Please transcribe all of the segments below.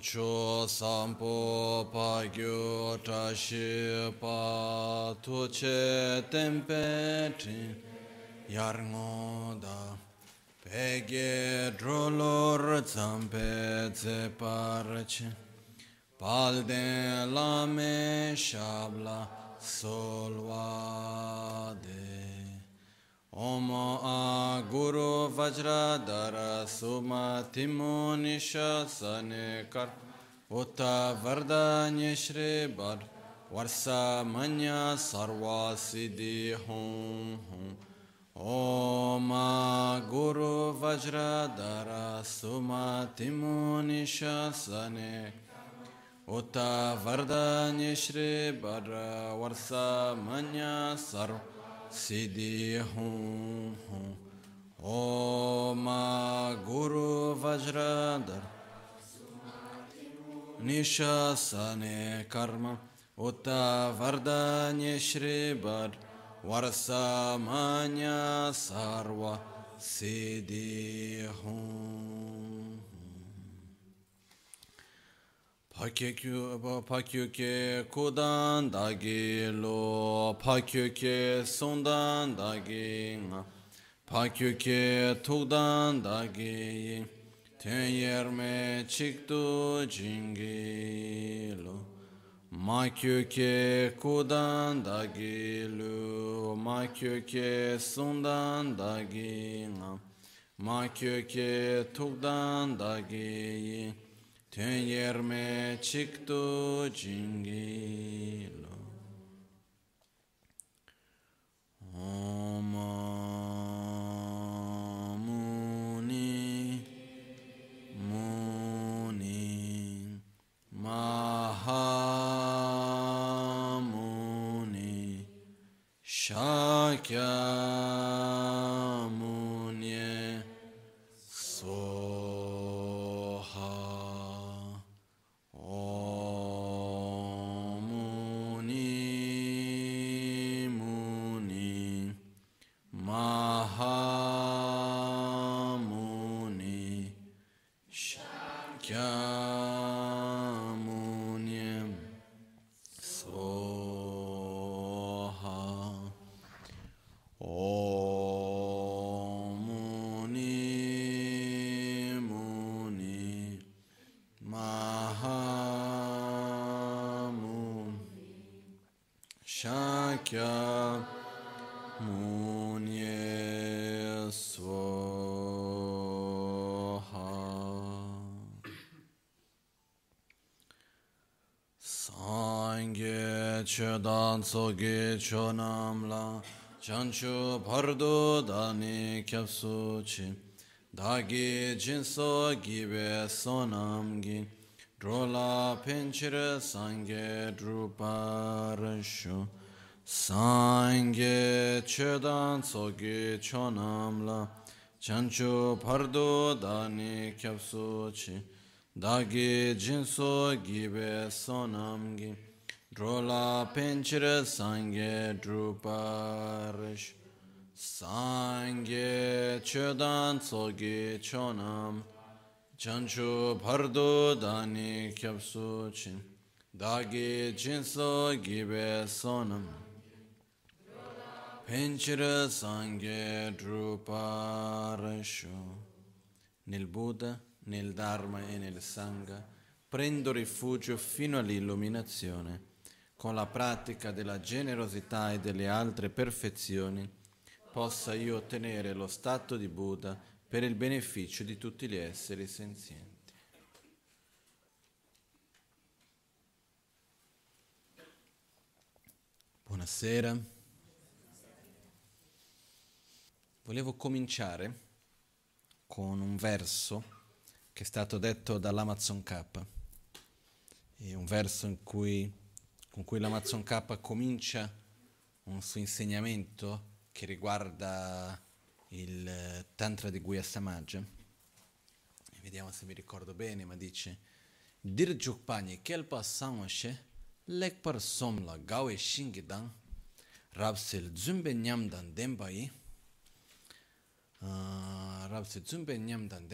Tocho sampo pa gyo trashi pa toche tempe trin yar ngoda pege drolor zampe ze parche palde lame shabla solvade Om A Guru Vajradhara Suma Timo Nishasane Kar Uta Vardanya Shri Bar Varsa Manya Sarva Siddhi Hum Hum Om A Guru Vajradhara Suma Timo Nishasane Uta Vardanya Shri Bar Varsa Manya Sarva Siddhi Hum Hum Om Guru Vajradhar Nishasane Karma Utta Vardanya Shribar Varsamanya Sarva Siddhi Hum 파kyuke kudan dagi lo pakyuke sondan dagi nga pakyuke tukdan dagi ten yerme chiktu jingi lo makyuke kudan dagi lo makyuke sondan dagi nga makyuke tukdan dagi ten yerme chikto jingilo Om Sangye Chedan Soge Chonamla Chanchu Pardo Dani Kyapsuchi Dagi Jinso Gibe Sonamgi Drola Pinchire Sangye Druparashu Sangye Chedan Soge Chonamla Chanchu Pardo Dani Kyapsuchi Dagi Jinso Gibe Sonamgi Drola Pinchire Sangye Druparish Sangye Chedan Sogi Chonam. Chanchu Pardo Dani Kyapsuchi Dagi Jinso Gibe Sonam. Pinchire Sangye Druparasho Nel Buddha, nel Dharma e nel Sangha prendo rifugio fino all'illuminazione con la pratica della generosità e delle altre perfezioni, possa io ottenere lo stato di Buddha per il beneficio di tutti gli esseri senzienti. Buonasera. Volevo cominciare con un verso che è stato detto dall'Amazon K. È un verso in cui con cui l'Amazon K comincia un suo insegnamento che riguarda il Tantra di Guya Samaja. Vediamo se mi ricordo bene, ma dice Dir Jukpani Kelpa Samoshe Lekpar Somla Gawe Shingidang Rabsel Zumbe Nyamdan Dembai Rabsel Zumbe Nyamdan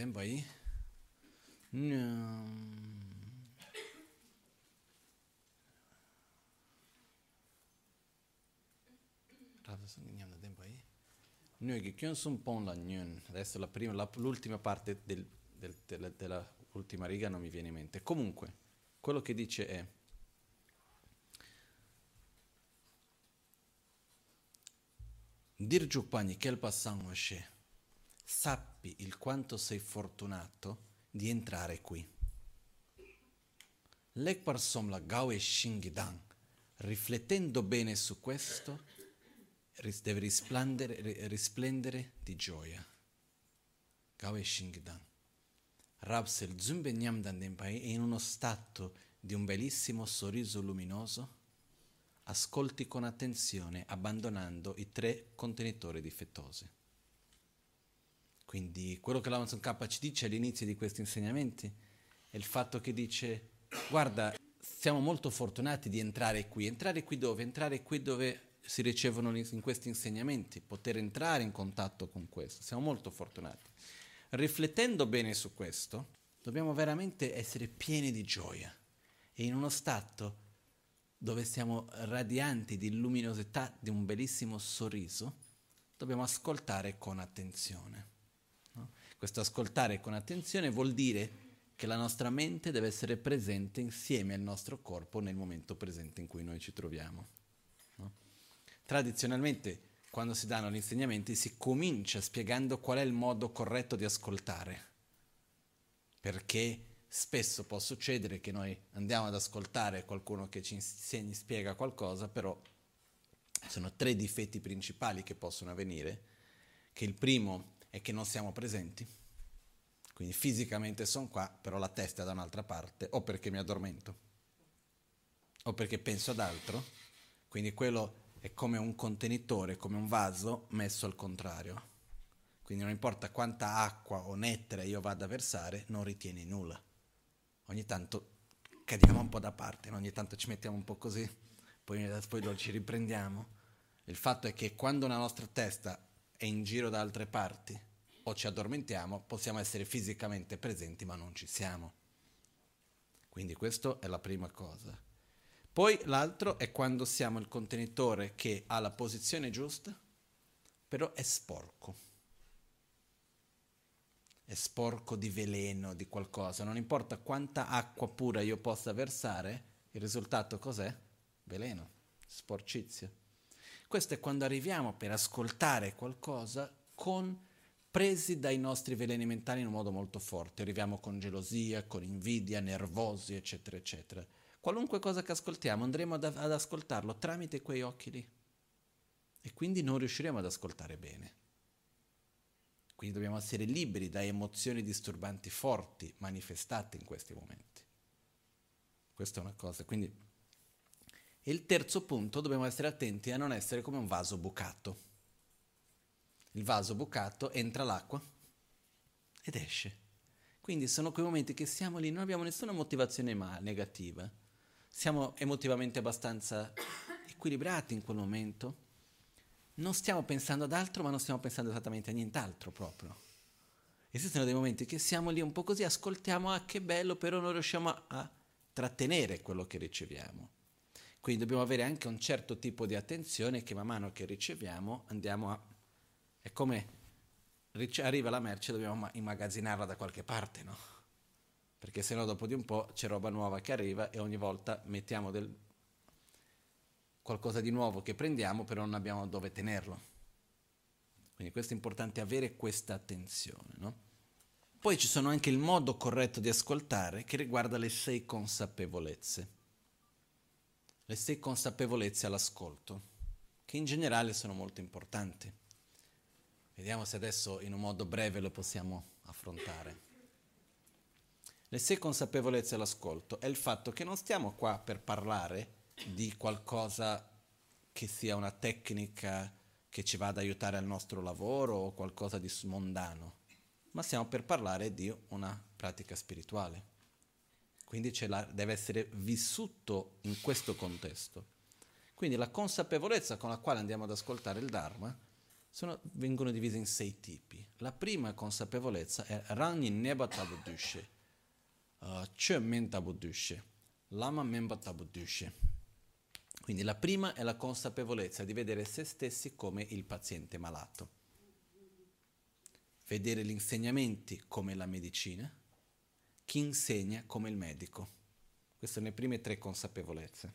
Noi che chiun un po' la gnun. Adesso la prima, la, l'ultima parte del, del, della, della ultima riga non mi viene in mente. Comunque, quello che dice è Dir Giupani che il passango sappi il quanto sei fortunato di entrare qui. Lekpar somla gawe shingidang, riflettendo bene su questo, deve risplendere, di gioia. Gawe shingidang. Rabsel zumbe nyamdan denpai è in uno stato di un bellissimo sorriso luminoso ascolti con attenzione abbandonando i tre contenitori difettosi. Quindi quello che l'Amazon K ci dice all'inizio di questi insegnamenti è il fatto che dice guarda, siamo molto fortunati di entrare qui. Entrare qui dove? Entrare qui dove si ricevono in questi insegnamenti, poter entrare in contatto con questo. Siamo molto fortunati. Riflettendo bene su questo, dobbiamo veramente essere pieni di gioia e in uno stato dove siamo radianti di luminosità, di un bellissimo sorriso, dobbiamo ascoltare con attenzione. No? Questo ascoltare con attenzione vuol dire che la nostra mente deve essere presente insieme al nostro corpo nel momento presente in cui noi ci troviamo. Tradizionalmente, quando si danno gli insegnamenti, si comincia spiegando qual è il modo corretto di ascoltare, perché spesso può succedere che noi andiamo ad ascoltare qualcuno che ci insegni, spiega qualcosa, però sono tre difetti principali che possono avvenire, che il primo è che non siamo presenti, quindi fisicamente sono qua, però la testa è da un'altra parte, o perché mi addormento, o perché penso ad altro, quindi quello è come un contenitore, come un vaso messo al contrario. Quindi non importa quanta acqua o nettare io vada a versare, non ritiene nulla ogni tanto cadiamo un po' da parte, ogni tanto ci mettiamo un po' così, poi, poi ci riprendiamo. Il fatto è che quando la nostra testa è in giro da altre parti o ci addormentiamo, possiamo essere fisicamente presenti ma non ci siamo. Quindi questa è la prima cosa. Poi l'altro è quando siamo il contenitore che ha la posizione giusta, però è sporco è sporco di veleno, di qualcosa, non importa quanta acqua pura io possa versare, il risultato cos'è? Veleno, sporcizia. Questo è quando arriviamo per ascoltare qualcosa con presi dai nostri veleni mentali in un modo molto forte. Arriviamo con gelosia, con invidia, nervosi, eccetera, eccetera. Qualunque cosa che ascoltiamo andremo ad, ad ascoltarlo tramite quei occhi lì. E quindi non riusciremo ad ascoltare bene. Quindi dobbiamo essere liberi da emozioni disturbanti forti manifestate in questi momenti. Questa è una cosa. Quindi il terzo punto, dobbiamo essere attenti a non essere come un vaso bucato. Il vaso bucato entra l'acqua ed esce. Quindi sono quei momenti che siamo lì, non abbiamo nessuna motivazione negativa. Siamo emotivamente abbastanza equilibrati in quel momento non stiamo pensando ad altro, ma non stiamo pensando esattamente a nient'altro proprio. Esistono dei momenti che siamo lì un po' così, ascoltiamo, ah che bello, però non riusciamo a, a trattenere quello che riceviamo. Quindi dobbiamo avere anche un certo tipo di attenzione che man mano che riceviamo andiamo a... È come arriva la merce, dobbiamo immagazzinarla da qualche parte, no? Perché sennò dopo di un po' c'è roba nuova che arriva e ogni volta mettiamo del, qualcosa di nuovo che prendiamo, però non abbiamo dove tenerlo. Quindi questo è importante avere questa attenzione. No? Poi ci sono anche il modo corretto di ascoltare che riguarda le sei consapevolezze. Le sei consapevolezze all'ascolto, che in generale sono molto importanti. Vediamo se adesso in un modo breve lo possiamo affrontare. Le sei consapevolezze all'ascolto è il fatto che non stiamo qua per parlare di qualcosa che sia una tecnica che ci vada ad aiutare al nostro lavoro o qualcosa di mondano, ma stiamo per parlare di una pratica spirituale. Quindi la, deve essere vissuto in questo contesto. Quindi la consapevolezza con la quale andiamo ad ascoltare il Dharma sono, vengono divise in sei tipi. La prima consapevolezza è Rani Neba Tabudushe, uh, Che Men Tabudushe, Lama Memba Tabudushe. Quindi la prima è la consapevolezza di vedere se stessi come il paziente malato, vedere gli insegnamenti come la medicina, chi insegna come il medico. Queste sono le prime tre consapevolezze.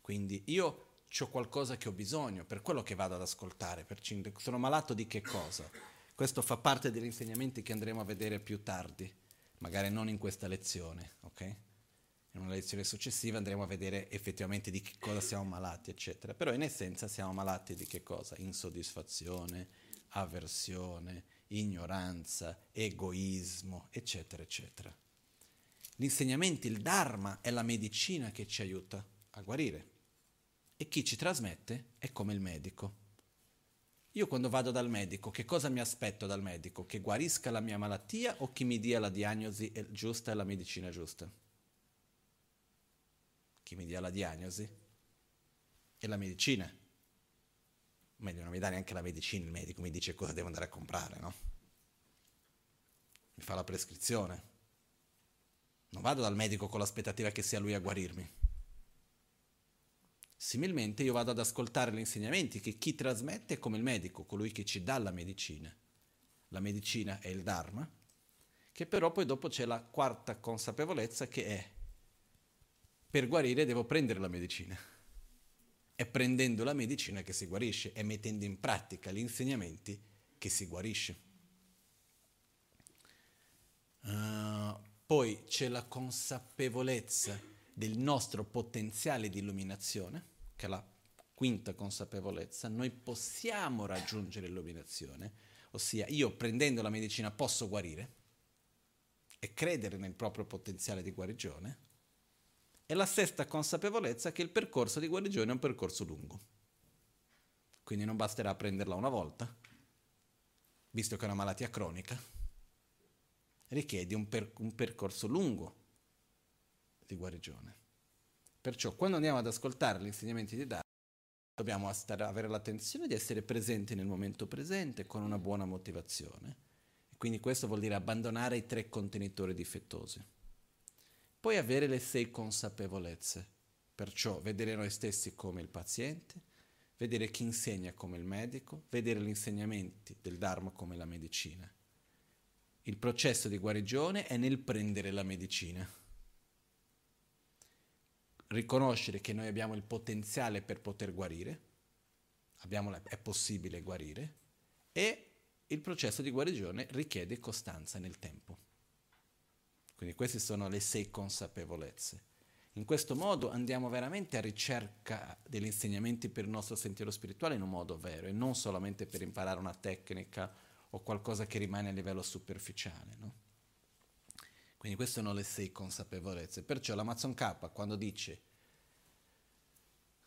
Quindi io ho qualcosa che ho bisogno, per quello che vado ad ascoltare, sono malato di che cosa? Questo fa parte degli insegnamenti che andremo a vedere più tardi, magari non in questa lezione, ok? in una lezione successiva andremo a vedere effettivamente di che cosa siamo malati, eccetera. Però in essenza siamo malati di che cosa? Insoddisfazione, avversione, ignoranza, egoismo, eccetera, eccetera. Gli insegnamenti, il Dharma è la medicina che ci aiuta a guarire e chi ci trasmette è come il medico. Io quando vado dal medico, che cosa mi aspetto dal medico? Che guarisca la mia malattia o che mi dia la diagnosi giusta e la medicina giusta? chi mi dia la diagnosi e la medicina. Meglio non mi dà neanche la medicina, il medico mi dice cosa devo andare a comprare, no? Mi fa la prescrizione. Non vado dal medico con l'aspettativa che sia lui a guarirmi. Similmente io vado ad ascoltare gli insegnamenti che chi trasmette è come il medico, colui che ci dà la medicina. La medicina è il Dharma, che però poi dopo c'è la quarta consapevolezza che è per guarire devo prendere la medicina. È prendendo la medicina che si guarisce, è mettendo in pratica gli insegnamenti che si guarisce. Uh, poi c'è la consapevolezza del nostro potenziale di illuminazione, che è la quinta consapevolezza. Noi possiamo raggiungere l'illuminazione, ossia io prendendo la medicina posso guarire e credere nel proprio potenziale di guarigione e la sesta consapevolezza che il percorso di guarigione è un percorso lungo. Quindi non basterà prenderla una volta, visto che è una malattia cronica, richiede un, per- un percorso lungo di guarigione. Perciò quando andiamo ad ascoltare gli insegnamenti di Dharma, dobbiamo stare, avere l'attenzione di essere presenti nel momento presente con una buona motivazione. E quindi questo vuol dire abbandonare i tre contenitori difettosi. Poi avere le sei consapevolezze, perciò vedere noi stessi come il paziente, vedere chi insegna come il medico, vedere gli insegnamenti del Dharma come la medicina. Il processo di guarigione è nel prendere la medicina. Riconoscere che noi abbiamo il potenziale per poter guarire, la, è possibile guarire, e il processo di guarigione richiede costanza nel tempo. Quindi queste sono le sei consapevolezze. In questo modo andiamo veramente a ricerca degli insegnamenti per il nostro sentiero spirituale in un modo vero e non solamente per imparare una tecnica o qualcosa che rimane a livello superficiale. No? Quindi queste sono le sei consapevolezze. Perciò l'Amazon K quando dice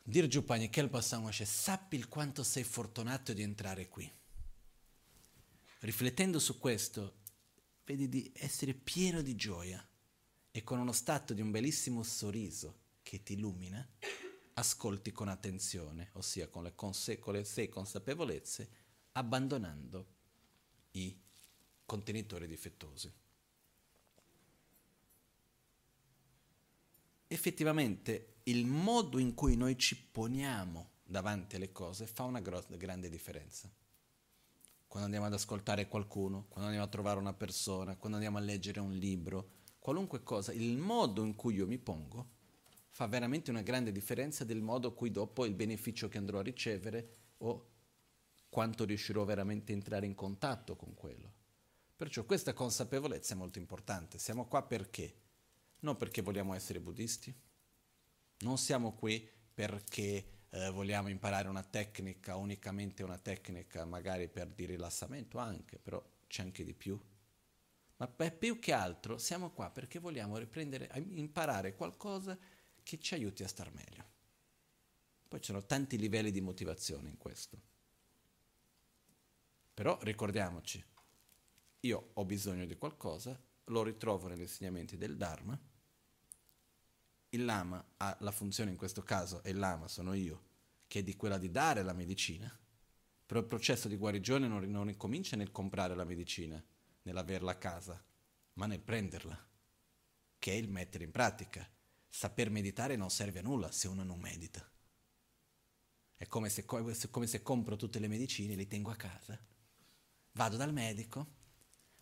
Dir Giupani che il passamos sappi il quanto sei fortunato di entrare qui. Riflettendo su questo, vedi di essere pieno di gioia e con uno stato di un bellissimo sorriso che ti illumina, ascolti con attenzione, ossia con le, conse- con le sei consapevolezze, abbandonando i contenitori difettosi. Effettivamente il modo in cui noi ci poniamo davanti alle cose fa una gro- grande differenza quando andiamo ad ascoltare qualcuno, quando andiamo a trovare una persona, quando andiamo a leggere un libro, qualunque cosa, il modo in cui io mi pongo fa veramente una grande differenza del modo in cui dopo il beneficio che andrò a ricevere o quanto riuscirò veramente a entrare in contatto con quello. Perciò questa consapevolezza è molto importante. Siamo qua perché? Non perché vogliamo essere buddisti, non siamo qui perché eh, vogliamo imparare una tecnica, unicamente una tecnica magari per di rilassamento anche, però c'è anche di più. Ma beh, più che altro siamo qua perché vogliamo riprendere, imparare qualcosa che ci aiuti a star meglio. Poi ci sono tanti livelli di motivazione in questo. Però ricordiamoci, io ho bisogno di qualcosa, lo ritrovo negli insegnamenti del Dharma, il lama ha la funzione in questo caso, e il lama sono io, che è di quella di dare la medicina, però il processo di guarigione non, non incomincia nel comprare la medicina, nell'averla a casa, ma nel prenderla, che è il mettere in pratica. saper meditare non serve a nulla se uno non medita. È come se, come se compro tutte le medicine, le tengo a casa, vado dal medico,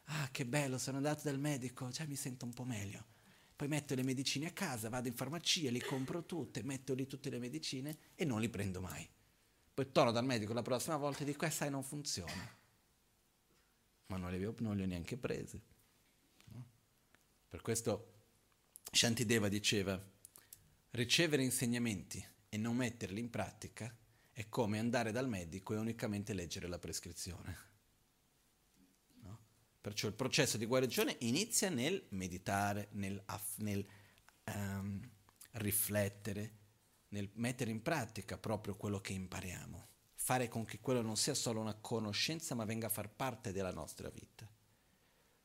ah che bello, sono andato dal medico, già mi sento un po' meglio. Poi metto le medicine a casa, vado in farmacia, li compro tutte, metto lì tutte le medicine e non li prendo mai. Poi torno dal medico la prossima volta e dico, eh sai, non funziona. Ma non le, avevo, non le ho neanche prese. No? Per questo Shantideva diceva, ricevere insegnamenti e non metterli in pratica è come andare dal medico e unicamente leggere la prescrizione. Perciò il processo di guarigione inizia nel meditare, nel, nel um, riflettere, nel mettere in pratica proprio quello che impariamo, fare con che quello non sia solo una conoscenza ma venga a far parte della nostra vita.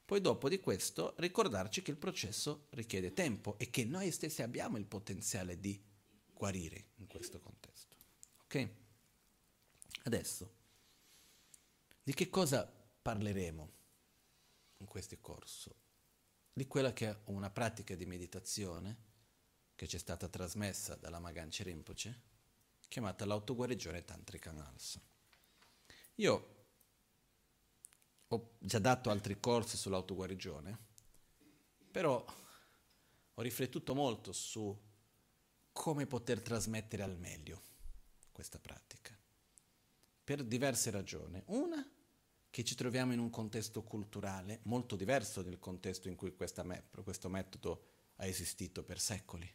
Poi dopo di questo ricordarci che il processo richiede tempo e che noi stessi abbiamo il potenziale di guarire in questo contesto. Ok? Adesso, di che cosa parleremo in questo corso? Di quella che è una pratica di meditazione che ci è stata trasmessa dalla Maganci Rinpoche, chiamata l'autoguarigione tantrica Nalsa. Io ho già dato altri corsi sull'autoguarigione, però ho riflettuto molto su come poter trasmettere al meglio questa pratica. Per diverse ragioni. Una, che ci troviamo in un contesto culturale molto diverso dal contesto in cui me- questo metodo ha esistito per secoli.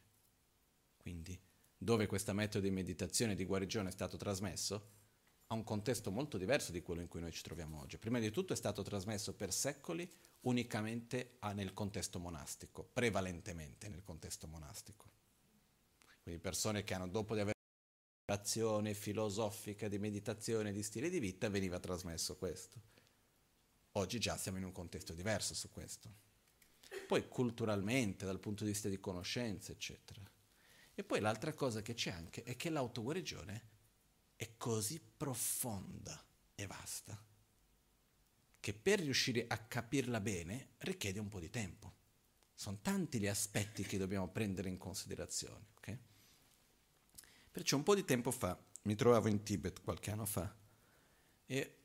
Quindi, dove questo metodo di meditazione e di guarigione è stato trasmesso, ha un contesto molto diverso di quello in cui noi ci troviamo oggi. Prima di tutto è stato trasmesso per secoli unicamente nel contesto monastico, prevalentemente nel contesto monastico. Quindi persone che hanno, dopo di avere un'azione filosofica di meditazione, di stile di vita, veniva trasmesso questo. Oggi già siamo in un contesto diverso su questo. Poi culturalmente, dal punto di vista di conoscenze, eccetera. E poi l'altra cosa che c'è anche è che l'autoguarigione è così profonda e vasta che per riuscire a capirla bene richiede un po' di tempo. Sono tanti gli aspetti che dobbiamo prendere in considerazione. Okay? Perciò un po' di tempo fa mi trovavo in Tibet qualche anno fa e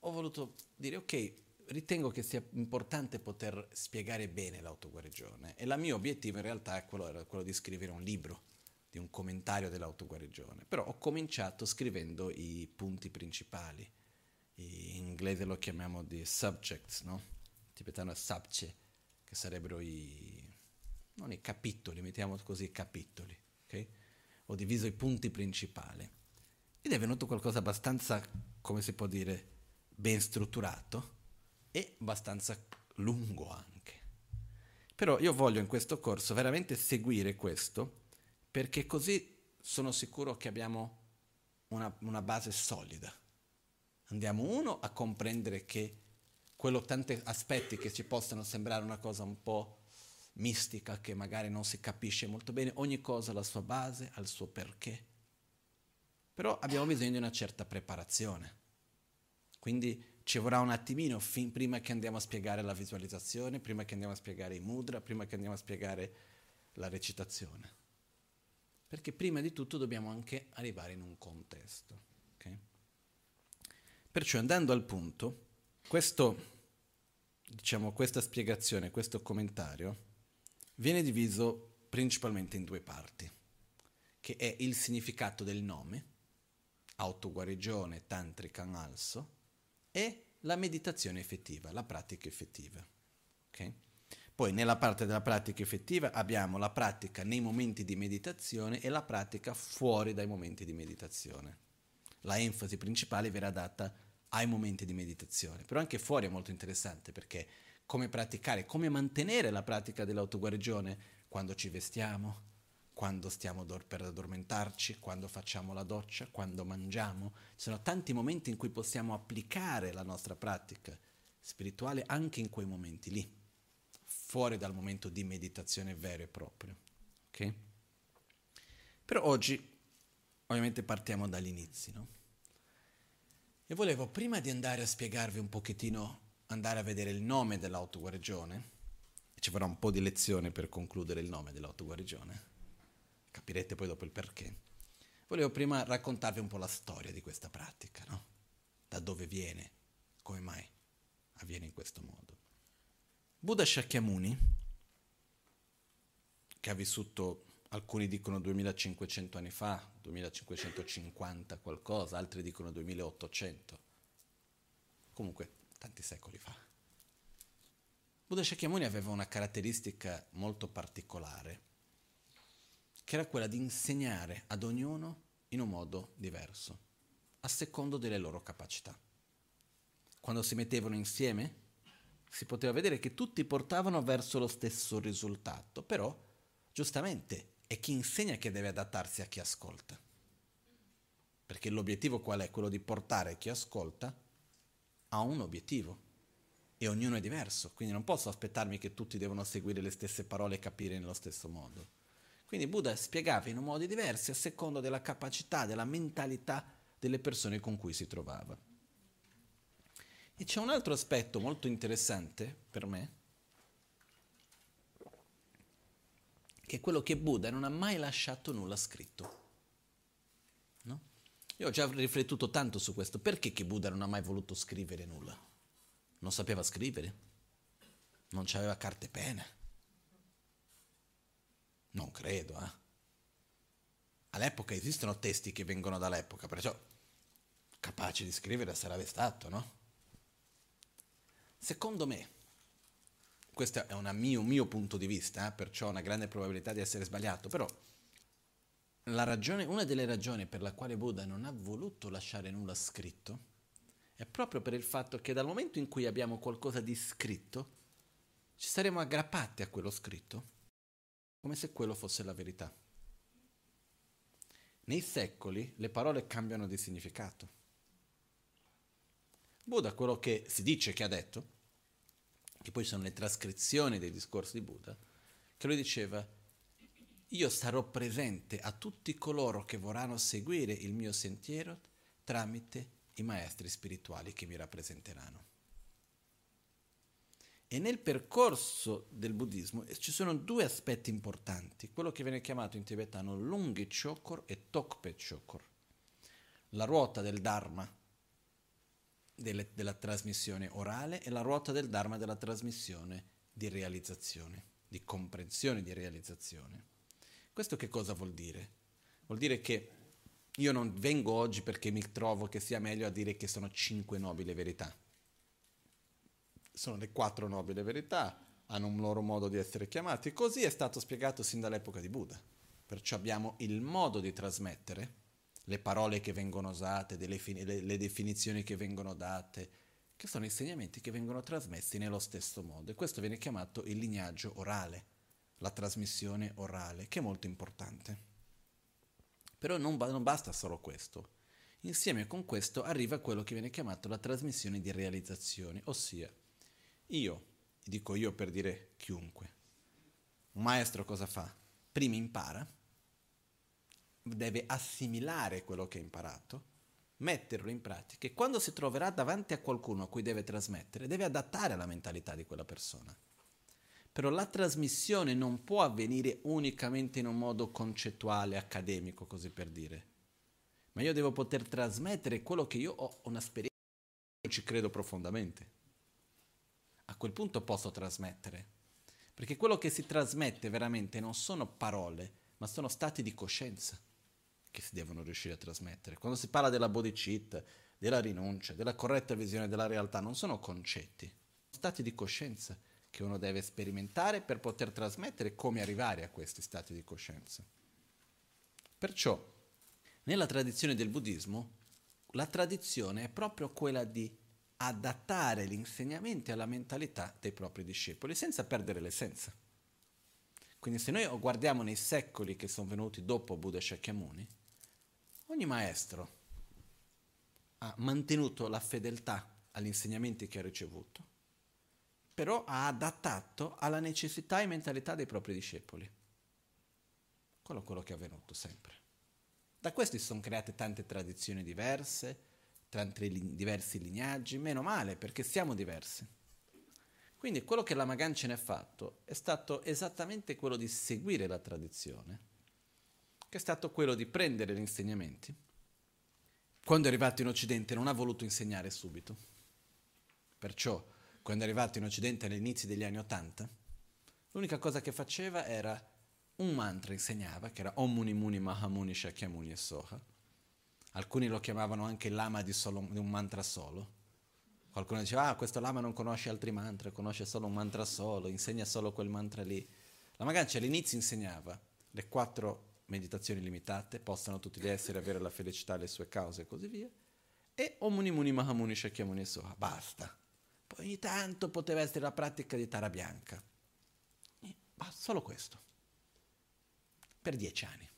ho voluto dire ok, ritengo che sia importante poter spiegare bene l'autoguarigione e il mio obiettivo in realtà è quello, era quello di scrivere un libro di un commentario dell'autoguarigione, però ho cominciato scrivendo i punti principali, in inglese lo chiamiamo di subjects, no? In tibetano è sabche, che sarebbero i, non i capitoli, mettiamo così capitoli, ok? Ho diviso i punti principali ed è venuto qualcosa abbastanza, come si può dire, ben strutturato e abbastanza lungo anche. Però io voglio in questo corso veramente seguire questo perché così sono sicuro che abbiamo una, una base solida. Andiamo uno a comprendere che quello, tanti aspetti che ci possano sembrare una cosa un po' mistica, che magari non si capisce molto bene, ogni cosa ha la sua base, ha il suo perché. Però abbiamo bisogno di una certa preparazione. Quindi ci vorrà un attimino fin prima che andiamo a spiegare la visualizzazione, prima che andiamo a spiegare i mudra, prima che andiamo a spiegare la recitazione perché prima di tutto dobbiamo anche arrivare in un contesto. Okay? Perciò andando al punto, questo, diciamo, questa spiegazione, questo commentario, viene diviso principalmente in due parti, che è il significato del nome, autoguarigione, tantrica, analso, e la meditazione effettiva, la pratica effettiva. Okay? Poi nella parte della pratica effettiva abbiamo la pratica nei momenti di meditazione e la pratica fuori dai momenti di meditazione. La enfasi principale verrà data ai momenti di meditazione, però anche fuori è molto interessante perché come praticare, come mantenere la pratica dell'autoguarigione quando ci vestiamo, quando stiamo per addormentarci, quando facciamo la doccia, quando mangiamo. Ci sono tanti momenti in cui possiamo applicare la nostra pratica spirituale anche in quei momenti lì fuori dal momento di meditazione vero e proprio. Okay? Però oggi ovviamente partiamo dagli inizi, no? E volevo, prima di andare a spiegarvi un pochettino, andare a vedere il nome dell'autoguarigione, ci vorrà un po' di lezione per concludere il nome dell'autoguarigione, capirete poi dopo il perché, volevo prima raccontarvi un po' la storia di questa pratica, no? Da dove viene, come mai avviene in questo modo. Buddha Shakyamuni, che ha vissuto, alcuni dicono 2500 anni fa, 2550 qualcosa, altri dicono 2800, comunque tanti secoli fa. Buddha Shakyamuni aveva una caratteristica molto particolare, che era quella di insegnare ad ognuno in un modo diverso, a secondo delle loro capacità. Quando si mettevano insieme, si poteva vedere che tutti portavano verso lo stesso risultato, però, giustamente, è chi insegna che deve adattarsi a chi ascolta. Perché l'obiettivo qual è? Quello di portare chi ascolta a un obiettivo. E ognuno è diverso, quindi non posso aspettarmi che tutti devono seguire le stesse parole e capire nello stesso modo. Quindi Buddha spiegava in modi diversi a seconda della capacità, della mentalità delle persone con cui si trovava. E c'è un altro aspetto molto interessante per me, che è quello che Buddha non ha mai lasciato nulla scritto. Io ho già riflettuto tanto su questo. Perché che Buddha non ha mai voluto scrivere nulla? Non sapeva scrivere? Non aveva carte e penne? Non credo, eh. All'epoca esistono testi che vengono dall'epoca, perciò capace di scrivere sarebbe stato, no? Secondo me, questo è un mio, mio, punto di vista, eh, perciò ho una grande probabilità di essere sbagliato, però ragione, una delle ragioni per la quale Buddha non ha voluto lasciare nulla scritto è proprio per il fatto che dal momento in cui abbiamo qualcosa di scritto, ci saremo aggrappati a quello scritto come se quello fosse la verità. Nei secoli le parole cambiano di significato. Buddha, quello che si dice che ha detto, che poi sono le trascrizioni dei discorsi di Buddha, che lui diceva, io sarò presente a tutti coloro che vorranno seguire il mio sentiero tramite i maestri spirituali che mi rappresenteranno. E nel percorso del buddismo ci sono due aspetti importanti, quello che viene chiamato in tibetano Lunghi Chokor e Tokpe Chokor, la ruota del Dharma delle, della trasmissione orale e la ruota del Dharma della trasmissione di realizzazione, di comprensione di realizzazione. Questo che cosa vuol dire? Vuol dire che io non vengo oggi perché mi trovo che sia meglio a dire che sono cinque nobili verità sono le quattro nobili verità, hanno un loro modo di essere chiamati. Così è stato spiegato sin dall'epoca di Buddha. Perciò abbiamo il modo di trasmettere, le parole che vengono usate, le, le definizioni che vengono date, che sono insegnamenti che vengono trasmessi nello stesso modo. E questo viene chiamato il lignaggio orale, la trasmissione orale, che è molto importante. Però non, non basta solo questo. Insieme con questo arriva quello che viene chiamato la trasmissione di realizzazione, ossia io, dico io per dire chiunque, un maestro cosa fa? Prima impara, deve assimilare quello che ha imparato, metterlo in pratica e quando si troverà davanti a qualcuno a cui deve trasmettere, deve adattare alla mentalità di quella persona. Però la trasmissione non può avvenire unicamente in un modo concettuale, accademico, così per dire. Ma io devo poter trasmettere quello che io ho un'esperienza, io ci credo profondamente a quel punto posso trasmettere. Perché quello che si trasmette veramente non sono parole, ma sono stati di coscienza che si devono riuscire a trasmettere. Quando si parla della bodhicitta, della rinuncia, della corretta visione della realtà, non sono concetti, sono stati di coscienza che uno deve sperimentare per poter trasmettere come arrivare a questi stati di coscienza. Perciò, nella tradizione del buddismo, la tradizione è proprio quella di adattare gli insegnamenti alla mentalità dei propri discepoli senza perdere l'essenza. Quindi se noi guardiamo nei secoli che sono venuti dopo Buddha Shakyamuni, ogni maestro ha mantenuto la fedeltà agli insegnamenti che ha ricevuto, però ha adattato alla necessità e mentalità dei propri discepoli. Quello è quello che è avvenuto sempre. Da questi sono create tante tradizioni diverse, tra i diversi lignaggi, meno male perché siamo diversi. Quindi quello che la Magan ce ne ha fatto è stato esattamente quello di seguire la tradizione, che è stato quello di prendere gli insegnamenti. Quando è arrivato in Occidente non ha voluto insegnare subito. Perciò, quando è arrivato in Occidente all'inizio degli anni Ottanta, l'unica cosa che faceva era un mantra insegnava, che era Om Muni Muni Mahamuni Shakyamuni Soha. Alcuni lo chiamavano anche lama di, solo, di un mantra solo. Qualcuno diceva, ah, questo lama non conosce altri mantra, conosce solo un mantra solo, insegna solo quel mantra lì. La Magancia all'inizio insegnava le quattro meditazioni limitate, possano tutti gli esseri avere la felicità, le sue cause e così via, e Omuni Muni Mahamuni Shakyamuni Soha, basta. Poi ogni tanto poteva essere la pratica di Tara Bianca. Ma solo questo. Per dieci anni.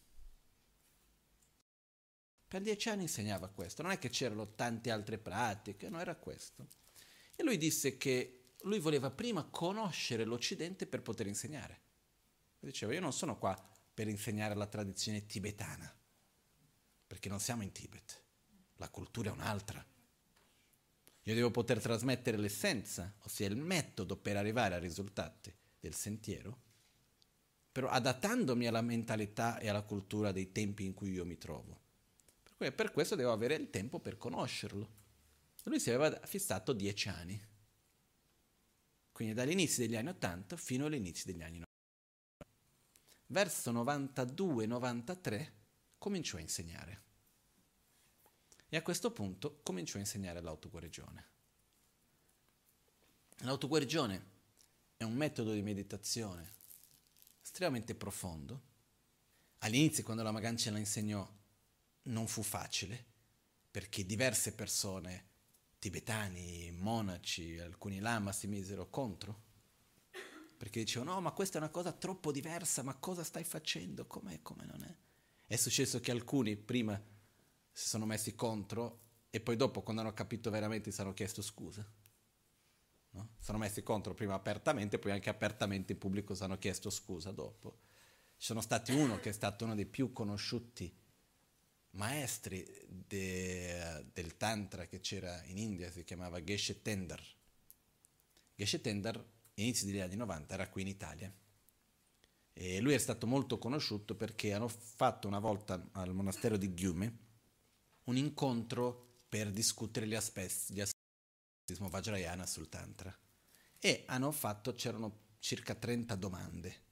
Per dieci anni insegnava questo. Non è che c'erano tante altre pratiche, no, era questo. E lui disse che lui voleva prima conoscere l'Occidente per poter insegnare. Diceva, io non sono qua per insegnare la tradizione tibetana, perché non siamo in Tibet, la cultura è un'altra. Io devo poter trasmettere l'essenza, ossia il metodo per arrivare ai risultati del sentiero, però adattandomi alla mentalità e alla cultura dei tempi in cui io mi trovo. Per, per questo devo avere il tempo per conoscerlo. Lui si aveva fissato dieci anni, quindi dall'inizio degli anni 80 fino all'inizio degli anni 90 verso 92-93 cominciò a insegnare. E a questo punto cominciò a insegnare l'autoguarigione. L'autoguarigione è un metodo di meditazione estremamente profondo. All'inizio, quando la Magancia la insegnò, non fu facile, perché diverse persone, tibetani, monaci, alcuni lama si misero contro perché dicevano no ma questa è una cosa troppo diversa, ma cosa stai facendo, com'è, come non è? È successo che alcuni prima si sono messi contro e poi dopo quando hanno capito veramente si hanno chiesto scusa. No? Si sono messi contro prima apertamente, poi anche apertamente in pubblico si hanno chiesto scusa dopo. Ci sono stati uno che è stato uno dei più conosciuti maestri de, del Tantra che c'era in India, si chiamava Geshe Tender. Geshe Tender inizi degli anni 90, era qui in Italia. E lui è stato molto conosciuto perché hanno fatto una volta al monastero di Ghiume un incontro per discutere gli aspetti del buddismo Vajrayana sul Tantra. E hanno fatto, c'erano circa 30 domande,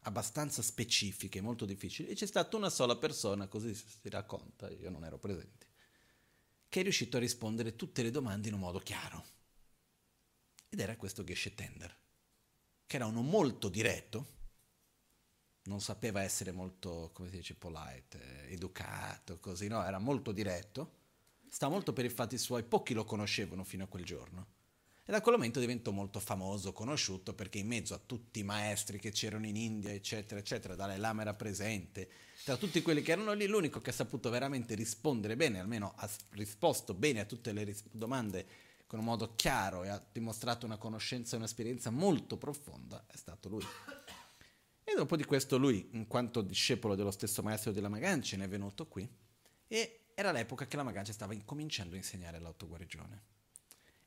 abbastanza specifiche, molto difficili, e c'è stata una sola persona, così si racconta, io non ero presente, che è riuscito a rispondere tutte le domande in un modo chiaro ed era questo Geshe Tender, che era uno molto diretto, non sapeva essere molto, come si dice, polite, educato, così, no, era molto diretto, sta molto per i fatti suoi, pochi lo conoscevano fino a quel giorno. E da quel momento diventò molto famoso, conosciuto, perché in mezzo a tutti i maestri che c'erano in India, eccetera, eccetera, Dalai Lama era presente, tra tutti quelli che erano lì, l'unico che ha saputo veramente rispondere bene, almeno ha risposto bene a tutte le ris- domande con un modo chiaro e ha dimostrato una conoscenza e un'esperienza molto profonda, è stato lui. E dopo di questo lui, in quanto discepolo dello stesso maestro della Magancia, ne è venuto qui e era l'epoca che la Magancia stava incominciando a insegnare l'autoguarigione.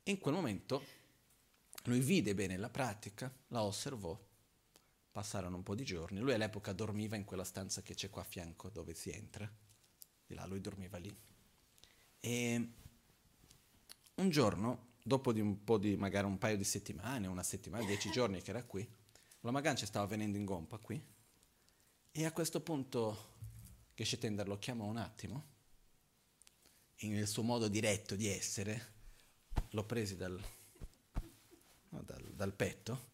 E in quel momento lui vide bene la pratica, la osservò, passarono un po' di giorni, lui all'epoca dormiva in quella stanza che c'è qua a fianco dove si entra, di là lui dormiva lì. E un giorno, dopo di un po' di magari un paio di settimane, una settimana, dieci giorni che era qui, la Magancia stava venendo in gompa qui e a questo punto Geshe Tender lo chiamò un attimo, nel suo modo diretto di essere, lo presi dal, no, dal, dal petto,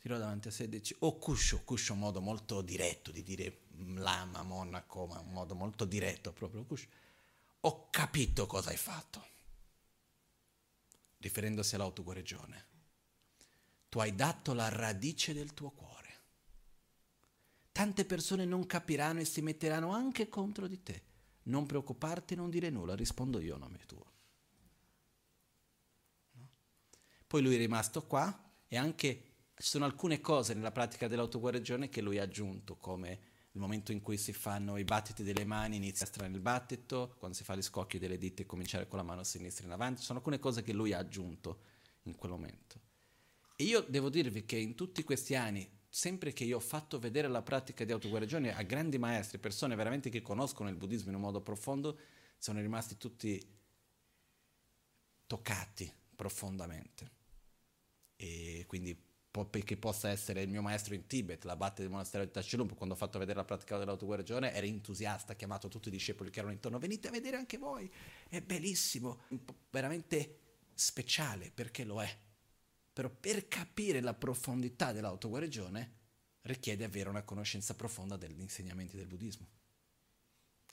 tirò davanti a sé e dice, oh cuscio, cuscio, un modo molto diretto di dire lama, monaco, ma un modo molto diretto proprio, cuscio, ho capito cosa hai fatto riferendosi all'autoguarigione. Tu hai dato la radice del tuo cuore. Tante persone non capiranno e si metteranno anche contro di te. Non preoccuparti, non dire nulla, rispondo io a nome tuo. No? Poi lui è rimasto qua e anche ci sono alcune cose nella pratica dell'autoguarigione che lui ha aggiunto come nel momento in cui si fanno i battiti delle mani inizia a estrarre il battito, quando si fa gli scocchi delle dita cominciare con la mano sinistra in avanti, sono alcune cose che lui ha aggiunto in quel momento. E io devo dirvi che in tutti questi anni, sempre che io ho fatto vedere la pratica di autoguarigione a grandi maestri, persone veramente che conoscono il buddismo in un modo profondo, sono rimasti tutti toccati profondamente. E quindi che possa essere il mio maestro in Tibet, l'abate del monastero di Tashilump, quando ho fatto vedere la pratica dell'autoguarigione, era entusiasta, ha chiamato tutti i discepoli che erano intorno, venite a vedere anche voi, è bellissimo, veramente speciale perché lo è. Però per capire la profondità dell'autoguarigione richiede avere una conoscenza profonda degli insegnamenti del buddismo.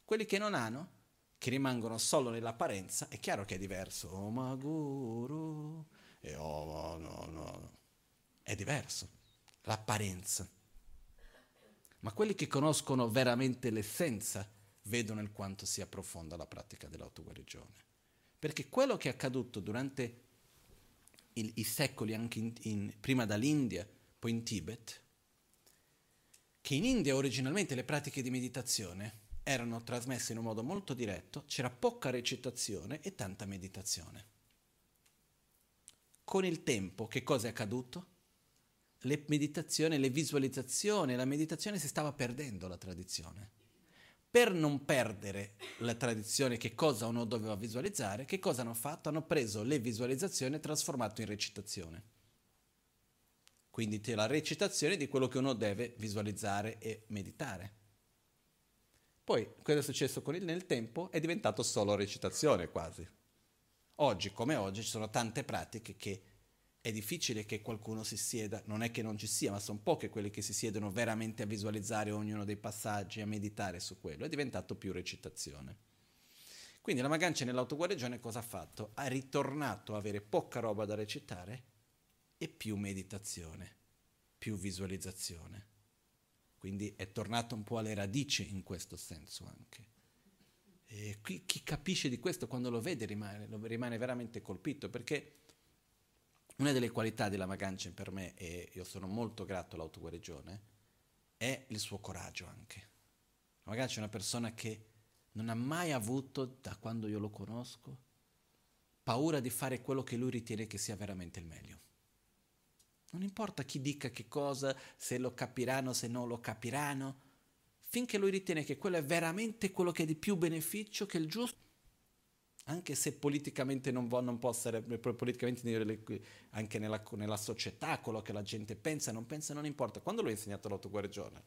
Quelli che non hanno, che rimangono solo nell'apparenza, è chiaro che è diverso. Oh ma guru, e oh no, no, no è diverso, l'apparenza. Ma quelli che conoscono veramente l'essenza vedono il quanto sia profonda la pratica dell'autoguarigione. Perché quello che è accaduto durante il, i secoli, anche in, in, prima dall'India, poi in Tibet, che in India originalmente le pratiche di meditazione erano trasmesse in un modo molto diretto, c'era poca recitazione e tanta meditazione. Con il tempo che cosa è accaduto? le meditazioni, le visualizzazioni, la meditazione si stava perdendo la tradizione. Per non perdere la tradizione che cosa uno doveva visualizzare, che cosa hanno fatto? Hanno preso le visualizzazioni e trasformato in recitazione. Quindi c'è la recitazione di quello che uno deve visualizzare e meditare. Poi, cosa è successo con il, nel tempo? È diventato solo recitazione quasi. Oggi, come oggi, ci sono tante pratiche che è difficile che qualcuno si sieda, non è che non ci sia, ma sono poche quelle che si siedono veramente a visualizzare ognuno dei passaggi, a meditare su quello, è diventato più recitazione. Quindi la Magancia nell'autoguarigione cosa ha fatto? Ha ritornato a avere poca roba da recitare e più meditazione, più visualizzazione. Quindi è tornato un po' alle radici in questo senso anche. E qui, chi capisce di questo quando lo vede rimane, rimane veramente colpito perché una delle qualità della Maganchen per me, e io sono molto grato all'autoguarigione, è il suo coraggio anche. La Maganchen è una persona che non ha mai avuto, da quando io lo conosco, paura di fare quello che lui ritiene che sia veramente il meglio. Non importa chi dica che cosa, se lo capiranno, se non lo capiranno, finché lui ritiene che quello è veramente quello che è di più beneficio, che il giusto, anche se politicamente non, può, non può essere, politicamente anche nella, nella, società, quello che la gente pensa, non pensa, non importa. Quando lui ha insegnato l'autoguarigione,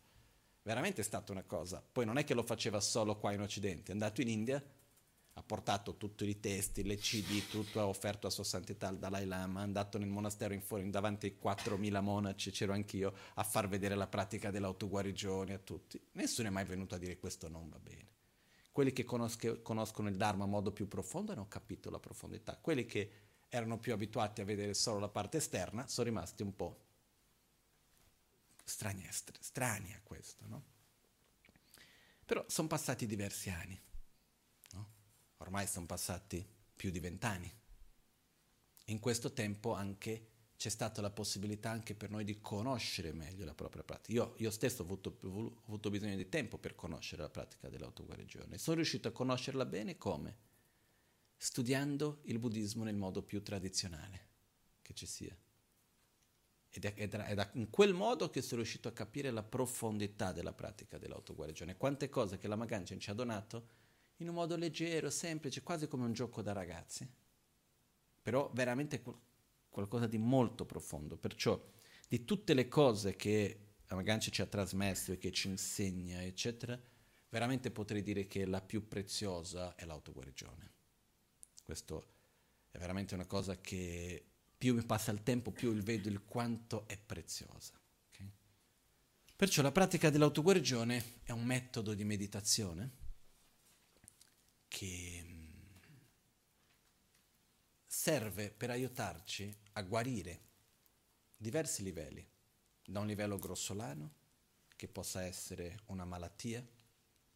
veramente è stata una cosa. Poi non è che lo faceva solo qua in Occidente, è andato in India, ha portato tutti i testi, le CD, tutto ha offerto a Sua Santità il Dalai Lama, è andato nel monastero in fuori, davanti ai 4.000 monaci, c'ero anch'io, a far vedere la pratica dell'autoguarigione a tutti. Nessuno è mai venuto a dire questo non va bene. Quelli che conoscono il Dharma in modo più profondo hanno capito la profondità. Quelli che erano più abituati a vedere solo la parte esterna sono rimasti un po' strani, strani a questo, no? Però sono passati diversi anni, no? ormai sono passati più di vent'anni. In questo tempo anche c'è stata la possibilità anche per noi di conoscere meglio la propria pratica. Io, io stesso ho avuto, ho avuto, bisogno di tempo per conoscere la pratica dell'autoguarigione. Sono riuscito a conoscerla bene come? Studiando il buddismo nel modo più tradizionale che ci sia. Ed è, ed è in quel modo che sono riuscito a capire la profondità della pratica dell'autoguarigione. Quante cose che la Maganchen ci ha donato in un modo leggero, semplice, quasi come un gioco da ragazzi. Però veramente qualcosa di molto profondo. Perciò di tutte le cose che Amaganci ci ha trasmesso e che ci insegna, eccetera, veramente potrei dire che la più preziosa è l'autoguarigione. Questo è veramente una cosa che più mi passa il tempo, più vedo il quanto è preziosa. Okay? Perciò la pratica dell'autoguarigione è un metodo di meditazione che serve per aiutarci a guarire diversi livelli, da un livello grossolano, che possa essere una malattia,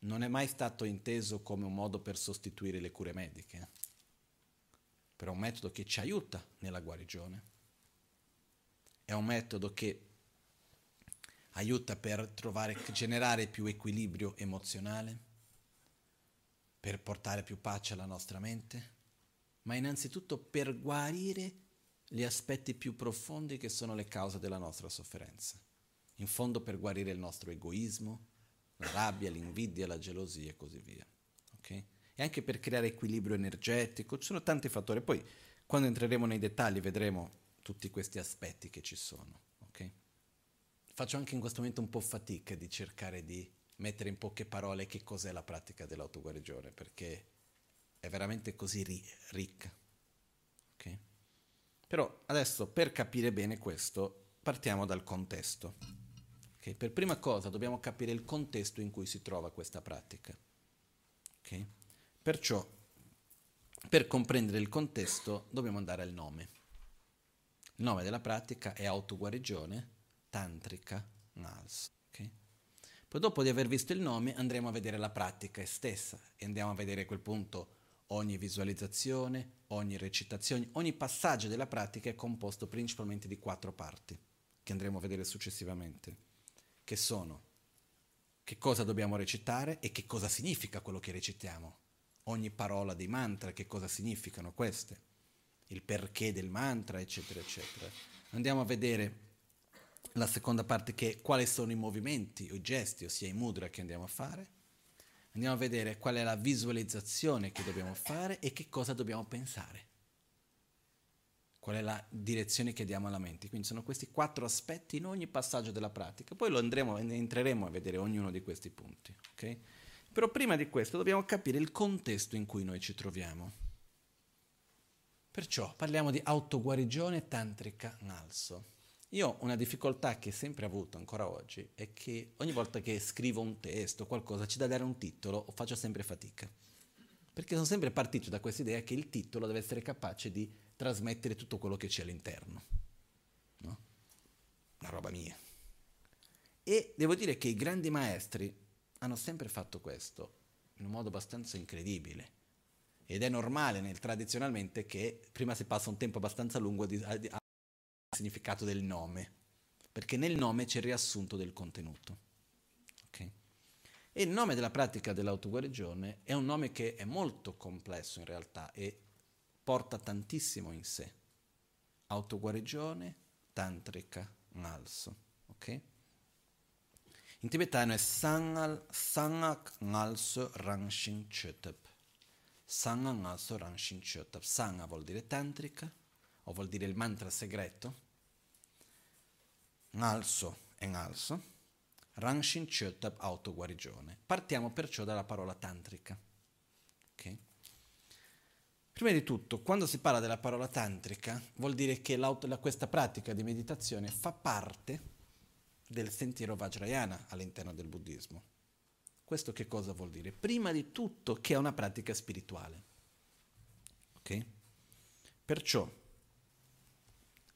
non è mai stato inteso come un modo per sostituire le cure mediche, però è un metodo che ci aiuta nella guarigione, è un metodo che aiuta per trovare, generare più equilibrio emozionale, per portare più pace alla nostra mente ma innanzitutto per guarire gli aspetti più profondi che sono le cause della nostra sofferenza. in fondo per guarire il nostro egoismo, la rabbia, l'invidia, la gelosia e così via. Okay? E anche per creare equilibrio energetico, ci sono tanti fattori. Poi quando entreremo nei dettagli vedremo tutti questi aspetti che ci sono. Okay? Faccio anche in questo momento un po' fatica di cercare di mettere in poche parole che cos'è la pratica dell'autoguarigione, perché è veramente così ri- ricca. Okay? Però adesso per capire bene questo partiamo dal contesto. Okay? Per prima cosa dobbiamo capire il contesto in cui si trova questa pratica. Okay? Perciò, per comprendere il contesto, dobbiamo andare al nome. Il nome della pratica è autoguarigione tantrica nals. Poi dopo di aver visto il nome andremo a vedere la pratica stessa e andiamo a vedere a quel punto ogni visualizzazione, ogni recitazione, ogni passaggio della pratica è composto principalmente di quattro parti che andremo a vedere successivamente che sono che cosa dobbiamo recitare e che cosa significa quello che recitiamo. Ogni parola dei mantra, che cosa significano queste, il perché del mantra, eccetera, eccetera. Andiamo a vedere la seconda parte che è quali sono i movimenti o i gesti, ossia i mudra che andiamo a fare. Andiamo a vedere qual è la visualizzazione che dobbiamo fare e che cosa dobbiamo pensare qual è la direzione che diamo alla mente. Quindi sono questi quattro aspetti in ogni passaggio della pratica. Poi lo andremo, entreremo a vedere ognuno di questi punti. Okay? Però prima di questo dobbiamo capire il contesto in cui noi ci troviamo. Perciò parliamo di autoguarigione tantrica nalso. Io ho una difficoltà che ho sempre avuto ancora oggi è che ogni volta che scrivo un testo qualcosa ci da dare un titolo faccio sempre fatica. Perché sono sempre partito da questa idea che il titolo deve essere capace di trasmettere tutto quello che c'è all'interno. No? Una roba mia. E devo dire che i grandi maestri hanno sempre fatto questo in un modo abbastanza incredibile. Ed è normale nel tradizionalmente che prima si passa un tempo abbastanza lungo al significato del nome, perché nel nome c'è il riassunto del contenuto. Okay? E il nome della pratica dell'autoguarigione è un nome che è molto complesso in realtà e porta tantissimo in sé. Autoguarigione, tantrica, nalso. Ok? In tibetano è Sangal, Sangak Nalso Rangshin Chötep. Sangha Nalso Rangshin Chötep. Sangha vuol dire tantrica, o vuol dire il mantra segreto. Nalso è Nalso. Rangshin Chötep autoguarigione. Partiamo perciò dalla parola tantrica. Okay? Prima di tutto, quando si parla della parola tantrica, vuol dire che la, questa pratica di meditazione fa parte del sentiero Vajrayana all'interno del buddismo. Questo che cosa vuol dire? Prima di tutto che è una pratica spirituale. Ok? Perciò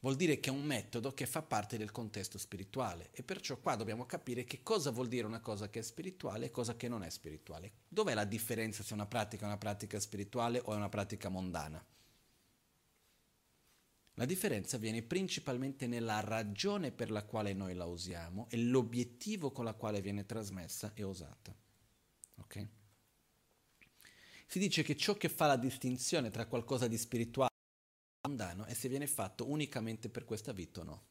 vuol dire che è un metodo che fa parte del contesto spirituale e perciò qua dobbiamo capire che cosa vuol dire una cosa che è spirituale e cosa che non è spirituale. Dov'è la differenza se una pratica è una pratica spirituale o è una pratica mondana? La differenza viene principalmente nella ragione per la quale noi la usiamo e l'obiettivo con la quale viene trasmessa e usata. Ok? Si dice che ciò che fa la distinzione tra qualcosa di spirituale mondano e se viene fatto unicamente per questa vita o no.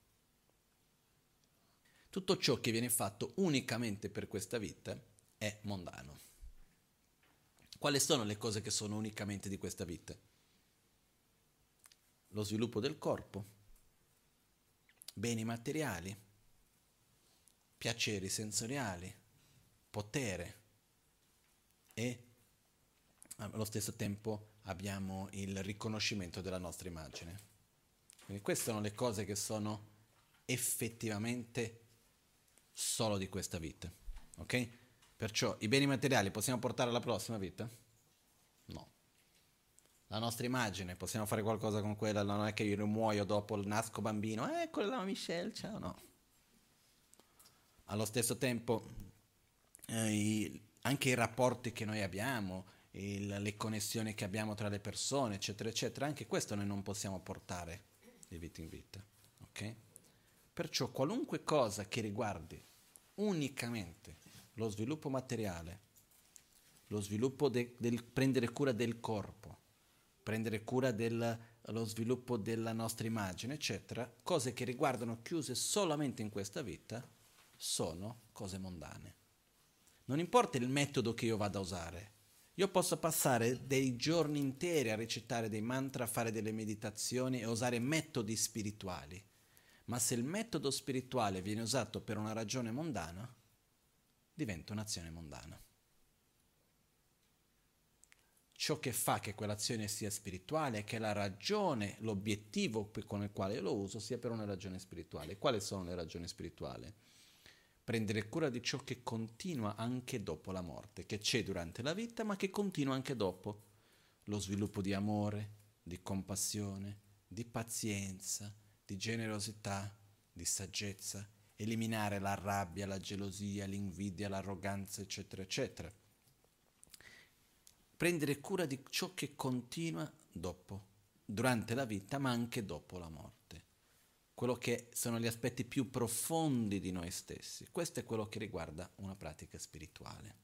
Tutto ciò che viene fatto unicamente per questa vita è mondano. Quali sono le cose che sono unicamente di questa vita? Lo sviluppo del corpo, beni materiali, piaceri sensoriali, potere e allo stesso tempo abbiamo il riconoscimento della nostra immagine. Quindi queste sono le cose che sono effettivamente solo di questa vita. Ok? Perciò i beni materiali possiamo portare alla prossima vita? No. La nostra immagine, possiamo fare qualcosa con quella, non è che io muoio dopo nasco bambino, eh, quella la Michelle, ciao, no. Allo stesso tempo, eh, i, anche i rapporti che noi abbiamo, il, le connessioni che abbiamo tra le persone, eccetera, eccetera, anche questo noi non possiamo portare di vita in vita. Ok? Perciò qualunque cosa che riguardi unicamente lo sviluppo materiale, lo sviluppo de, del prendere cura del corpo, prendere cura dello sviluppo della nostra immagine, eccetera, cose che riguardano chiuse solamente in questa vita, sono cose mondane. Non importa il metodo che io vada a usare, io posso passare dei giorni interi a recitare dei mantra, a fare delle meditazioni e usare metodi spirituali, ma se il metodo spirituale viene usato per una ragione mondana, diventa un'azione mondana. Ciò che fa che quell'azione sia spirituale è che la ragione, l'obiettivo con il quale lo uso sia per una ragione spirituale. Quali sono le ragioni spirituali? Prendere cura di ciò che continua anche dopo la morte, che c'è durante la vita ma che continua anche dopo. Lo sviluppo di amore, di compassione, di pazienza, di generosità, di saggezza, eliminare la rabbia, la gelosia, l'invidia, l'arroganza, eccetera, eccetera. Prendere cura di ciò che continua dopo, durante la vita ma anche dopo la morte quello che sono gli aspetti più profondi di noi stessi. Questo è quello che riguarda una pratica spirituale.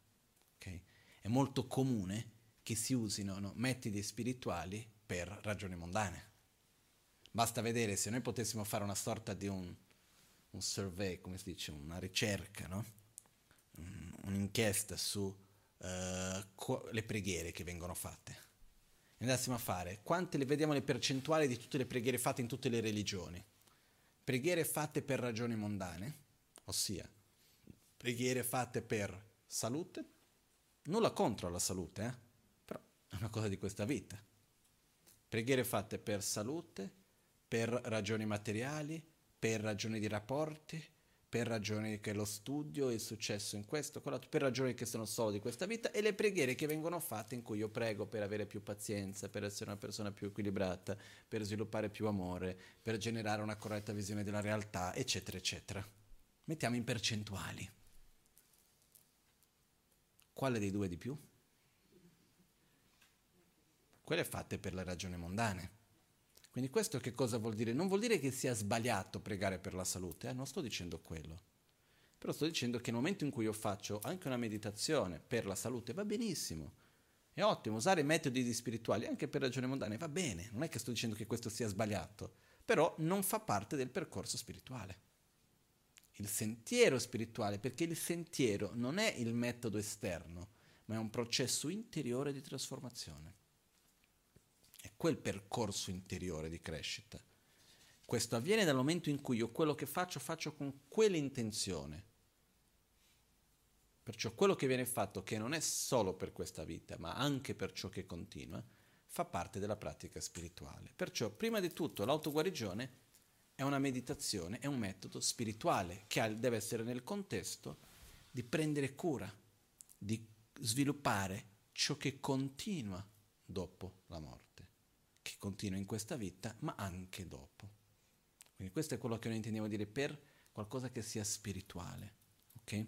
Okay? È molto comune che si usino no, metodi spirituali per ragioni mondane. Basta vedere se noi potessimo fare una sorta di un, un survey, come si dice, una ricerca, no? un, un'inchiesta sulle uh, preghiere che vengono fatte. Andassimo a fare quante le vediamo le percentuali di tutte le preghiere fatte in tutte le religioni preghiere fatte per ragioni mondane, ossia preghiere fatte per salute, nulla contro la salute, eh? però è una cosa di questa vita. Preghiere fatte per salute, per ragioni materiali, per ragioni di rapporti, per ragioni che lo studio, il successo in questo, per ragioni che sono solo di questa vita e le preghiere che vengono fatte in cui io prego per avere più pazienza, per essere una persona più equilibrata, per sviluppare più amore, per generare una corretta visione della realtà, eccetera, eccetera. Mettiamo in percentuali. Quale dei due di più? Quelle fatte per le ragioni mondane. Quindi questo che cosa vuol dire? Non vuol dire che sia sbagliato pregare per la salute, eh? non sto dicendo quello. Però sto dicendo che nel momento in cui io faccio anche una meditazione per la salute va benissimo. È ottimo usare metodi spirituali anche per ragioni mondane, va bene. Non è che sto dicendo che questo sia sbagliato, però non fa parte del percorso spirituale. Il sentiero spirituale, perché il sentiero non è il metodo esterno, ma è un processo interiore di trasformazione. Quel percorso interiore di crescita. Questo avviene dal momento in cui io quello che faccio faccio con quell'intenzione. Perciò quello che viene fatto, che non è solo per questa vita, ma anche per ciò che continua, fa parte della pratica spirituale. Perciò, prima di tutto, l'autoguarigione è una meditazione, è un metodo spirituale che deve essere nel contesto di prendere cura, di sviluppare ciò che continua dopo la morte che continua in questa vita, ma anche dopo. Quindi questo è quello che noi intendiamo dire per qualcosa che sia spirituale. Ok?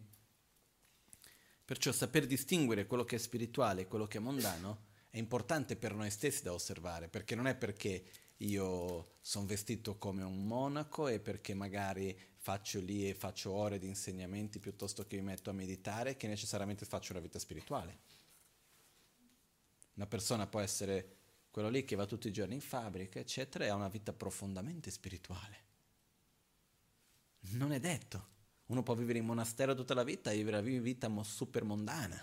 Perciò saper distinguere quello che è spirituale e quello che è mondano è importante per noi stessi da osservare, perché non è perché io sono vestito come un monaco e perché magari faccio lì e faccio ore di insegnamenti piuttosto che mi metto a meditare che necessariamente faccio una vita spirituale. Una persona può essere quello lì che va tutti i giorni in fabbrica, eccetera, e ha una vita profondamente spirituale. Non è detto. Uno può vivere in monastero tutta la vita e vivere una vita super mondana,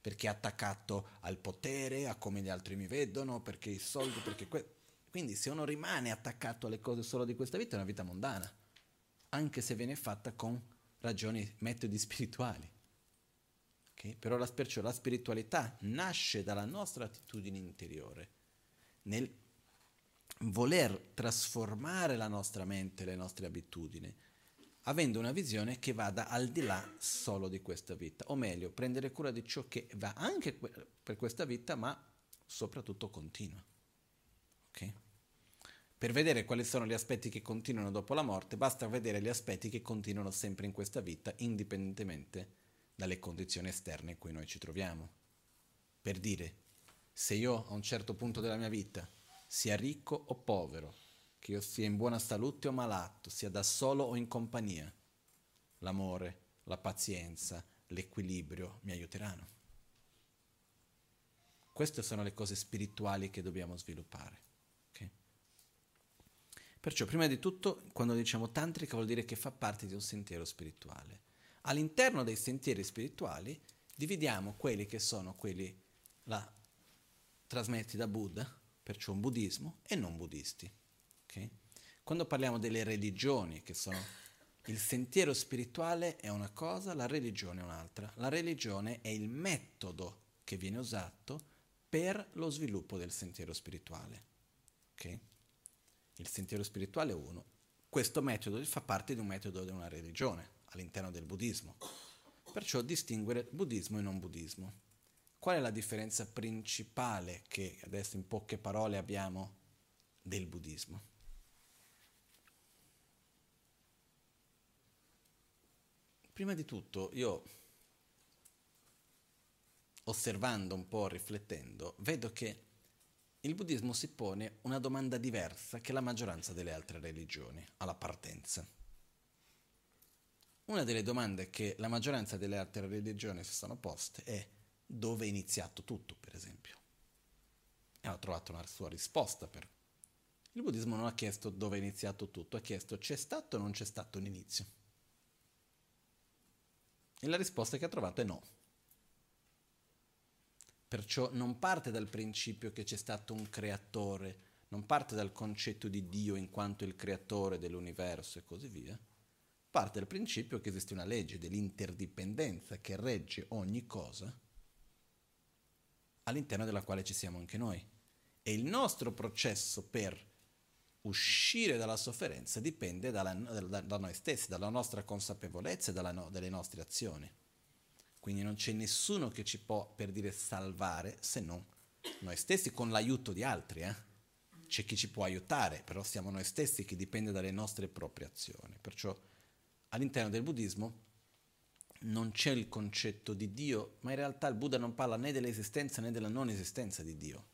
perché è attaccato al potere, a come gli altri mi vedono, perché i soldi, perché... Que- Quindi se uno rimane attaccato alle cose solo di questa vita è una vita mondana, anche se viene fatta con ragioni, metodi spirituali. Okay? Però la, perciò la spiritualità nasce dalla nostra attitudine interiore, nel voler trasformare la nostra mente, le nostre abitudini, avendo una visione che vada al di là solo di questa vita, o meglio, prendere cura di ciò che va anche per questa vita, ma soprattutto continua. Okay? Per vedere quali sono gli aspetti che continuano dopo la morte, basta vedere gli aspetti che continuano sempre in questa vita, indipendentemente dalle condizioni esterne in cui noi ci troviamo. Per dire, se io a un certo punto della mia vita, sia ricco o povero, che io sia in buona salute o malato, sia da solo o in compagnia, l'amore, la pazienza, l'equilibrio mi aiuteranno. Queste sono le cose spirituali che dobbiamo sviluppare. Okay? Perciò, prima di tutto, quando diciamo tantrica vuol dire che fa parte di un sentiero spirituale. All'interno dei sentieri spirituali dividiamo quelli che sono quelli là, trasmessi da Buddha, perciò un buddismo, e non buddisti. Okay? Quando parliamo delle religioni, che sono il sentiero spirituale è una cosa, la religione è un'altra. La religione è il metodo che viene usato per lo sviluppo del sentiero spirituale. Okay? Il sentiero spirituale è uno. Questo metodo fa parte di un metodo di una religione all'interno del buddismo. Perciò distinguere buddismo e non buddismo. Qual è la differenza principale che adesso in poche parole abbiamo del buddismo? Prima di tutto, io osservando un po', riflettendo, vedo che il buddismo si pone una domanda diversa che la maggioranza delle altre religioni alla partenza. Una delle domande che la maggioranza delle altre religioni si sono poste è dove è iniziato tutto, per esempio. E ha trovato una sua risposta per. Il buddismo non ha chiesto dove è iniziato tutto, ha chiesto c'è stato o non c'è stato un inizio. E la risposta che ha trovato è no. Perciò non parte dal principio che c'è stato un creatore, non parte dal concetto di Dio in quanto il creatore dell'universo e così via, parte dal principio che esiste una legge dell'interdipendenza che regge ogni cosa all'interno della quale ci siamo anche noi. E il nostro processo per uscire dalla sofferenza dipende dalla, da, da, noi stessi, dalla nostra consapevolezza e no, dalle nostre azioni. Quindi non c'è nessuno che ci può, per dire, salvare se non noi stessi con l'aiuto di altri. Eh? C'è chi ci può aiutare, però siamo noi stessi che dipende dalle nostre proprie azioni. Perciò all'interno del buddismo non c'è il concetto di Dio, ma in realtà il Buddha non parla né dell'esistenza né della non esistenza di Dio.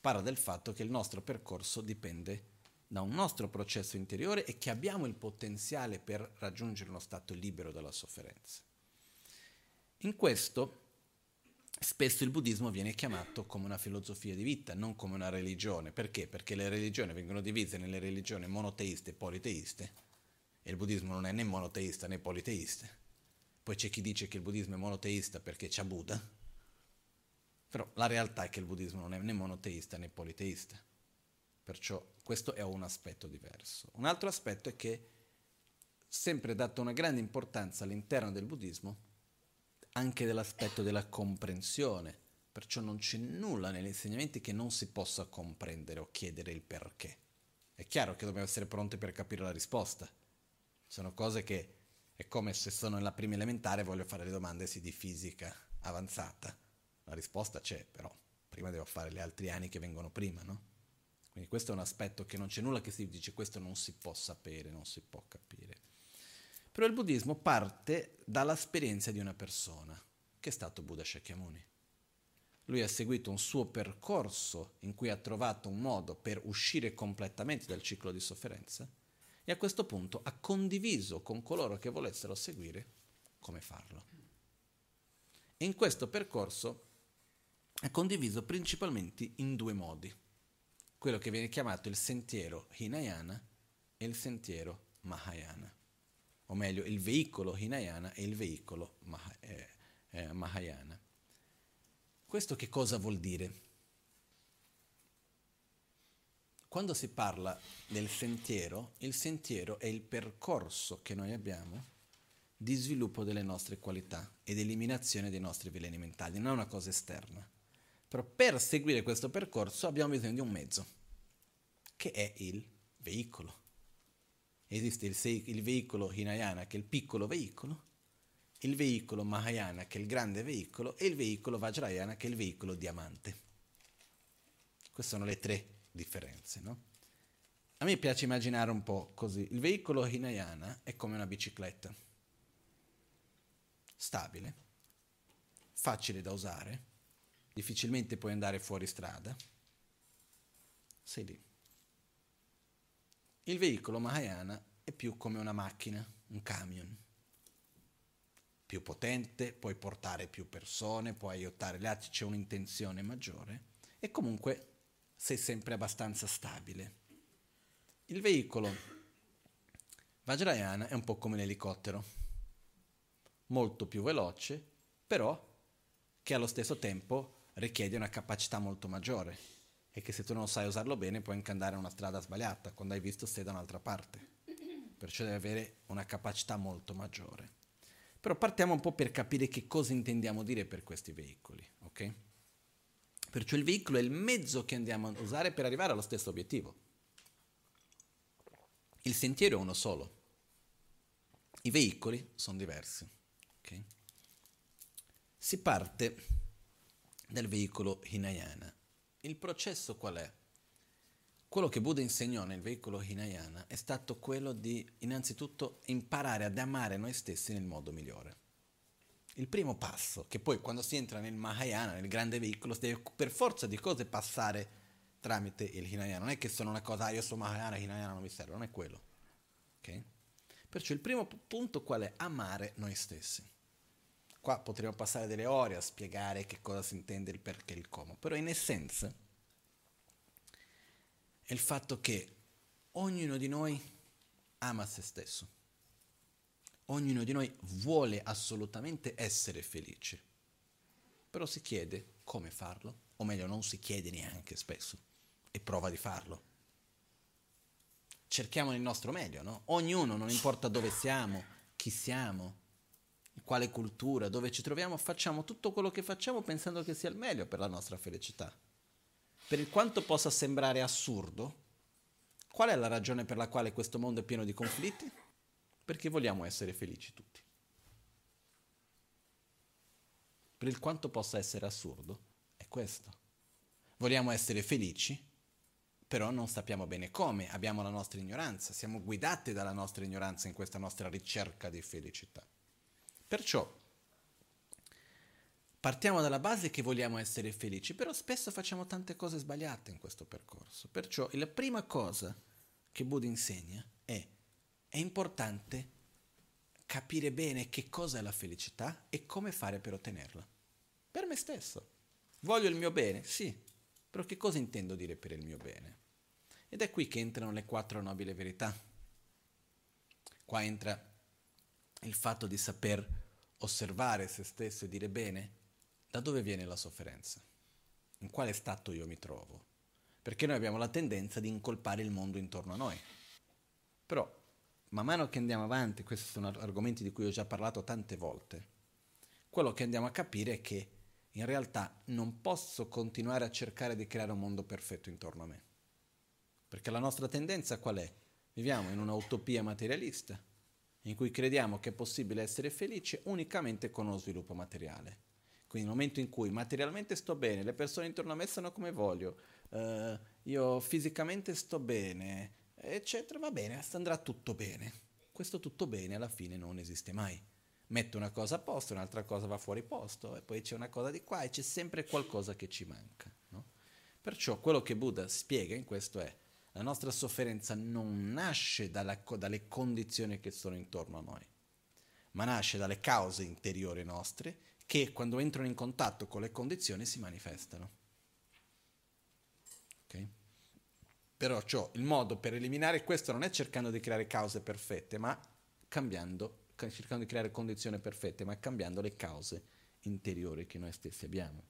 Parla del fatto che il nostro percorso dipende da un nostro processo interiore e che abbiamo il potenziale per raggiungere uno stato libero dalla sofferenza. In questo spesso il buddismo viene chiamato come una filosofia di vita, non come una religione. Perché? Perché le religioni vengono divise nelle religioni monoteiste e politeiste e il buddismo non è né monoteista né politeista. Poi c'è chi dice che il buddismo è monoteista perché c'è Buddha, però la realtà è che il buddismo non è né monoteista né politeista. Perciò questo è un aspetto diverso. Un altro aspetto è che sempre dato una grande importanza all'interno del buddismo anche dell'aspetto della comprensione, perciò non c'è nulla negli insegnamenti che non si possa comprendere o chiedere il perché. È chiaro che dobbiamo essere pronti per capire la risposta. Sono cose che è come se sono nella prima elementare e voglio fare le domande sì, di fisica avanzata. La risposta c'è, però prima devo fare gli altri anni che vengono prima, no? Quindi questo è un aspetto che non c'è nulla che si dice, questo non si può sapere, non si può capire. Però il buddismo parte dall'esperienza di una persona, che è stato Buddha Shakyamuni. Lui ha seguito un suo percorso in cui ha trovato un modo per uscire completamente dal ciclo di sofferenza e a questo punto ha condiviso con coloro che volessero seguire come farlo. E in questo percorso ha condiviso principalmente in due modi quello che viene chiamato il sentiero Hinayana e il sentiero Mahayana, o meglio il veicolo Hinayana e il veicolo eh, eh, Mahayana. Questo che cosa vuol dire? Quando si parla del sentiero, il sentiero è il percorso che noi abbiamo di sviluppo delle nostre qualità ed eliminazione dei nostri veleni mentali, non è una cosa esterna. Però per seguire questo percorso abbiamo bisogno di un mezzo, che è il veicolo. Esiste il, se- il veicolo Hinayana, che è il piccolo veicolo, il veicolo Mahayana, che è il grande veicolo, e il veicolo Vajrayana, che è il veicolo diamante. Queste sono le tre differenze, no? A me piace immaginare un po' così. Il veicolo Hinayana è come una bicicletta. Stabile, facile da usare, difficilmente puoi andare fuori strada, sei lì. Il veicolo Mahayana è più come una macchina, un camion. Più potente, puoi portare più persone, puoi aiutare gli altri, c'è un'intenzione maggiore e comunque sei sempre abbastanza stabile. Il veicolo Vajrayana è un po' come l'elicottero, molto più veloce, però che allo stesso tempo richiede una capacità molto maggiore e che se tu non sai usarlo bene puoi anche andare a una strada sbagliata quando hai visto sei da un'altra parte. Perciò deve avere una capacità molto maggiore. Però partiamo un po' per capire che cosa intendiamo dire per questi veicoli, ok? Perciò il veicolo è il mezzo che andiamo a usare per arrivare allo stesso obiettivo. Il sentiero è uno solo. I veicoli sono diversi. Okay? Si parte dal veicolo Hinayana. Il processo qual è? Quello che Buddha insegnò nel veicolo Hinayana è stato quello di innanzitutto imparare ad amare noi stessi nel modo migliore. Il primo passo, che poi quando si entra nel Mahayana, nel grande veicolo, si deve per forza di cose passare tramite il Hinayana. Non è che sono una cosa, ah, io sono Mahayana, Hinayana non mi serve, non è quello. Okay? Perciò il primo punto qual è? Amare noi stessi. Qua potremmo passare delle ore a spiegare che cosa si intende il perché e il come, però in essenza è il fatto che ognuno di noi ama se stesso. Ognuno di noi vuole assolutamente essere felice, però si chiede come farlo, o meglio non si chiede neanche spesso e prova di farlo. Cerchiamo il nostro meglio, no? Ognuno, non importa dove siamo, chi siamo, quale cultura, dove ci troviamo, facciamo tutto quello che facciamo pensando che sia il meglio per la nostra felicità. Per il quanto possa sembrare assurdo, qual è la ragione per la quale questo mondo è pieno di conflitti? Perché vogliamo essere felici tutti. Per il quanto possa essere assurdo, è questo. Vogliamo essere felici, però non sappiamo bene come, abbiamo la nostra ignoranza, siamo guidati dalla nostra ignoranza in questa nostra ricerca di felicità. Perciò partiamo dalla base che vogliamo essere felici, però spesso facciamo tante cose sbagliate in questo percorso. Perciò la prima cosa che Buddha insegna è è importante capire bene che cosa è la felicità e come fare per ottenerla. Per me stesso. Voglio il mio bene? Sì, però che cosa intendo dire per il mio bene? Ed è qui che entrano le quattro nobili verità. Qua entra il fatto di saper osservare se stesso e dire bene, da dove viene la sofferenza? In quale stato io mi trovo? Perché noi abbiamo la tendenza di incolpare il mondo intorno a noi. Però, man mano che andiamo avanti, questi sono argomenti di cui ho già parlato tante volte, quello che andiamo a capire è che in realtà non posso continuare a cercare di creare un mondo perfetto intorno a me. Perché la nostra tendenza qual è? Viviamo in un'utopia materialista in cui crediamo che è possibile essere felice unicamente con uno sviluppo materiale. Quindi nel momento in cui materialmente sto bene, le persone intorno a me sono come voglio, uh, io fisicamente sto bene, eccetera, va bene, andrà tutto bene. Questo tutto bene alla fine non esiste mai. Metto una cosa a posto, un'altra cosa va fuori posto, e poi c'è una cosa di qua e c'è sempre qualcosa che ci manca. No? Perciò quello che Buddha spiega in questo è la nostra sofferenza non nasce dalla, dalle condizioni che sono intorno a noi, ma nasce dalle cause interiori nostre che quando entrano in contatto con le condizioni si manifestano. Okay? Perciò il modo per eliminare questo non è cercando di creare cause perfette, ma cambiando, cercando di creare condizioni perfette, ma cambiando le cause interiori che noi stessi abbiamo.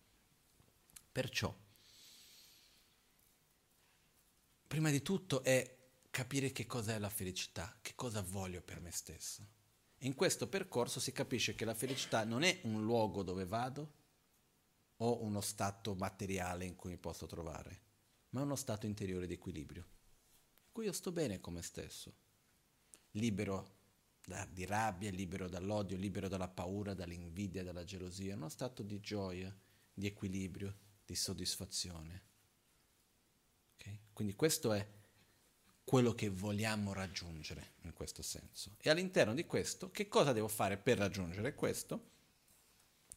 Perciò prima di tutto è capire che cos'è la felicità, che cosa voglio per me stesso. In questo percorso si capisce che la felicità non è un luogo dove vado o uno stato materiale in cui mi posso trovare, ma uno stato interiore di equilibrio, in cui io sto bene con me stesso, libero da, di rabbia, libero dall'odio, libero dalla paura, dall'invidia, dalla gelosia, uno stato di gioia, di equilibrio, di soddisfazione. Okay? Quindi questo è quello che vogliamo raggiungere in questo senso. E all'interno di questo, che cosa devo fare per raggiungere questo?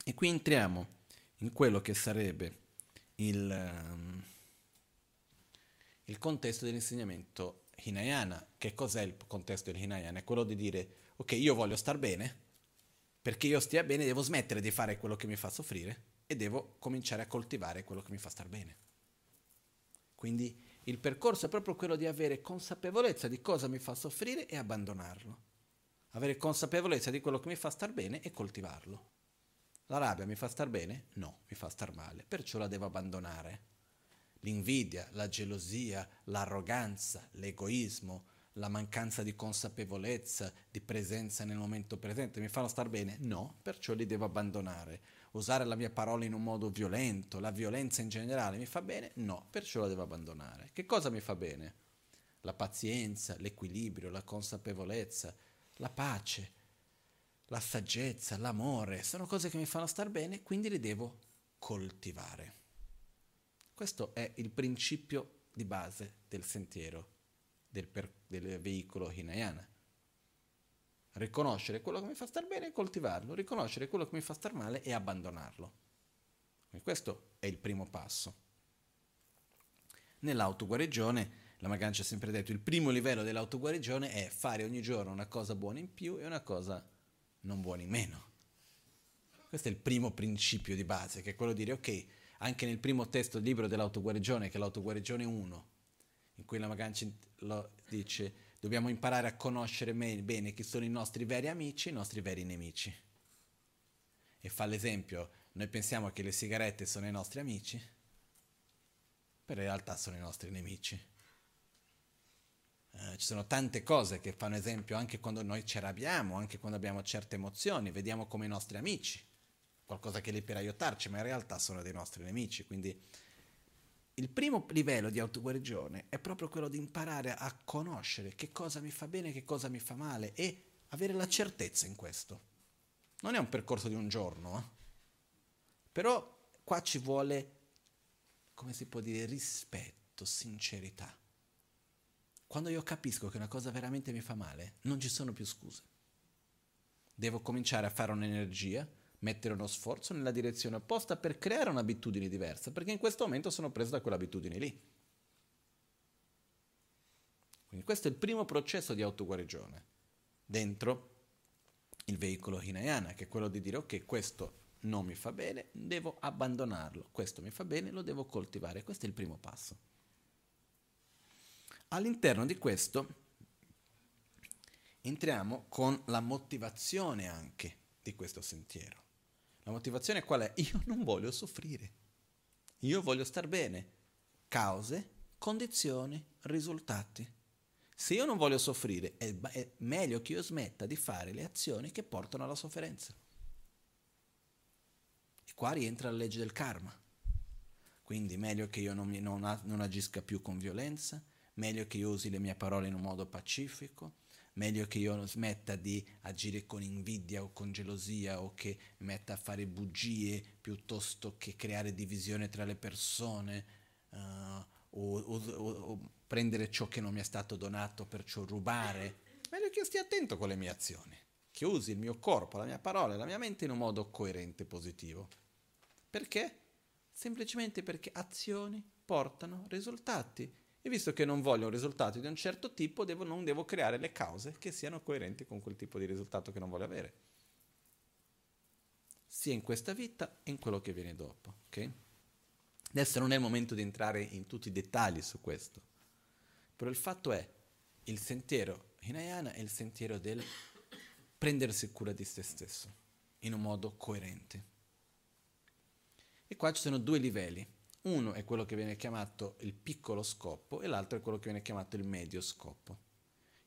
E qui entriamo in quello che sarebbe il, um, il contesto dell'insegnamento Hinayana. Che cos'è il contesto del Hinayana? È quello di dire, ok, io voglio star bene, perché io stia bene devo smettere di fare quello che mi fa soffrire e devo cominciare a coltivare quello che mi fa star bene. Quindi il percorso è proprio quello di avere consapevolezza di cosa mi fa soffrire e abbandonarlo. Avere consapevolezza di quello che mi fa star bene e coltivarlo. La rabbia mi fa star bene? No, mi fa star male, perciò la devo abbandonare. L'invidia, la gelosia, l'arroganza, l'egoismo, la mancanza di consapevolezza, di presenza nel momento presente mi fanno star bene? No, perciò li devo abbandonare. Usare la mia parola in un modo violento, la violenza in generale mi fa bene? No, perciò la devo abbandonare. Che cosa mi fa bene? La pazienza, l'equilibrio, la consapevolezza, la pace, la saggezza, l'amore, sono cose che mi fanno star bene, quindi le devo coltivare. Questo è il principio di base del sentiero, del, per, del veicolo Hinayana. Riconoscere quello che mi fa star bene e coltivarlo, riconoscere quello che mi fa star male e abbandonarlo. E questo è il primo passo. Nell'autoguarigione, la Magancia ha sempre detto, il primo livello dell'autoguarigione è fare ogni giorno una cosa buona in più e una cosa non buona in meno. Questo è il primo principio di base, che è quello di dire, ok, anche nel primo testo del libro dell'autoguarigione, che è l'autoguarigione 1, in cui la Magancia dice dobbiamo imparare a conoscere bene chi sono i nostri veri amici e i nostri veri nemici. E fa l'esempio, noi pensiamo che le sigarette sono i nostri amici, però in realtà sono i nostri nemici. Eh, ci sono tante cose che fanno esempio anche quando noi ci arrabbiamo, anche quando abbiamo certe emozioni, vediamo come i nostri amici qualcosa che è lì per aiutarci, ma in realtà sono dei nostri nemici. Quindi il primo livello di autoguarigione è proprio quello di imparare a conoscere che cosa mi fa bene e che cosa mi fa male e avere la certezza in questo. Non è un percorso di un giorno, eh? però qua ci vuole, come si può dire, rispetto, sincerità. Quando io capisco che una cosa veramente mi fa male, non ci sono più scuse. Devo cominciare a fare un'energia mettere uno sforzo nella direzione opposta per creare un'abitudine diversa, perché in questo momento sono preso da quell'abitudine lì. Quindi questo è il primo processo di autoguarigione dentro il veicolo Hinayana, che è quello di dire ok, questo non mi fa bene, devo abbandonarlo, questo mi fa bene, lo devo coltivare, questo è il primo passo. All'interno di questo entriamo con la motivazione anche di questo sentiero. La motivazione qual è? Io non voglio soffrire. Io voglio star bene. Cause, condizioni, risultati. Se io non voglio soffrire, è, meglio che io smetta di fare le azioni che portano alla sofferenza. E qua rientra la legge del karma. Quindi meglio che io non, non, non agisca più con violenza, meglio che io usi le mie parole in un modo pacifico, meglio che io smetta di agire con invidia o con gelosia o che metta a fare bugie piuttosto che creare divisione tra le persone uh, o, o, o, prendere ciò che non mi è stato donato, perciò rubare. Meglio che io stia attento con le mie azioni, che usi il mio corpo, la mia parola, la mia mente in un modo coerente e positivo. Perché? Semplicemente perché azioni portano risultati e visto che non voglio un risultato di un certo tipo, devo, non devo creare le cause che siano coerenti con quel tipo di risultato che non voglio avere. Sia in questa vita e in quello che viene dopo. Okay? Adesso non è il momento di entrare in tutti i dettagli su questo. Però il fatto è, il sentiero Hinayana è il sentiero del prendersi cura di se stesso, in un modo coerente. E qua ci sono due livelli uno è quello che viene chiamato il piccolo scopo e l'altro è quello che viene chiamato il medio scopo.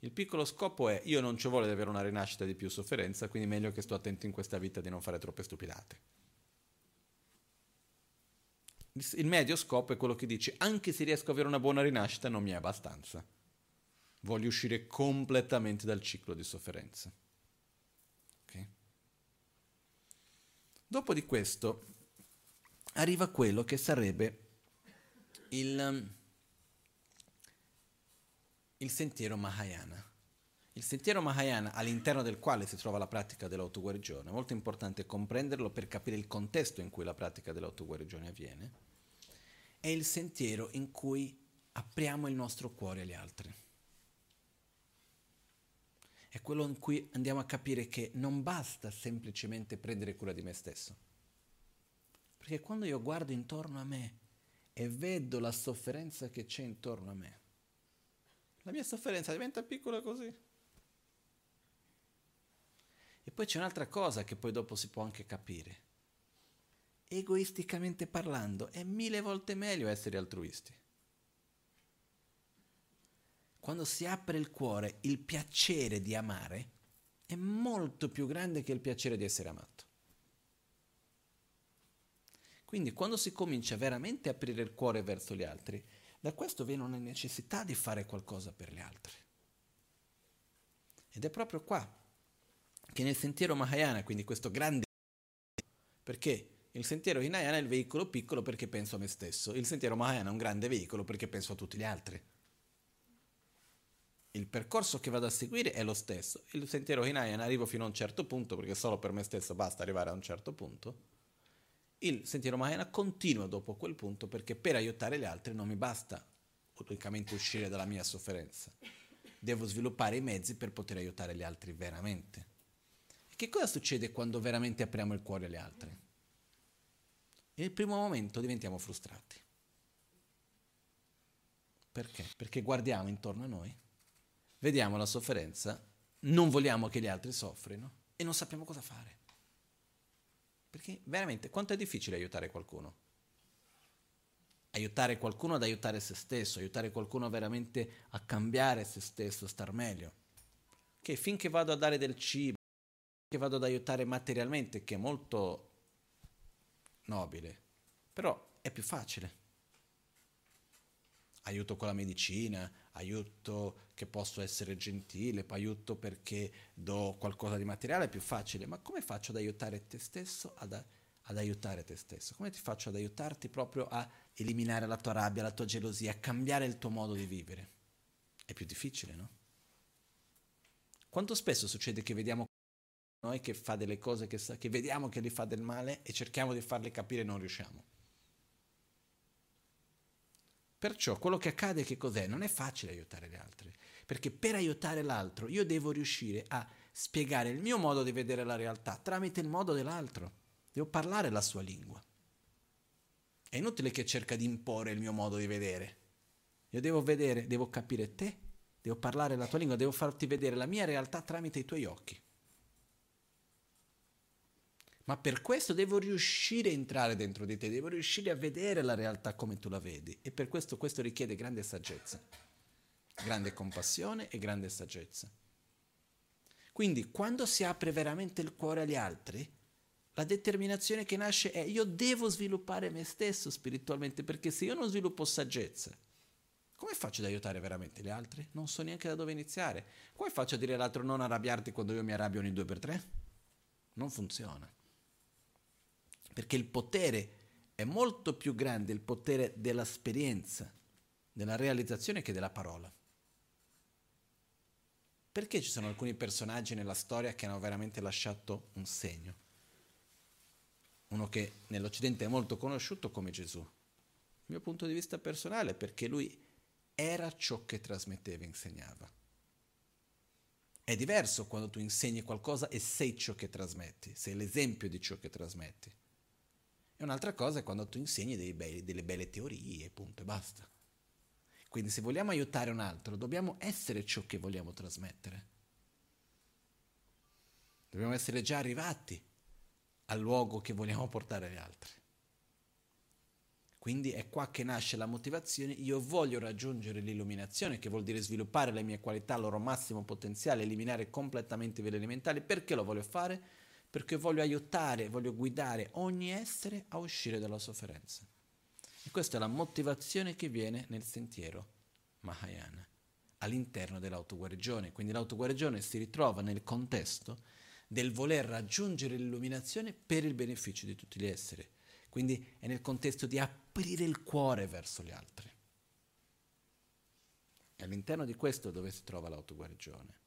Il piccolo scopo è io non ci voglio avere una rinascita di più sofferenza, quindi meglio che sto attento in questa vita di non fare troppe stupidate. Il medio scopo è quello che dice anche se riesco ad avere una buona rinascita non mi è abbastanza. Voglio uscire completamente dal ciclo di sofferenza. Okay? Dopo di questo arriva quello che sarebbe il, um, il sentiero Mahayana. Il sentiero Mahayana, all'interno del quale si trova la pratica dell'autoguarigione, è molto importante comprenderlo per capire il contesto in cui la pratica dell'autoguarigione avviene, è il sentiero in cui apriamo il nostro cuore agli altri. È quello in cui andiamo a capire che non basta semplicemente prendere cura di me stesso perché quando io guardo intorno a me e vedo la sofferenza che c'è intorno a me, la mia sofferenza diventa piccola così. E poi c'è un'altra cosa che poi dopo si può anche capire. Egoisticamente parlando, è mille volte meglio essere altruisti. Quando si apre il cuore, il piacere di amare è molto più grande che il piacere di essere amato. Quindi quando si comincia veramente a aprire il cuore verso gli altri, da questo viene una necessità di fare qualcosa per gli altri. Ed è proprio qua che nel sentiero Mahayana, quindi questo grande... Perché il sentiero Hinayana è il veicolo piccolo perché penso a me stesso, il sentiero Mahayana è un grande veicolo perché penso a tutti gli altri. Il percorso che vado a seguire è lo stesso. Il sentiero Hinayana arrivo fino a un certo punto perché solo per me stesso basta arrivare a un certo punto il sentiero Mahayana continua dopo quel punto perché per aiutare gli altri non mi basta unicamente uscire dalla mia sofferenza. Devo sviluppare i mezzi per poter aiutare gli altri veramente. E che cosa succede quando veramente apriamo il cuore agli altri? Nel primo momento diventiamo frustrati. Perché? Perché guardiamo intorno a noi, vediamo la sofferenza, non vogliamo che gli altri soffrino e non sappiamo cosa fare. Perché veramente quanto è difficile aiutare qualcuno? Aiutare qualcuno ad aiutare se stesso, aiutare qualcuno veramente a cambiare se stesso, a star meglio. Che finché vado a dare del cibo, che vado ad aiutare materialmente, che è molto nobile, però è più facile. Aiuto con la medicina, aiuto che posso essere gentile, aiuto perché do qualcosa di materiale, è più facile, ma come faccio ad aiutare te stesso ad, ad aiutare te stesso? Come ti faccio ad aiutarti proprio a eliminare la tua rabbia, la tua gelosia, a cambiare il tuo modo di vivere? È più difficile, no? Quanto spesso succede che vediamo noi che fa delle cose che, che vediamo che gli fa del male e cerchiamo di farle capire e non riusciamo? Perciò quello che accade che cos'è? Non è facile aiutare gli altri, perché per aiutare l'altro io devo riuscire a spiegare il mio modo di vedere la realtà tramite il modo dell'altro. Devo parlare la sua lingua. È inutile che cerca di imporre il mio modo di vedere. Io devo vedere, devo capire te, devo parlare la tua lingua, devo farti vedere la mia realtà tramite i tuoi occhi. Ma per questo devo riuscire a entrare dentro di te, devo riuscire a vedere la realtà come tu la vedi. E per questo questo richiede grande saggezza, grande compassione e grande saggezza. Quindi quando si apre veramente il cuore agli altri, la determinazione che nasce è io devo sviluppare me stesso spiritualmente, perché se io non sviluppo saggezza, come faccio ad aiutare veramente gli altri? Non so neanche da dove iniziare. Come faccio a dire all'altro non arrabbiarti quando io mi arrabbio ogni due per tre? Non funziona perché il potere è molto più grande, il potere dell'esperienza, della realizzazione che della parola. Perché ci sono alcuni personaggi nella storia che hanno veramente lasciato un segno? Uno che nell'Occidente è molto conosciuto come Gesù. Il mio punto di vista personale è perché lui era ciò che trasmetteva e insegnava. È diverso quando tu insegni qualcosa e sei ciò che trasmetti, sei l'esempio di ciò che trasmetti. E un'altra cosa è quando tu insegni bei, delle belle teorie, punto e basta. Quindi se vogliamo aiutare un altro, dobbiamo essere ciò che vogliamo trasmettere. Dobbiamo essere già arrivati al luogo che vogliamo portare agli altri. Quindi è qua che nasce la motivazione, io voglio raggiungere l'illuminazione, che vuol dire sviluppare le mie qualità al loro massimo potenziale, eliminare completamente i veleni mentali. Perché lo voglio fare? Perché voglio aiutare, voglio guidare ogni essere a uscire dalla sofferenza. E questa è la motivazione che viene nel sentiero Mahayana, all'interno dell'autoguarigione. Quindi l'autoguarigione si ritrova nel contesto del voler raggiungere l'illuminazione per il beneficio di tutti gli esseri. Quindi è nel contesto di aprire il cuore verso gli altri. E all'interno di questo dove si trova l'autoguarigione.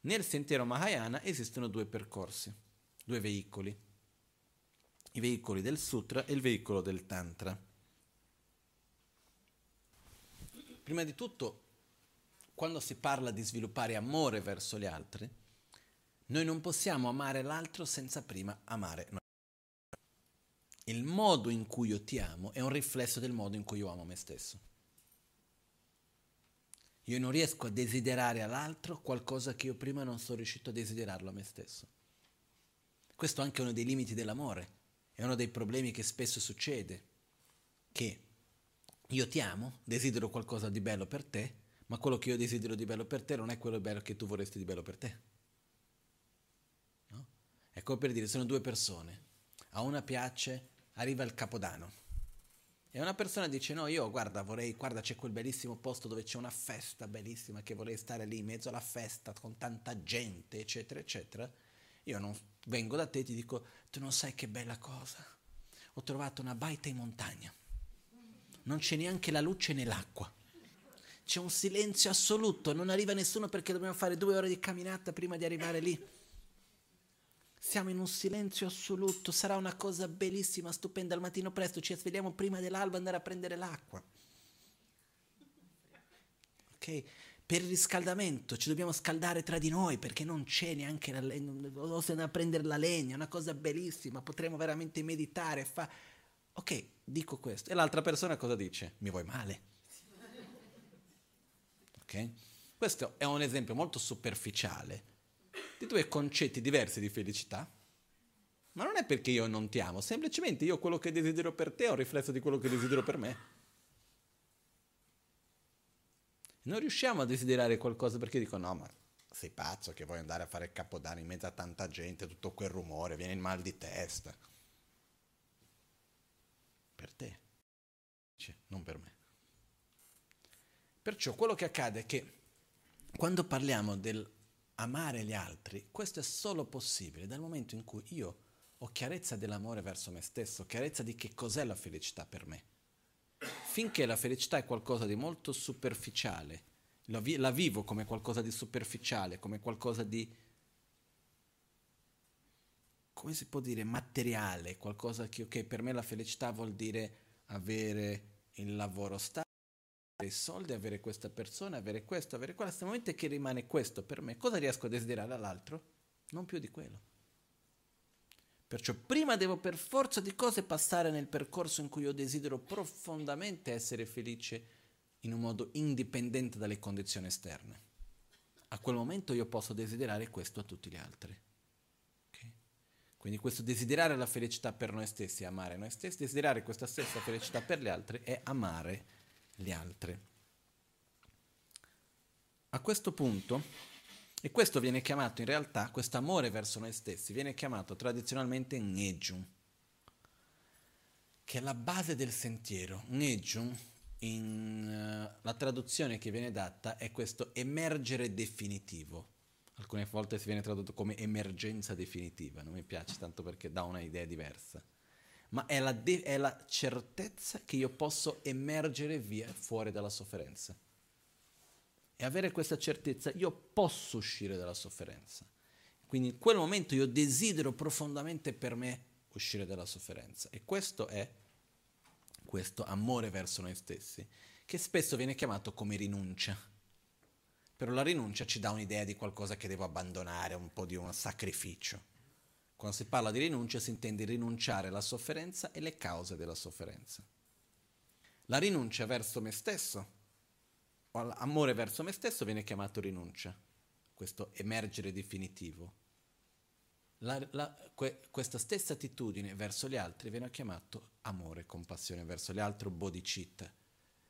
Nel sentiero Mahayana esistono due percorsi due veicoli, i veicoli del Sutra e il veicolo del Tantra. Prima di tutto, quando si parla di sviluppare amore verso gli altri, noi non possiamo amare l'altro senza prima amare noi. il modo in cui io ti amo è un riflesso del modo in cui io amo me stesso. Io non riesco a desiderare all'altro qualcosa che io prima non sono riuscito a desiderarlo a me stesso. Questo è anche uno dei limiti dell'amore, è uno dei problemi che spesso succede, che io ti amo, desidero qualcosa di bello per te, ma quello che io desidero di bello per te non è quello bello che tu vorresti di bello per te. No? È come per dire, sono due persone, a una piace, arriva il capodanno, e una persona dice: No, io guarda, vorrei, guarda, c'è quel bellissimo posto dove c'è una festa bellissima che vorrei stare lì in mezzo alla festa con tanta gente, eccetera, eccetera. Io non vengo da te e ti dico: Tu non sai che bella cosa. Ho trovato una baita in montagna. Non c'è neanche la luce nell'acqua. C'è un silenzio assoluto, non arriva nessuno perché dobbiamo fare due ore di camminata prima di arrivare lì. Siamo in un silenzio assoluto, sarà una cosa bellissima, stupenda. Al mattino presto ci svegliamo prima dell'alba andare a prendere l'acqua. Ok? Per il riscaldamento ci dobbiamo scaldare tra di noi perché non c'è neanche la legna, o se andare a prendere la legna, è una cosa bellissima, potremo veramente meditare. Fa... Ok, dico questo. E l'altra persona cosa dice? Mi vuoi male? Ok? Questo è un esempio molto superficiale di due concetti diversi di felicità, ma non è perché io non ti amo, semplicemente io quello che desidero per te è un riflesso di quello che desidero per me. Non riusciamo a desiderare qualcosa perché dico no, ma sei pazzo che vuoi andare a fare capodanno in mezzo a tanta gente, tutto quel rumore, viene il mal di testa. Per te, non per me. Perciò quello che accade è che quando parliamo del amare gli altri, questo è solo possibile dal momento in cui io ho chiarezza dell'amore verso me stesso, chiarezza di che cos'è la felicità per me. Finché la felicità è qualcosa di molto superficiale, la, vi- la vivo come qualcosa di superficiale, come qualcosa di, come si può dire, materiale, qualcosa che okay, per me la felicità vuol dire avere il lavoro stabile i soldi, avere questa persona, avere questo, avere quello, nel momento che rimane questo per me, cosa riesco a desiderare all'altro? Non più di quello. Perciò prima devo per forza di cose passare nel percorso in cui io desidero profondamente essere felice in un modo indipendente dalle condizioni esterne. A quel momento io posso desiderare questo a tutti gli altri. Okay? Quindi questo desiderare la felicità per noi stessi, amare noi stessi, desiderare questa stessa felicità per gli altri è amare gli altri. A questo punto, e questo viene chiamato in realtà, questo amore verso noi stessi, viene chiamato tradizionalmente Ngejun, che è la base del sentiero. Ngejun, in, uh, la traduzione che viene data è questo emergere definitivo. Alcune volte si viene tradotto come emergenza definitiva, non mi piace tanto perché dà una idea diversa ma è la, de- è la certezza che io posso emergere via fuori dalla sofferenza. E avere questa certezza, io posso uscire dalla sofferenza. Quindi in quel momento io desidero profondamente per me uscire dalla sofferenza. E questo è questo amore verso noi stessi, che spesso viene chiamato come rinuncia. Però la rinuncia ci dà un'idea di qualcosa che devo abbandonare, un po' di un sacrificio. Quando si parla di rinuncia si intende rinunciare alla sofferenza e le cause della sofferenza. La rinuncia verso me stesso, o l'amore verso me stesso viene chiamato rinuncia, questo emergere definitivo. La, la, que, questa stessa attitudine verso gli altri viene chiamato amore, compassione verso gli altri, bodhicitta,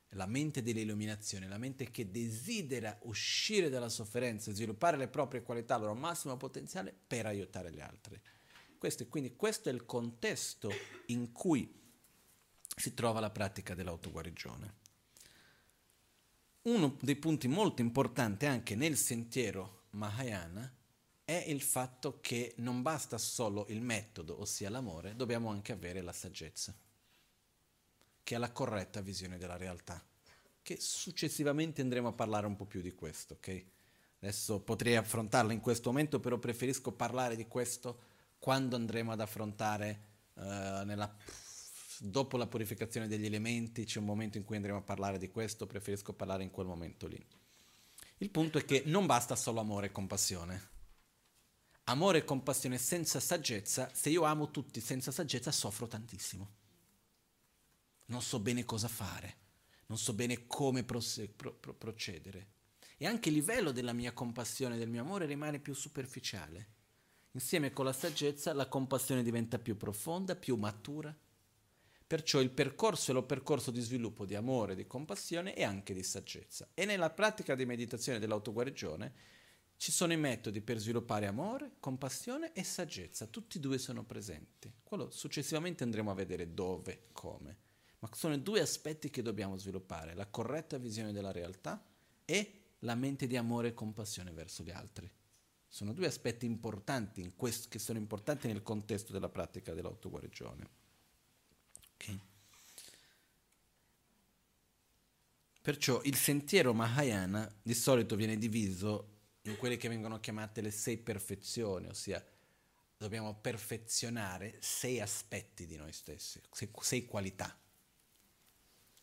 la mente dell'illuminazione, la mente che desidera uscire dalla sofferenza sviluppare le proprie qualità, il loro massimo potenziale per aiutare gli altri. Questo, quindi questo è il contesto in cui si trova la pratica dell'autoguarigione. Uno dei punti molto importanti anche nel sentiero Mahayana è il fatto che non basta solo il metodo, ossia l'amore, dobbiamo anche avere la saggezza, che è la corretta visione della realtà, che successivamente andremo a parlare un po' più di questo, ok? Adesso potrei affrontarlo in questo momento, però preferisco parlare di questo quando andremo ad affrontare uh, nella, dopo la purificazione degli elementi, c'è un momento in cui andremo a parlare di questo, preferisco parlare in quel momento lì. Il punto è che non basta solo amore e compassione. amore e compassione senza saggezza, se io amo tutti senza saggezza soffro tantissimo. Non so bene cosa fare, non so bene come proce- pro- pro- procedere. E anche il livello della mia compassione, del mio amore rimane più superficiale. Insieme con la saggezza la compassione diventa più profonda, più matura. Perciò il percorso è lo percorso di sviluppo di amore, di compassione e anche di saggezza. E nella pratica di meditazione dell'autoguarigione ci sono i metodi per sviluppare amore, compassione e saggezza, tutti e due sono presenti. Quello successivamente andremo a vedere dove, come. Ma sono due aspetti che dobbiamo sviluppare, la corretta visione della realtà e la mente di amore e compassione verso gli altri. Sono due aspetti importanti questo, che sono importanti nel contesto della pratica dell'autoguarigione. Okay. Perciò il sentiero Mahayana di solito viene diviso in quelle che vengono chiamate le sei perfezioni, ossia dobbiamo perfezionare sei aspetti di noi stessi, sei, sei qualità.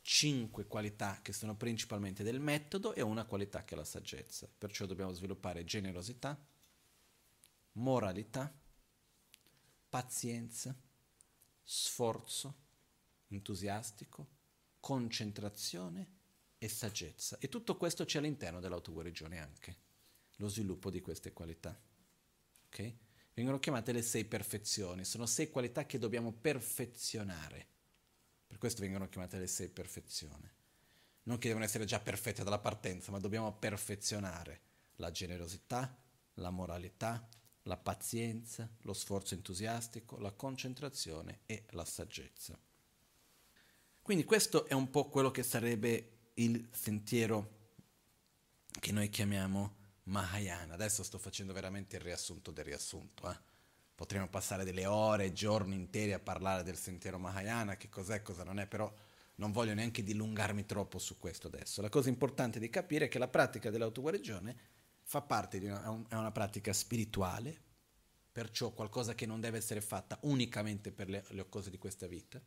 Cinque qualità che sono principalmente del metodo e una qualità che è la saggezza. Perciò dobbiamo sviluppare generosità, moralità, pazienza, sforzo entusiastico, concentrazione e saggezza. E tutto questo c'è all'interno dell'autoguarigione anche lo sviluppo di queste qualità. Okay? Vengono chiamate le sei perfezioni, sono sei qualità che dobbiamo perfezionare. Per questo vengono chiamate le sei perfezioni. Non che devono essere già perfette dalla partenza, ma dobbiamo perfezionare la generosità, la moralità, la pazienza, lo sforzo entusiastico, la concentrazione e la saggezza. Quindi questo è un po' quello che sarebbe il sentiero che noi chiamiamo Mahayana. Adesso sto facendo veramente il riassunto del riassunto. Eh? Potremmo passare delle ore, giorni interi a parlare del sentiero Mahayana, che cos'è, cosa non è, però non voglio neanche dilungarmi troppo su questo adesso. La cosa importante di capire è che la pratica dell'autoguarigione fa parte di una, è una pratica spirituale, perciò qualcosa che non deve essere fatta unicamente per le, le cose di questa vita,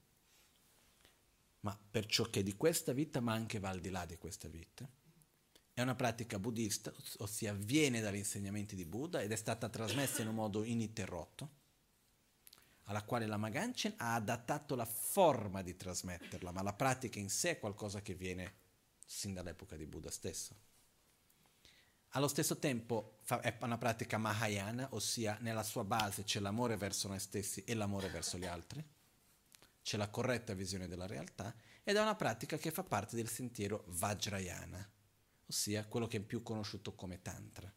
ma per ciò che è di questa vita, ma anche va al di là di questa vita è una pratica buddista, ossia viene dagli insegnamenti di Buddha ed è stata trasmessa in un modo ininterrotto, alla quale la Maganchen ha adattato la forma di trasmetterla, ma la pratica in sé è qualcosa che viene sin dall'epoca di Buddha stesso. Allo stesso tempo è una pratica mahayana, ossia nella sua base c'è l'amore verso noi stessi e l'amore verso gli altri, c'è la corretta visione della realtà ed è una pratica che fa parte del sentiero Vajrayana ossia quello che è più conosciuto come Tantra.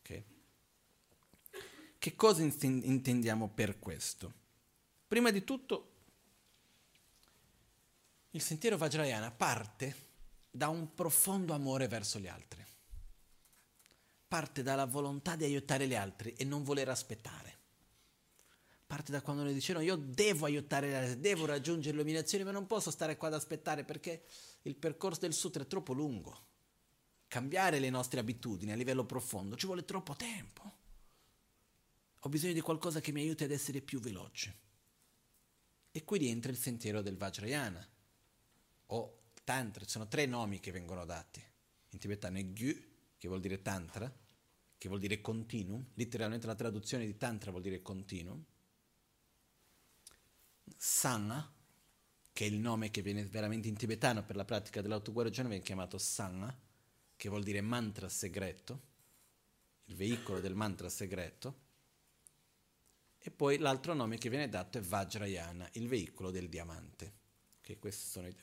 Okay? Che cosa intendiamo per questo? Prima di tutto, il sentiero Vajrayana parte da un profondo amore verso gli altri. Parte dalla volontà di aiutare gli altri e non voler aspettare. Parte da quando noi dicevano io devo aiutare devo raggiungere l'illuminazione, ma non posso stare qua ad aspettare perché il percorso del sutra è troppo lungo cambiare le nostre abitudini a livello profondo ci vuole troppo tempo. Ho bisogno di qualcosa che mi aiuti ad essere più veloce. E qui rientra il sentiero del Vajrayana o Tantra, sono tre nomi che vengono dati. In tibetano è Gyu, che vuol dire Tantra, che vuol dire continuum, letteralmente la traduzione di Tantra vuol dire continuum. Sangha, che è il nome che viene veramente in tibetano per la pratica dell'autoguarigione, viene chiamato Sangha, che vuol dire mantra segreto, il veicolo del mantra segreto, e poi l'altro nome che viene dato è Vajrayana, il veicolo del diamante. Okay, i,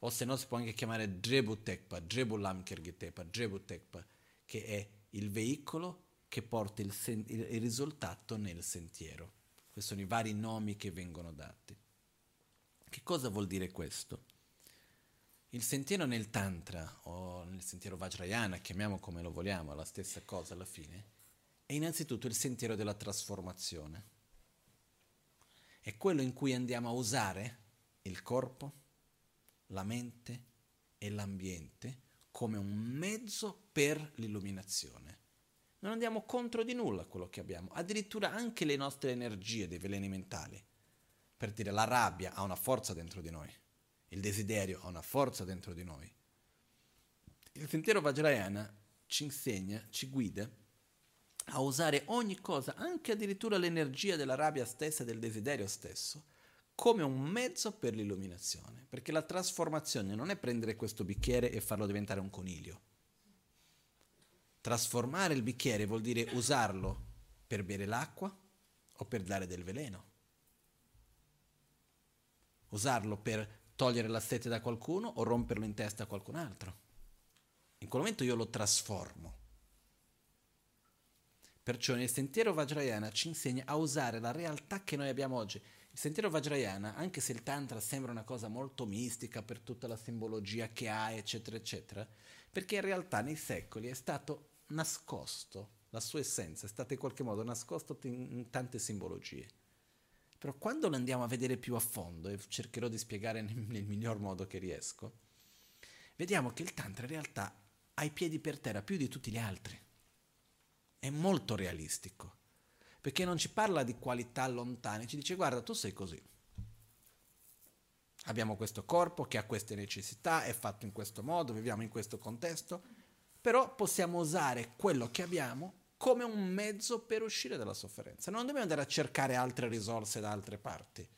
o se no si può anche chiamare Drebutekpa, Drebulamkirgitepa, Drebutekpa, che è il veicolo che porta il, sen- il risultato nel sentiero. Questi sono i vari nomi che vengono dati. Che cosa vuol dire questo? Il sentiero nel Tantra o nel sentiero Vajrayana, chiamiamo come lo vogliamo, la stessa cosa alla fine, è innanzitutto il sentiero della trasformazione. È quello in cui andiamo a usare il corpo, la mente e l'ambiente come un mezzo per l'illuminazione. Non andiamo contro di nulla quello che abbiamo, addirittura anche le nostre energie dei veleni mentali. Per dire la rabbia ha una forza dentro di noi il desiderio ha una forza dentro di noi. Il sentiero Vajrayana ci insegna, ci guida a usare ogni cosa, anche addirittura l'energia della rabbia stessa, del desiderio stesso, come un mezzo per l'illuminazione. Perché la trasformazione non è prendere questo bicchiere e farlo diventare un coniglio. Trasformare il bicchiere vuol dire usarlo per bere l'acqua o per dare del veleno. Usarlo per togliere la sete da qualcuno o romperlo in testa a qualcun altro. In quel momento io lo trasformo. Perciò nel sentiero Vajrayana ci insegna a usare la realtà che noi abbiamo oggi. Il sentiero Vajrayana, anche se il Tantra sembra una cosa molto mistica per tutta la simbologia che ha, eccetera, eccetera, perché in realtà nei secoli è stato nascosto, la sua essenza è stata in qualche modo nascosta in tante simbologie. Però quando lo andiamo a vedere più a fondo, e cercherò di spiegare nel, nel miglior modo che riesco, vediamo che il Tantra in realtà ha i piedi per terra più di tutti gli altri. È molto realistico, perché non ci parla di qualità lontane, ci dice guarda tu sei così. Abbiamo questo corpo che ha queste necessità, è fatto in questo modo, viviamo in questo contesto, però possiamo usare quello che abbiamo come un mezzo per uscire dalla sofferenza. Non dobbiamo andare a cercare altre risorse da altre parti.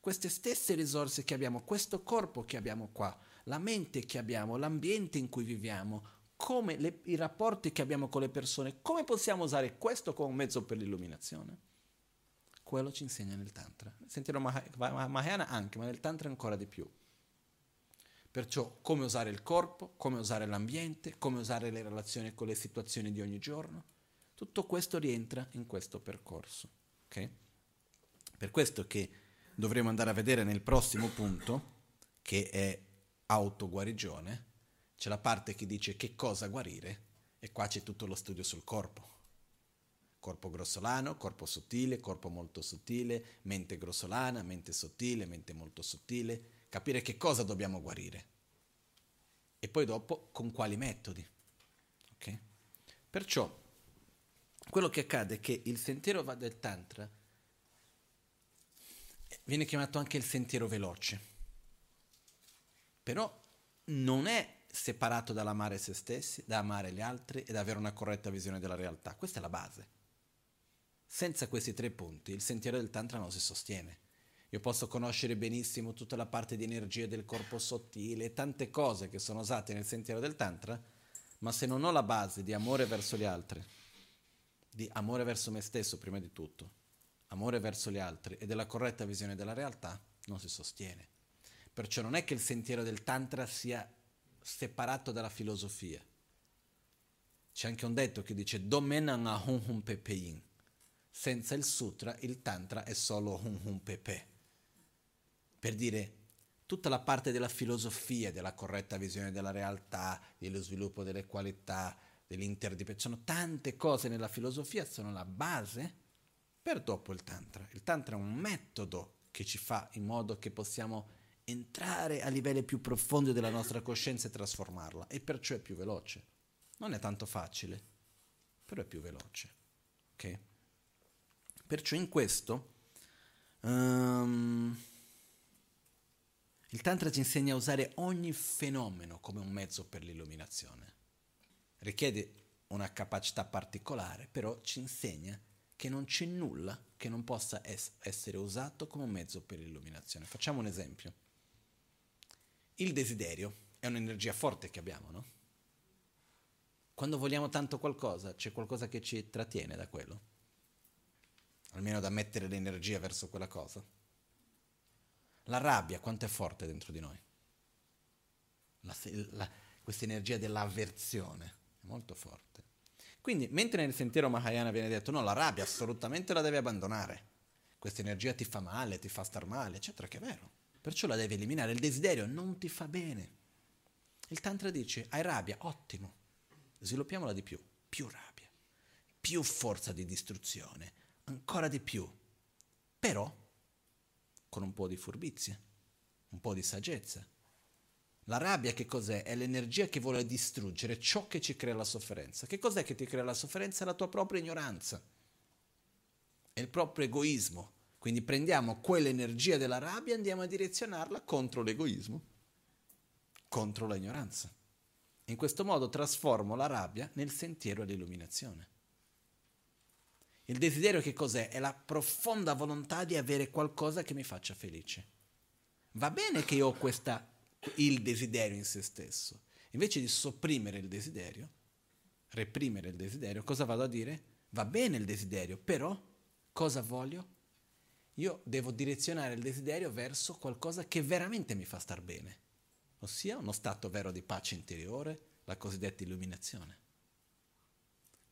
Queste stesse risorse che abbiamo, questo corpo che abbiamo qua, la mente che abbiamo, l'ambiente in cui viviamo, come le, i rapporti che abbiamo con le persone, come possiamo usare questo come un mezzo per l'illuminazione? Quello ci insegna nel Tantra. Sentirò Mahayana anche, ma nel Tantra ancora di più. Perciò come usare il corpo, come usare l'ambiente, come usare le relazioni con le situazioni di ogni giorno, tutto questo rientra in questo percorso. Okay? Per questo che dovremo andare a vedere nel prossimo punto, che è autoguarigione, c'è la parte che dice che cosa guarire e qua c'è tutto lo studio sul corpo. Corpo grossolano, corpo sottile, corpo molto sottile, mente grossolana, mente sottile, mente molto sottile, capire che cosa dobbiamo guarire e poi dopo con quali metodi. Okay? Perciò quello che accade è che il sentiero del Tantra viene chiamato anche il sentiero veloce, però non è separato dall'amare se stessi, da amare gli altri ed avere una corretta visione della realtà. Questa è la base. Senza questi tre punti il sentiero del Tantra non si sostiene. Io posso conoscere benissimo tutta la parte di energia del corpo sottile, tante cose che sono usate nel sentiero del Tantra, ma se non ho la base di amore verso gli altri, di amore verso me stesso prima di tutto, amore verso gli altri e della corretta visione della realtà, non si sostiene. Perciò non è che il sentiero del Tantra sia separato dalla filosofia. C'è anche un detto che dice Domenan hun hun pepein. Senza il sutra il Tantra è solo hun hun pepe per dire tutta la parte della filosofia, della corretta visione della realtà, dello sviluppo delle qualità, dell'interdipendenza. Sono tante cose nella filosofia, sono la base per dopo il Tantra. Il Tantra è un metodo che ci fa in modo che possiamo entrare a livelli più profondi della nostra coscienza e trasformarla, e perciò è più veloce. Non è tanto facile, però è più veloce. Ok? Perciò in questo... Um, il Tantra ci insegna a usare ogni fenomeno come un mezzo per l'illuminazione. Richiede una capacità particolare, però ci insegna che non c'è nulla che non possa es- essere usato come un mezzo per l'illuminazione. Facciamo un esempio. Il desiderio è un'energia forte che abbiamo, no? Quando vogliamo tanto qualcosa, c'è qualcosa che ci trattiene da quello. Almeno da mettere l'energia verso quella cosa. La rabbia, quanto è forte dentro di noi? questa energia dell'avversione è molto forte. Quindi, mentre nel sentiero Mahayana viene detto no, la rabbia assolutamente la devi abbandonare, questa energia ti fa male, ti fa star male, eccetera, che è vero. Perciò la devi eliminare, il desiderio non ti fa bene. Il Tantra dice, hai rabbia, ottimo, sviluppiamola di più, più rabbia, più forza di distruzione, ancora di più. Però con un po' di furbizia, un po' di saggezza. La rabbia che cos'è? È l'energia che vuole distruggere ciò che ci crea la sofferenza. Che cos'è che ti crea la sofferenza? La tua propria ignoranza. È il proprio egoismo. Quindi prendiamo quell'energia della rabbia e andiamo a direzionarla contro l'egoismo, contro l'ignoranza. In questo modo trasformo la rabbia nel sentiero all'illuminazione. Il desiderio che cos'è? È la profonda volontà di avere qualcosa che mi faccia felice. Va bene che io ho questa, il desiderio in se stesso. Invece di sopprimere il desiderio, reprimere il desiderio, cosa vado a dire? Va bene il desiderio, però cosa voglio? Io devo direzionare il desiderio verso qualcosa che veramente mi fa star bene, ossia uno stato vero di pace interiore, la cosiddetta illuminazione.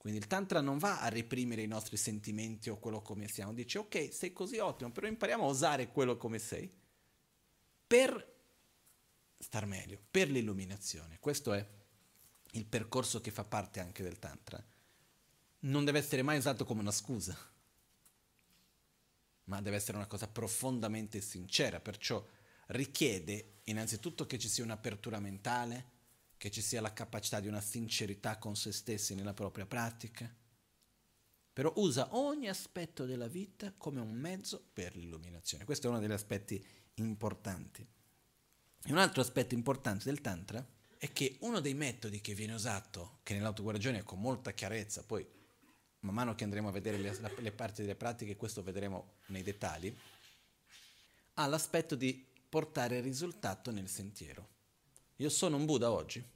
Quindi il Tantra non va a reprimere i nostri sentimenti o quello come siamo, dice ok, sei così ottimo, però impariamo a usare quello come sei per star meglio, per l'illuminazione. Questo è il percorso che fa parte anche del Tantra. Non deve essere mai usato come una scusa, ma deve essere una cosa profondamente sincera, perciò richiede innanzitutto che ci sia un'apertura mentale, che ci sia la capacità di una sincerità con se stessi nella propria pratica, però usa ogni aspetto della vita come un mezzo per l'illuminazione. Questo è uno degli aspetti importanti. E un altro aspetto importante del Tantra è che uno dei metodi che viene usato, che nell'autoguarigione con molta chiarezza, poi man mano che andremo a vedere le, le parti delle pratiche, questo vedremo nei dettagli, ha l'aspetto di portare risultato nel sentiero. Io sono un Buddha oggi?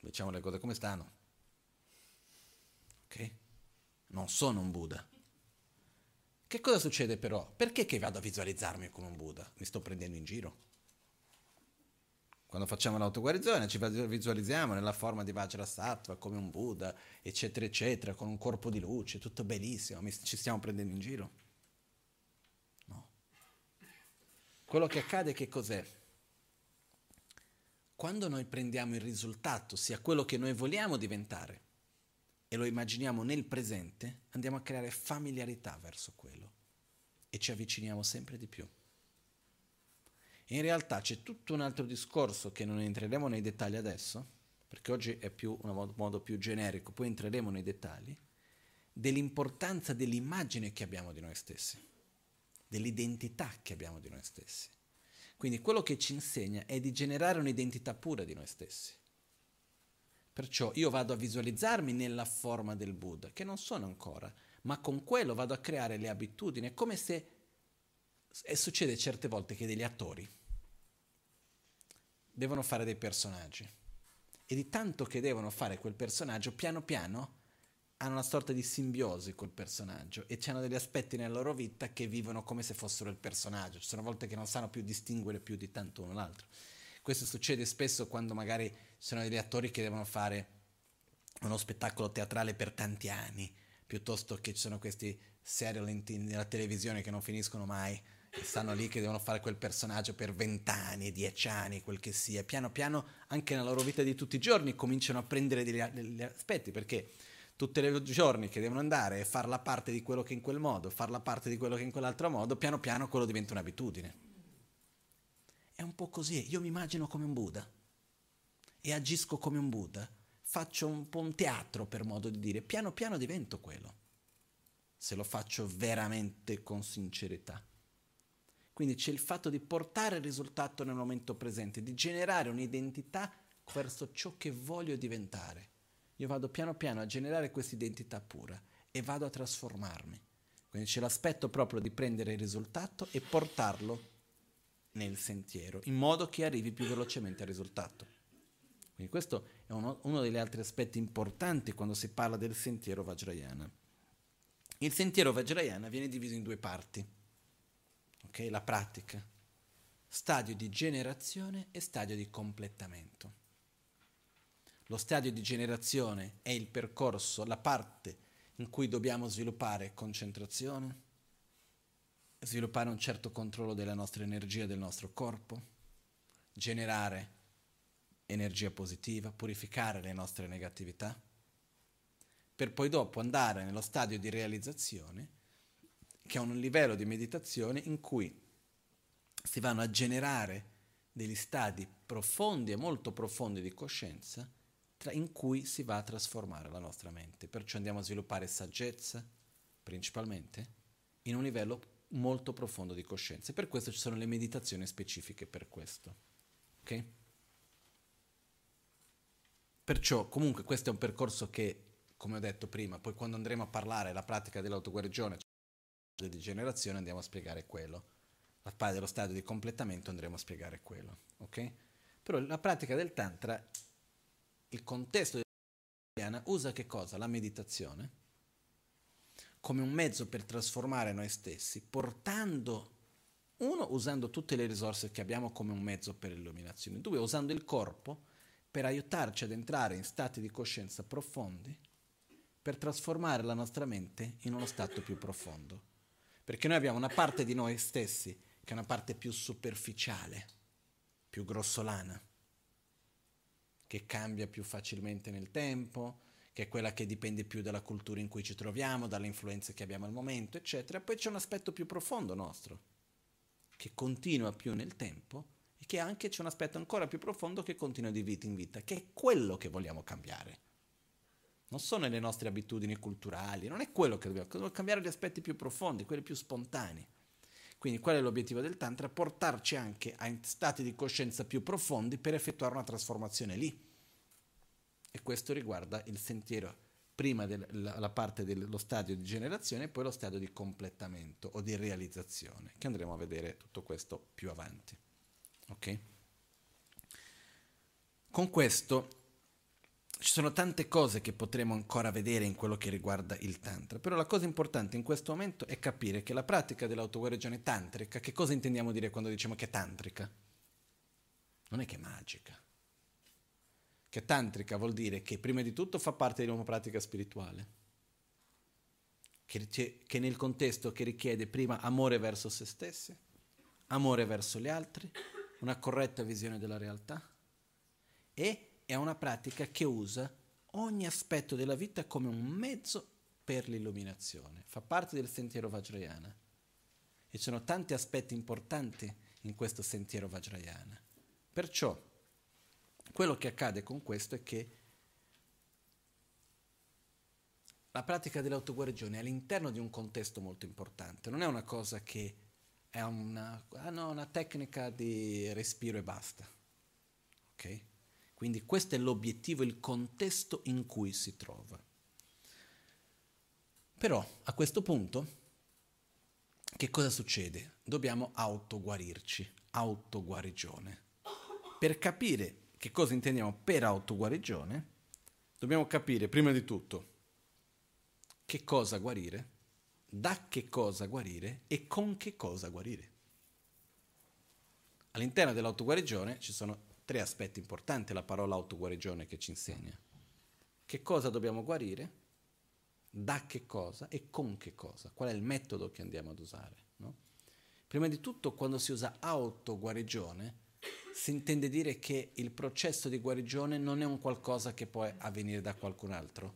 Diciamo le cose come stanno. Ok? Non sono un Buddha. Che cosa succede però? Perché che vado a visualizzarmi come un Buddha? Mi sto prendendo in giro. Quando facciamo l'autoguarigione ci visualizziamo nella forma di Vajrasattva come un Buddha, eccetera, eccetera, con un corpo di luce, tutto bellissimo, ci stiamo prendendo in giro? No. Quello che accade che cos'è? quando noi prendiamo il risultato, sia quello che noi vogliamo diventare, e lo immaginiamo nel presente, andiamo a creare familiarità verso quello e ci avviciniamo sempre di più. In realtà c'è tutto un altro discorso che non entreremo nei dettagli adesso, perché oggi è più un modo più generico, poi entreremo nei dettagli, dell'importanza dell'immagine che abbiamo di noi stessi, dell'identità che abbiamo di noi stessi. Quindi quello che ci insegna è di generare un'identità pura di noi stessi. Perciò io vado a visualizzarmi nella forma del Buddha, che non sono ancora, ma con quello vado a creare le abitudini. È come se, e succede certe volte che degli attori devono fare dei personaggi. E di tanto che devono fare quel personaggio, piano piano hanno una sorta di simbiosi col personaggio e hanno degli aspetti nella loro vita che vivono come se fossero il personaggio. Ci sono volte che non sanno più distinguere più di tanto uno l'altro. Questo succede spesso quando magari sono degli attori che devono fare uno spettacolo teatrale per tanti anni, piuttosto che ci sono questi serial nella televisione che non finiscono mai e stanno lì che devono fare quel personaggio per vent'anni, dieci anni, quel che sia. Piano piano anche nella loro vita di tutti i giorni cominciano a prendere degli, degli aspetti perché tutti i giorni che devono andare e fare la parte di quello che in quel modo, fare la parte di quello che in quell'altro modo, piano piano quello diventa un'abitudine. È un po' così, io mi immagino come un Buddha e agisco come un Buddha, faccio un po' un teatro per modo di dire, piano piano divento quello, se lo faccio veramente con sincerità. Quindi c'è il fatto di portare il risultato nel momento presente, di generare un'identità verso ciò che voglio diventare io vado piano piano a generare questa identità pura e vado a trasformarmi. Quindi c'è l'aspetto proprio di prendere il risultato e portarlo nel sentiero, in modo che arrivi più velocemente al risultato. Quindi questo è uno, uno degli altri aspetti importanti quando si parla del sentiero Vajrayana. Il sentiero Vajrayana viene diviso in due parti. Okay? La pratica, stadio di generazione e stadio di completamento. Lo stadio di generazione è il percorso, la parte in cui dobbiamo sviluppare concentrazione, sviluppare un certo controllo della nostra energia, del nostro corpo, generare energia positiva, purificare le nostre negatività, per poi dopo andare nello stadio di realizzazione, che è un livello di meditazione in cui si vanno a generare degli stadi profondi e molto profondi di coscienza in cui si va a trasformare la nostra mente. Perciò andiamo a sviluppare saggezza, principalmente, in un livello molto profondo di coscienza. E per questo ci sono le meditazioni specifiche per questo. Ok? Perciò, comunque, questo è un percorso che come ho detto prima, poi quando andremo a parlare della pratica dell'autoguarigione, cioè di generazione, andiamo a spiegare quello. La parte dello stadio di completamento andremo a spiegare quello, ok? Però la pratica del Tantra, il contesto della usa che cosa? La meditazione come un mezzo per trasformare noi stessi, portando, uno, usando tutte le risorse che abbiamo come un mezzo per l'illuminazione, due, usando il corpo per aiutarci ad entrare in stati di coscienza profondi, per trasformare la nostra mente in uno stato più profondo. Perché noi abbiamo una parte di noi stessi che è una parte più superficiale, più grossolana, che cambia più facilmente nel tempo, che è quella che dipende più dalla cultura in cui ci troviamo, dalle influenze che abbiamo al momento, eccetera. Poi c'è un aspetto più profondo nostro, che continua più nel tempo e che anche c'è un aspetto ancora più profondo che continua di vita in vita, che è quello che vogliamo cambiare. Non sono le nostre abitudini culturali, non è quello che dobbiamo, dobbiamo cambiare gli aspetti più profondi, quelli più spontanei. Quindi qual è l'obiettivo del Tantra? Portarci anche a stati di coscienza più profondi per effettuare una trasformazione lì. E questo riguarda il sentiero, prima della, la parte dello stadio di generazione e poi lo stadio di completamento o di realizzazione, che andremo a vedere tutto questo più avanti. Ok? Con questo ci sono tante cose che potremo ancora vedere in quello che riguarda il Tantra, però la cosa importante in questo momento è capire che la pratica dell'autoguarigione tantrica, che cosa intendiamo dire quando diciamo che è tantrica? Non è che è magica che tantrica vuol dire che prima di tutto fa parte di una pratica spirituale, che, che nel contesto che richiede prima amore verso se stessi, amore verso gli altri, una corretta visione della realtà e è una pratica che usa ogni aspetto della vita come un mezzo per l'illuminazione, fa parte del sentiero Vajrayana e ci sono tanti aspetti importanti in questo sentiero Vajrayana. Perciò quello che accade con questo è che la pratica dell'autoguarigione è all'interno di un contesto molto importante, non è una cosa che è una, ah no, una tecnica di respiro e basta. Okay? Quindi questo è l'obiettivo, il contesto in cui si trova. Però a questo punto che cosa succede? Dobbiamo autoguarirci, autoguarigione. Per capire che cosa intendiamo per autoguarigione, dobbiamo capire prima di tutto che cosa guarire, da che cosa guarire e con che cosa guarire. All'interno dell'autoguarigione ci sono tre aspetti importanti, la parola autoguarigione che ci insegna. Che cosa dobbiamo guarire, da che cosa e con che cosa, qual è il metodo che andiamo ad usare. No? Prima di tutto, quando si usa autoguarigione, si intende dire che il processo di guarigione non è un qualcosa che può avvenire da qualcun altro,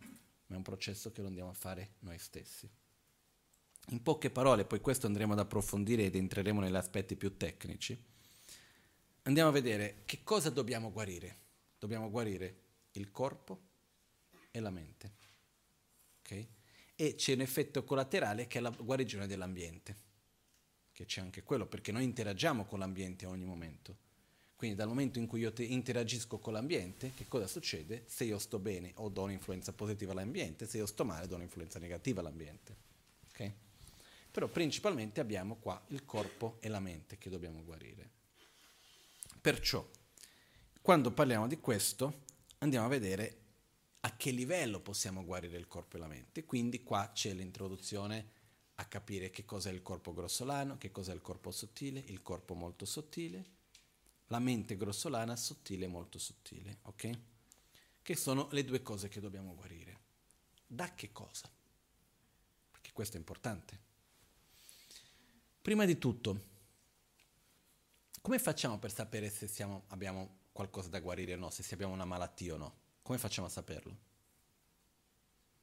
ma è un processo che lo andiamo a fare noi stessi. In poche parole, poi questo andremo ad approfondire ed entreremo negli aspetti più tecnici, andiamo a vedere che cosa dobbiamo guarire. Dobbiamo guarire il corpo e la mente. Okay? E c'è un effetto collaterale che è la guarigione dell'ambiente, che c'è anche quello, perché noi interagiamo con l'ambiente a ogni momento. Quindi dal momento in cui io interagisco con l'ambiente, che cosa succede? Se io sto bene o do un'influenza positiva all'ambiente, se io sto male do un'influenza negativa all'ambiente. Okay? Però principalmente abbiamo qua il corpo e la mente che dobbiamo guarire. Perciò, quando parliamo di questo, andiamo a vedere a che livello possiamo guarire il corpo e la mente. Quindi qua c'è l'introduzione a capire che cos'è il corpo grossolano, che cos'è il corpo sottile, il corpo molto sottile, la mente grossolana sottile molto sottile, ok? Che sono le due cose che dobbiamo guarire. Da che cosa? Perché questo è importante. Prima di tutto, come facciamo per sapere se siamo, abbiamo qualcosa da guarire o no, se abbiamo una malattia o no? Come facciamo a saperlo?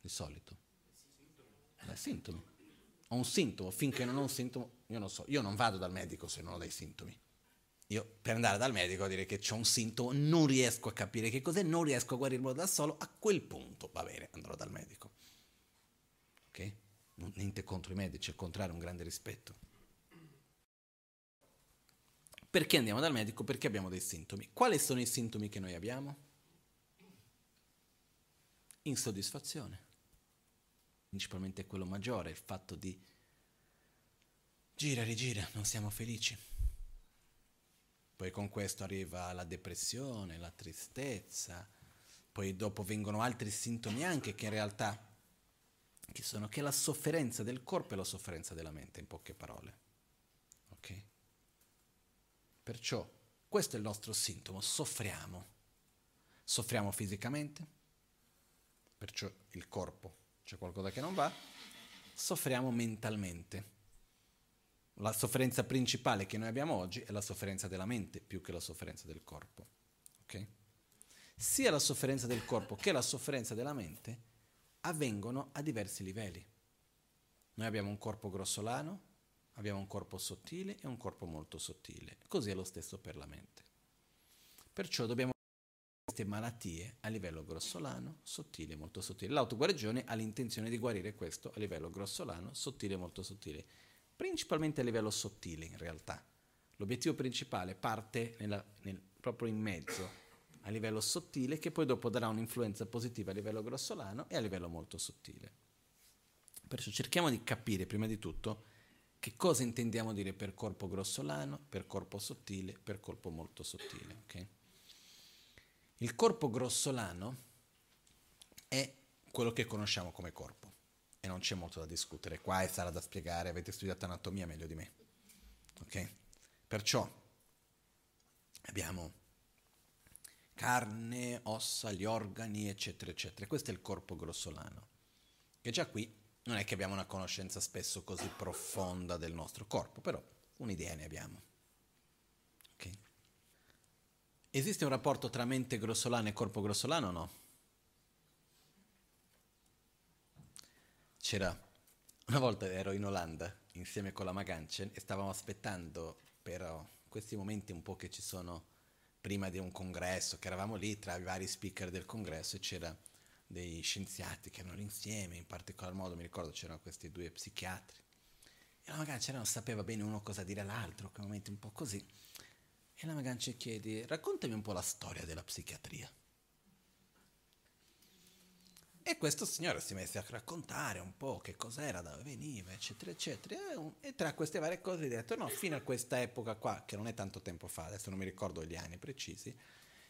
Di solito. Dai sintomi. Ho un sintomo, finché non ho un sintomo, io non so, io non vado dal medico se non ho dei sintomi. Io per andare dal medico a dire che ho un sintomo, non riesco a capire che cos'è, non riesco a guarirlo da solo, a quel punto va bene, andrò dal medico. Ok? Niente contro i medici, al contrario, un grande rispetto. Perché andiamo dal medico? Perché abbiamo dei sintomi. Quali sono i sintomi che noi abbiamo? Insoddisfazione. principalmente quello maggiore, il fatto di gira, rigira, non siamo felici. Poi con questo arriva la depressione, la tristezza, poi dopo vengono altri sintomi anche che in realtà che sono che la sofferenza del corpo e la sofferenza della mente, in poche parole. Perciò questo è il nostro sintomo, soffriamo. Soffriamo fisicamente, perciò il corpo c'è qualcosa che non va, soffriamo mentalmente. La sofferenza principale che noi abbiamo oggi è la sofferenza della mente più che la sofferenza del corpo. Okay? Sia la sofferenza del corpo che la sofferenza della mente avvengono a diversi livelli. Noi abbiamo un corpo grossolano, abbiamo un corpo sottile e un corpo molto sottile. Così è lo stesso per la mente. Perciò dobbiamo queste malattie a livello grossolano, sottile, molto sottile. L'autoguarigione ha l'intenzione di guarire questo a livello grossolano, sottile, molto sottile, principalmente a livello sottile in realtà. L'obiettivo principale parte nella, nel, proprio in mezzo, a livello sottile, che poi dopo darà un'influenza positiva a livello grossolano e a livello molto sottile. Perciò cerchiamo di capire prima di tutto che cosa intendiamo dire per corpo grossolano, per corpo sottile, per corpo molto sottile. Okay? Il corpo grossolano è quello che conosciamo come corpo e non c'è molto da discutere. Qua è sarà da spiegare, avete studiato anatomia meglio di me. Ok? Perciò abbiamo carne, ossa, gli organi, eccetera, eccetera. Questo è il corpo grossolano. Che già qui non è che abbiamo una conoscenza spesso così profonda del nostro corpo, però un'idea ne abbiamo. Esiste un rapporto tra mente grossolana e corpo grossolano o no? C'era, una volta ero in Olanda insieme con la Maganchen e stavamo aspettando per questi momenti un po' che ci sono prima di un congresso, che eravamo lì tra i vari speaker del congresso e c'era dei scienziati che erano insieme, in particolar modo mi ricordo c'erano questi due psichiatri. E la Maganchen non sapeva bene uno cosa dire all'altro, quei momenti un po' così. E la Magancia chiede, raccontami un po' la storia della psichiatria. E questo signore si mette a raccontare un po' che cos'era, da dove veniva, eccetera, eccetera. E tra queste varie cose ha detto, no, fino a questa epoca qua, che non è tanto tempo fa, adesso non mi ricordo gli anni precisi,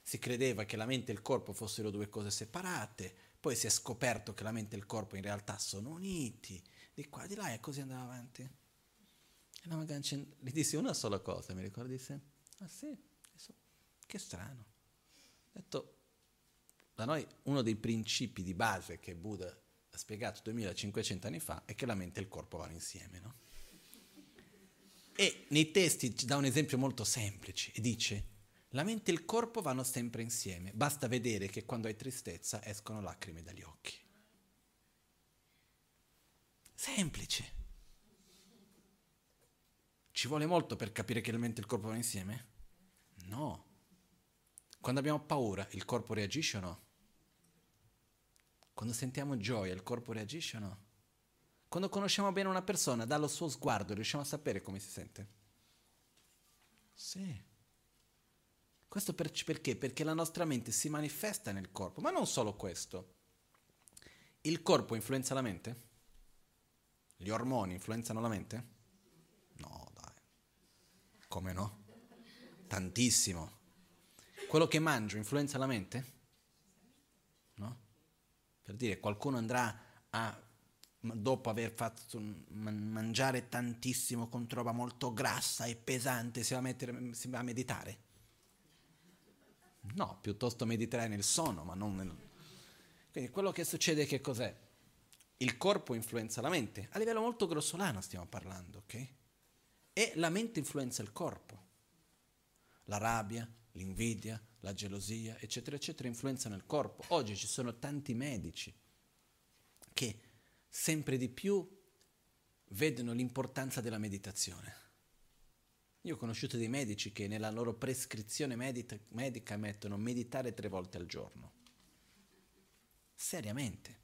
si credeva che la mente e il corpo fossero due cose separate, poi si è scoperto che la mente e il corpo in realtà sono uniti, di qua, di là, e così andava avanti. E la Magancia gli disse una sola cosa, mi ricordo, disse, Ah sì? Che strano. Ho detto, da noi uno dei principi di base che Buddha ha spiegato 2500 anni fa è che la mente e il corpo vanno insieme, no? E nei testi ci dà un esempio molto semplice e dice, la mente e il corpo vanno sempre insieme, basta vedere che quando hai tristezza escono lacrime dagli occhi. Semplice. Ci vuole molto per capire che la mente e il corpo vanno insieme? No. Quando abbiamo paura, il corpo reagisce o no? Quando sentiamo gioia, il corpo reagisce o no? Quando conosciamo bene una persona, dallo suo sguardo riusciamo a sapere come si sente? Sì. Questo per, perché? Perché la nostra mente si manifesta nel corpo, ma non solo questo. Il corpo influenza la mente? Gli ormoni influenzano la mente? Come no? Tantissimo. Quello che mangio influenza la mente? No? Per dire, qualcuno andrà a, dopo aver fatto mangiare tantissimo con roba molto grassa e pesante, si va a, mettere, si va a meditare? No, piuttosto mediterà nel sonno, ma non nel... Quindi quello che succede che cos'è? Il corpo influenza la mente, a livello molto grossolano stiamo parlando, ok? e la mente influenza il corpo. La rabbia, l'invidia, la gelosia, eccetera, eccetera, influenzano il corpo. Oggi ci sono tanti medici che sempre di più vedono l'importanza della meditazione. Io ho conosciuto dei medici che nella loro prescrizione medica, medica mettono meditare tre volte al giorno. Seriamente.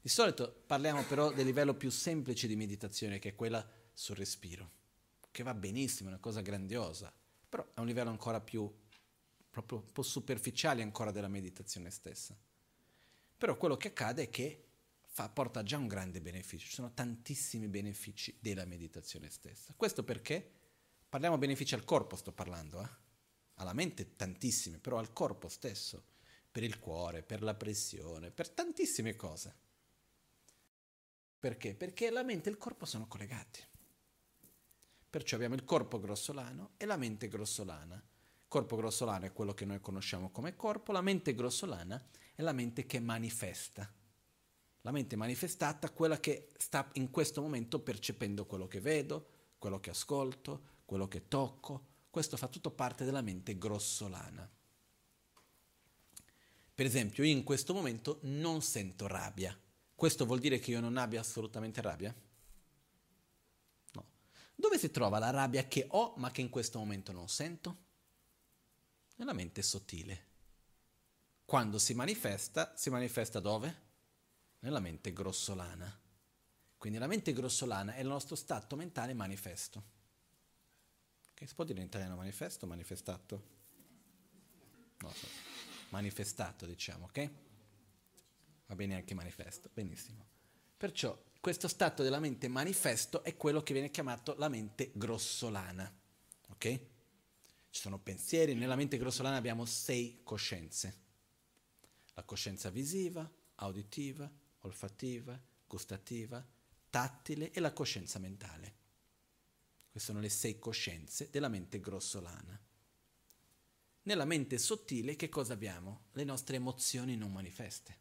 Di solito parliamo però del livello più semplice di meditazione, che è quella sul respiro che va benissimo, è una cosa grandiosa, però è un livello ancora più, proprio un po' superficiale ancora della meditazione stessa. Però quello che accade è che fa, porta già un grande beneficio, ci sono tantissimi benefici della meditazione stessa. Questo perché parliamo benefici al corpo, sto parlando, eh? alla mente tantissimi, però al corpo stesso, per il cuore, per la pressione, per tantissime cose. Perché? Perché la mente e il corpo sono collegati. Perciò abbiamo il corpo grossolano e la mente grossolana. Il corpo grossolano è quello che noi conosciamo come corpo, la mente grossolana è la mente che manifesta la mente manifestata, quella che sta in questo momento percependo quello che vedo, quello che ascolto, quello che tocco. Questo fa tutto parte della mente grossolana. Per esempio, io in questo momento non sento rabbia. Questo vuol dire che io non abbia assolutamente rabbia? No. Dove si trova la rabbia che ho ma che in questo momento non sento? Nella mente sottile. Quando si manifesta, si manifesta dove? nella mente grossolana. Quindi la mente grossolana è il nostro stato mentale manifesto. Che si può dire in italiano manifesto o manifestato? No, so. manifestato diciamo, ok? Va bene anche manifesto, benissimo. Perciò questo stato della mente manifesto è quello che viene chiamato la mente grossolana, ok? Ci sono pensieri, nella mente grossolana abbiamo sei coscienze. La coscienza visiva, auditiva, olfattiva, gustativa, tattile e la coscienza mentale. Queste sono le sei coscienze della mente grossolana. Nella mente sottile che cosa abbiamo? Le nostre emozioni non manifeste,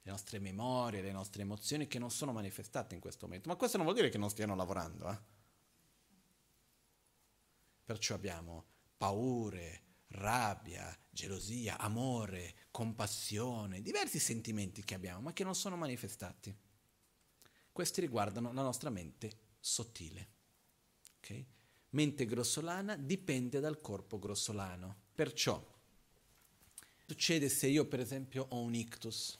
le nostre memorie, le nostre emozioni che non sono manifestate in questo momento. Ma questo non vuol dire che non stiano lavorando. Eh? Perciò abbiamo paure, rabbia, gelosia, amore, compassione, diversi sentimenti che abbiamo, ma che non sono manifestati. Questi riguardano la nostra mente sottile. Okay? Mente grossolana dipende dal corpo grossolano. Perciò, succede se io per esempio ho un ictus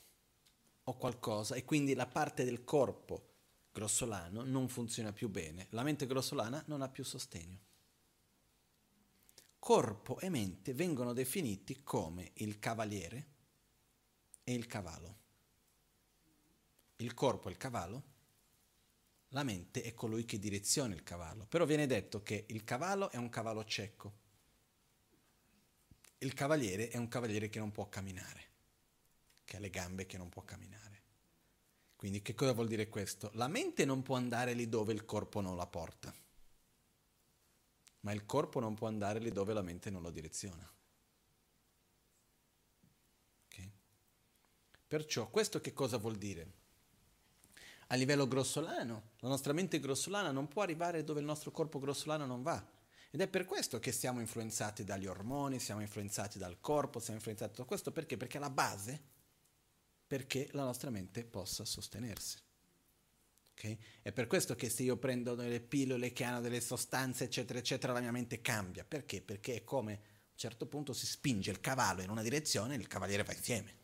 o qualcosa e quindi la parte del corpo grossolano non funziona più bene, la mente grossolana non ha più sostegno corpo e mente vengono definiti come il cavaliere e il cavallo. Il corpo è il cavallo, la mente è colui che direziona il cavallo, però viene detto che il cavallo è un cavallo cieco, il cavaliere è un cavaliere che non può camminare, che ha le gambe che non può camminare. Quindi che cosa vuol dire questo? La mente non può andare lì dove il corpo non la porta ma il corpo non può andare lì dove la mente non lo direziona. Okay? Perciò questo che cosa vuol dire? A livello grossolano, la nostra mente grossolana non può arrivare dove il nostro corpo grossolano non va. Ed è per questo che siamo influenzati dagli ormoni, siamo influenzati dal corpo, siamo influenzati da tutto questo perché? Perché è la base perché la nostra mente possa sostenersi. Okay? È per questo che se io prendo delle pillole che hanno delle sostanze, eccetera, eccetera, la mia mente cambia. Perché? Perché è come a un certo punto si spinge il cavallo in una direzione e il cavaliere va insieme.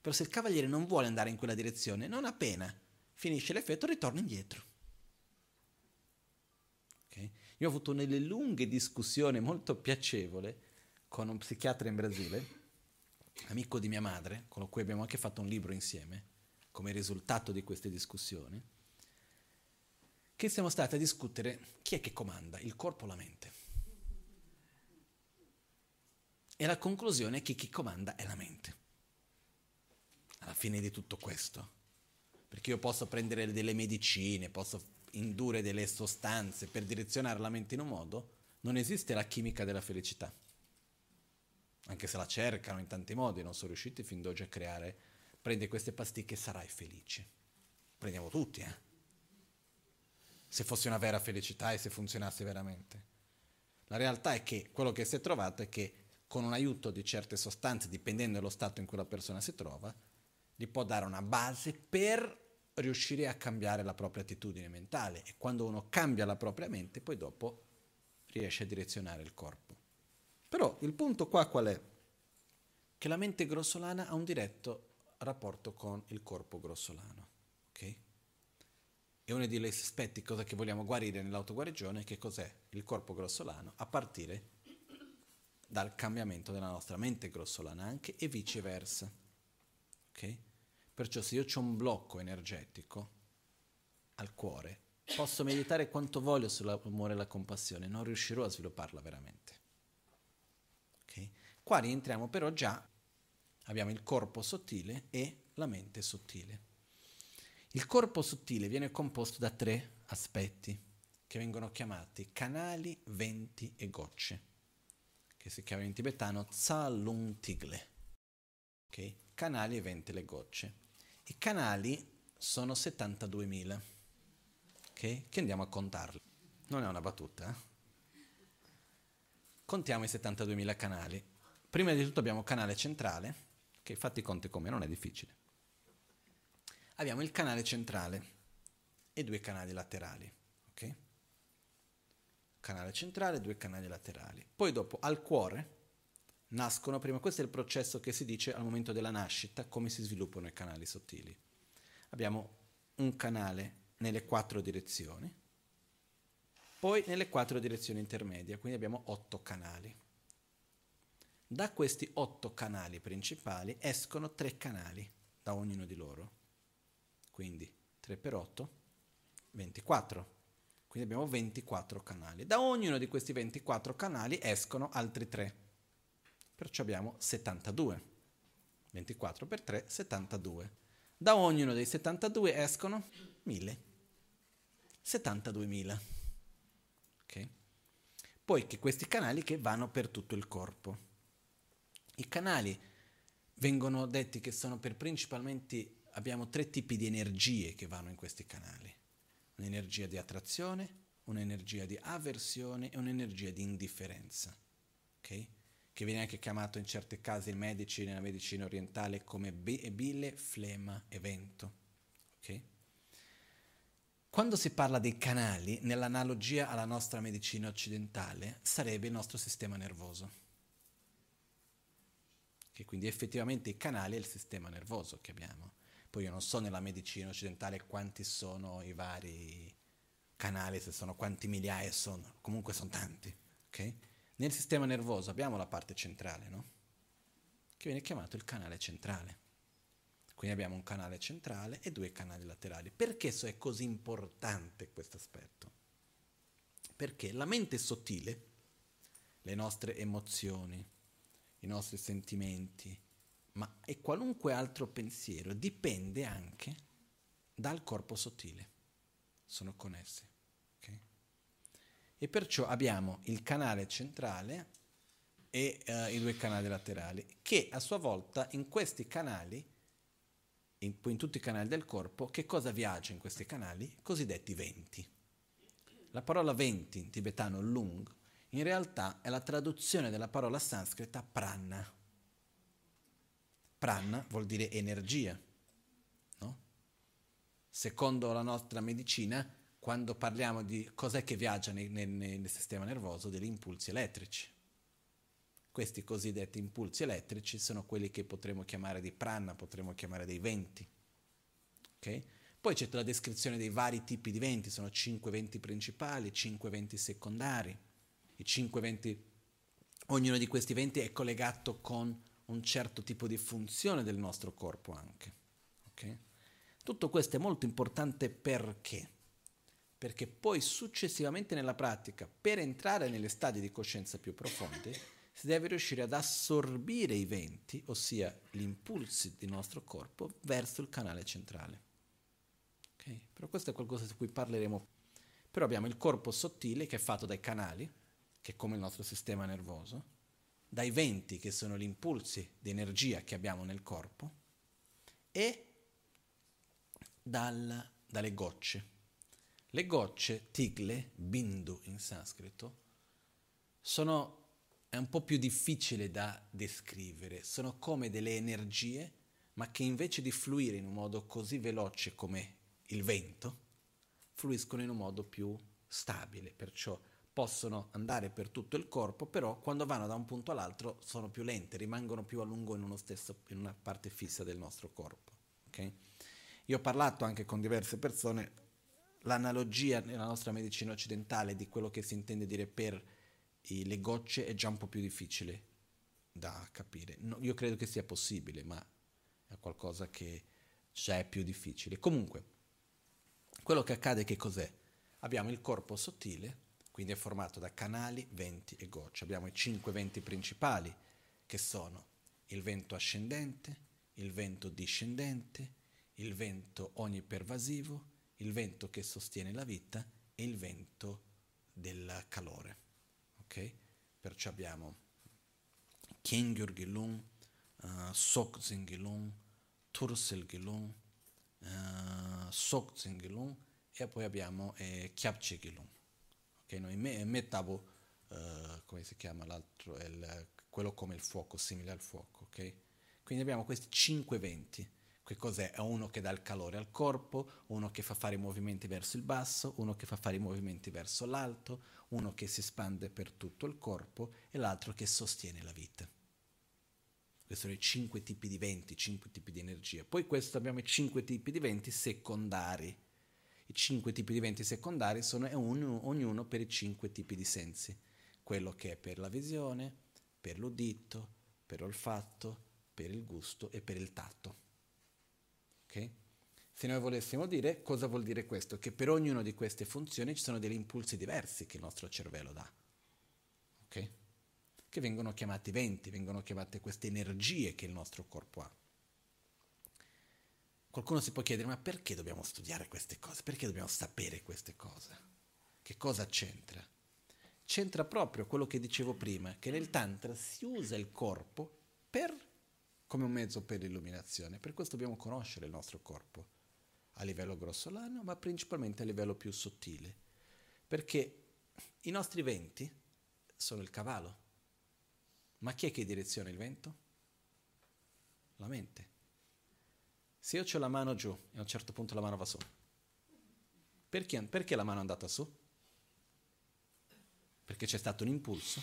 Però se il cavaliere non vuole andare in quella direzione, non appena finisce l'effetto ritorna indietro. Okay? Io ho avuto delle lunghe discussioni molto piacevoli con un psichiatra in Brasile, amico di mia madre, con cui abbiamo anche fatto un libro insieme, come risultato di queste discussioni, che siamo stati a discutere chi è che comanda, il corpo o la mente. E la conclusione è che chi comanda è la mente. Alla fine di tutto questo. Perché io posso prendere delle medicine, posso indurre delle sostanze per direzionare la mente in un modo, non esiste la chimica della felicità. Anche se la cercano in tanti modi, non sono riusciti fin d'oggi a creare prendi queste pasticche e sarai felice. Prendiamo tutti, eh? Se fosse una vera felicità e se funzionasse veramente. La realtà è che quello che si è trovato è che con un aiuto di certe sostanze, dipendendo dallo stato in cui la persona si trova, gli può dare una base per riuscire a cambiare la propria attitudine mentale e quando uno cambia la propria mente poi dopo riesce a direzionare il corpo. Però il punto qua qual è? Che la mente grossolana ha un diretto rapporto con il corpo grossolano. Okay? E uno degli aspetti cosa che vogliamo guarire nell'autoguarigione che cos'è il corpo grossolano a partire dal cambiamento della nostra mente grossolana anche e viceversa. Okay? Perciò se io ho un blocco energetico al cuore, posso meditare quanto voglio sull'amore e la compassione, non riuscirò a svilupparla veramente. Okay? Qua rientriamo però già, abbiamo il corpo sottile e la mente sottile. Il corpo sottile viene composto da tre aspetti che vengono chiamati canali, venti e gocce, che si chiamano in tibetano Tsalung Tigle. Okay? Canali venti e gocce. I canali sono 72.000, okay? che andiamo a contarli. Non è una battuta. Eh? Contiamo i 72.000 canali. Prima di tutto abbiamo canale centrale, che fatti conti come non è difficile. Abbiamo il canale centrale e due canali laterali. ok? Canale centrale, due canali laterali. Poi dopo al cuore nascono prima, questo è il processo che si dice al momento della nascita, come si sviluppano i canali sottili. Abbiamo un canale nelle quattro direzioni, poi nelle quattro direzioni intermedie, quindi abbiamo otto canali. Da questi otto canali principali escono tre canali da ognuno di loro. Quindi 3 per 8, 24. Quindi abbiamo 24 canali. Da ognuno di questi 24 canali escono altri 3. Perciò abbiamo 72. 24 per 3, 72. Da ognuno dei 72 escono 1000. 72.000. Ok? Poi che questi canali che vanno per tutto il corpo. I canali vengono detti che sono per principalmente abbiamo tre tipi di energie che vanno in questi canali. Un'energia di attrazione, un'energia di avversione e un'energia di indifferenza, okay? Che viene anche chiamato in certi casi in medici, nella medicina orientale come bile, flemma e vento. Okay? Quando si parla dei canali, nell'analogia alla nostra medicina occidentale, sarebbe il nostro sistema nervoso. Che quindi effettivamente i canali è il sistema nervoso che abbiamo. Poi io non so nella medicina occidentale quanti sono i vari canali, se sono quanti migliaia sono, comunque sono tanti. Okay? Nel sistema nervoso abbiamo la parte centrale, no? Che viene chiamato il canale centrale. Quindi abbiamo un canale centrale e due canali laterali. Perché è così importante questo aspetto? Perché la mente sottile, le nostre emozioni, i nostri sentimenti, ma e qualunque altro pensiero dipende anche dal corpo sottile. Sono connessi. E perciò abbiamo il canale centrale e uh, i due canali laterali, che a sua volta in questi canali, in, in tutti i canali del corpo, che cosa viaggia in questi canali? Cosiddetti venti. La parola venti in tibetano lung in realtà è la traduzione della parola sanscrita prana Prana vuol dire energia. No? Secondo la nostra medicina, quando parliamo di cos'è che viaggia nel, nel, nel sistema nervoso, degli impulsi elettrici. Questi cosiddetti impulsi elettrici sono quelli che potremmo chiamare di prana, potremmo chiamare dei venti. Okay? Poi c'è la descrizione dei vari tipi di venti, sono cinque venti principali, cinque venti secondari. I cinque venti, ognuno di questi venti è collegato con un certo tipo di funzione del nostro corpo anche. Okay? Tutto questo è molto importante perché? Perché poi successivamente nella pratica, per entrare nelle stadi di coscienza più profonde, si deve riuscire ad assorbire i venti, ossia gli impulsi del nostro corpo, verso il canale centrale. Okay? Però questo è qualcosa di cui parleremo. Però abbiamo il corpo sottile che è fatto dai canali, che è come il nostro sistema nervoso, dai venti, che sono gli impulsi di energia che abbiamo nel corpo, e dal, dalle gocce. Le gocce, tigle, bindu in sanscrito, sono, è un po' più difficile da descrivere, sono come delle energie, ma che invece di fluire in un modo così veloce come il vento, fluiscono in un modo più stabile, perciò possono andare per tutto il corpo, però quando vanno da un punto all'altro sono più lente, rimangono più a lungo in, stesso, in una parte fissa del nostro corpo. Okay? Io ho parlato anche con diverse persone, l'analogia nella nostra medicina occidentale di quello che si intende dire per i, le gocce è già un po' più difficile da capire. No, io credo che sia possibile, ma è qualcosa che già è più difficile. Comunque, quello che accade che cos'è? Abbiamo il corpo sottile, quindi è formato da canali, venti e gocce. Abbiamo i cinque venti principali, che sono il vento ascendente, il vento discendente, il vento onnipervasivo, il vento che sostiene la vita e il vento del calore. Ok? Perciò abbiamo Kengyur Gilung, uh, Sokzin Gilung, Tursel Gilung, uh, Sokzin Gilung e poi abbiamo eh, Kyapche Gilung. Ok? Noi me, uh, come si chiama l'altro, il, quello come il fuoco, simile al fuoco. Ok? Quindi abbiamo questi cinque venti. Che cos'è? È uno che dà il calore al corpo, uno che fa fare i movimenti verso il basso, uno che fa fare i movimenti verso l'alto, uno che si espande per tutto il corpo e l'altro che sostiene la vita. Questi sono i cinque tipi di venti, cinque tipi di energia. Poi questo abbiamo i cinque tipi di venti secondari. I cinque tipi di venti secondari sono ognuno, ognuno per i cinque tipi di sensi. Quello che è per la visione, per l'udito, per l'olfatto, per il gusto e per il tatto. Okay? Se noi volessimo dire cosa vuol dire questo? Che per ognuna di queste funzioni ci sono degli impulsi diversi che il nostro cervello dà, okay? che vengono chiamati venti, vengono chiamate queste energie che il nostro corpo ha. Qualcuno si può chiedere, ma perché dobbiamo studiare queste cose? Perché dobbiamo sapere queste cose? Che cosa c'entra? C'entra proprio quello che dicevo prima, che nel Tantra si usa il corpo per come un mezzo per l'illuminazione. Per questo dobbiamo conoscere il nostro corpo a livello grossolano, ma principalmente a livello più sottile. Perché i nostri venti sono il cavallo. Ma chi è che direziona il vento? La mente. Se io ho la mano giù e a un certo punto la mano va su, perché, perché la mano è andata su? Perché c'è stato un impulso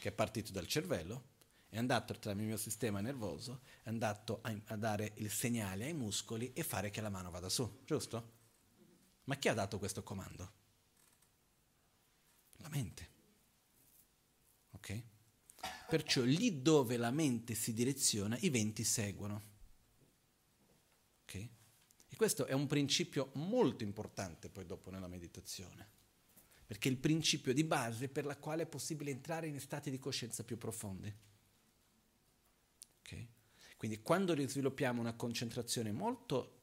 che è partito dal cervello è andato tra il mio sistema nervoso, è andato a, a, dare il segnale ai muscoli e fare che la mano vada su, giusto? Ma chi ha dato questo comando? La mente. Ok? Perciò lì dove la mente si direziona, i venti seguono. Ok? E questo è un principio molto importante poi dopo nella meditazione perché è il principio di base per la quale è possibile entrare in stati di coscienza più profondi. Okay? Quindi quando sviluppiamo una concentrazione molto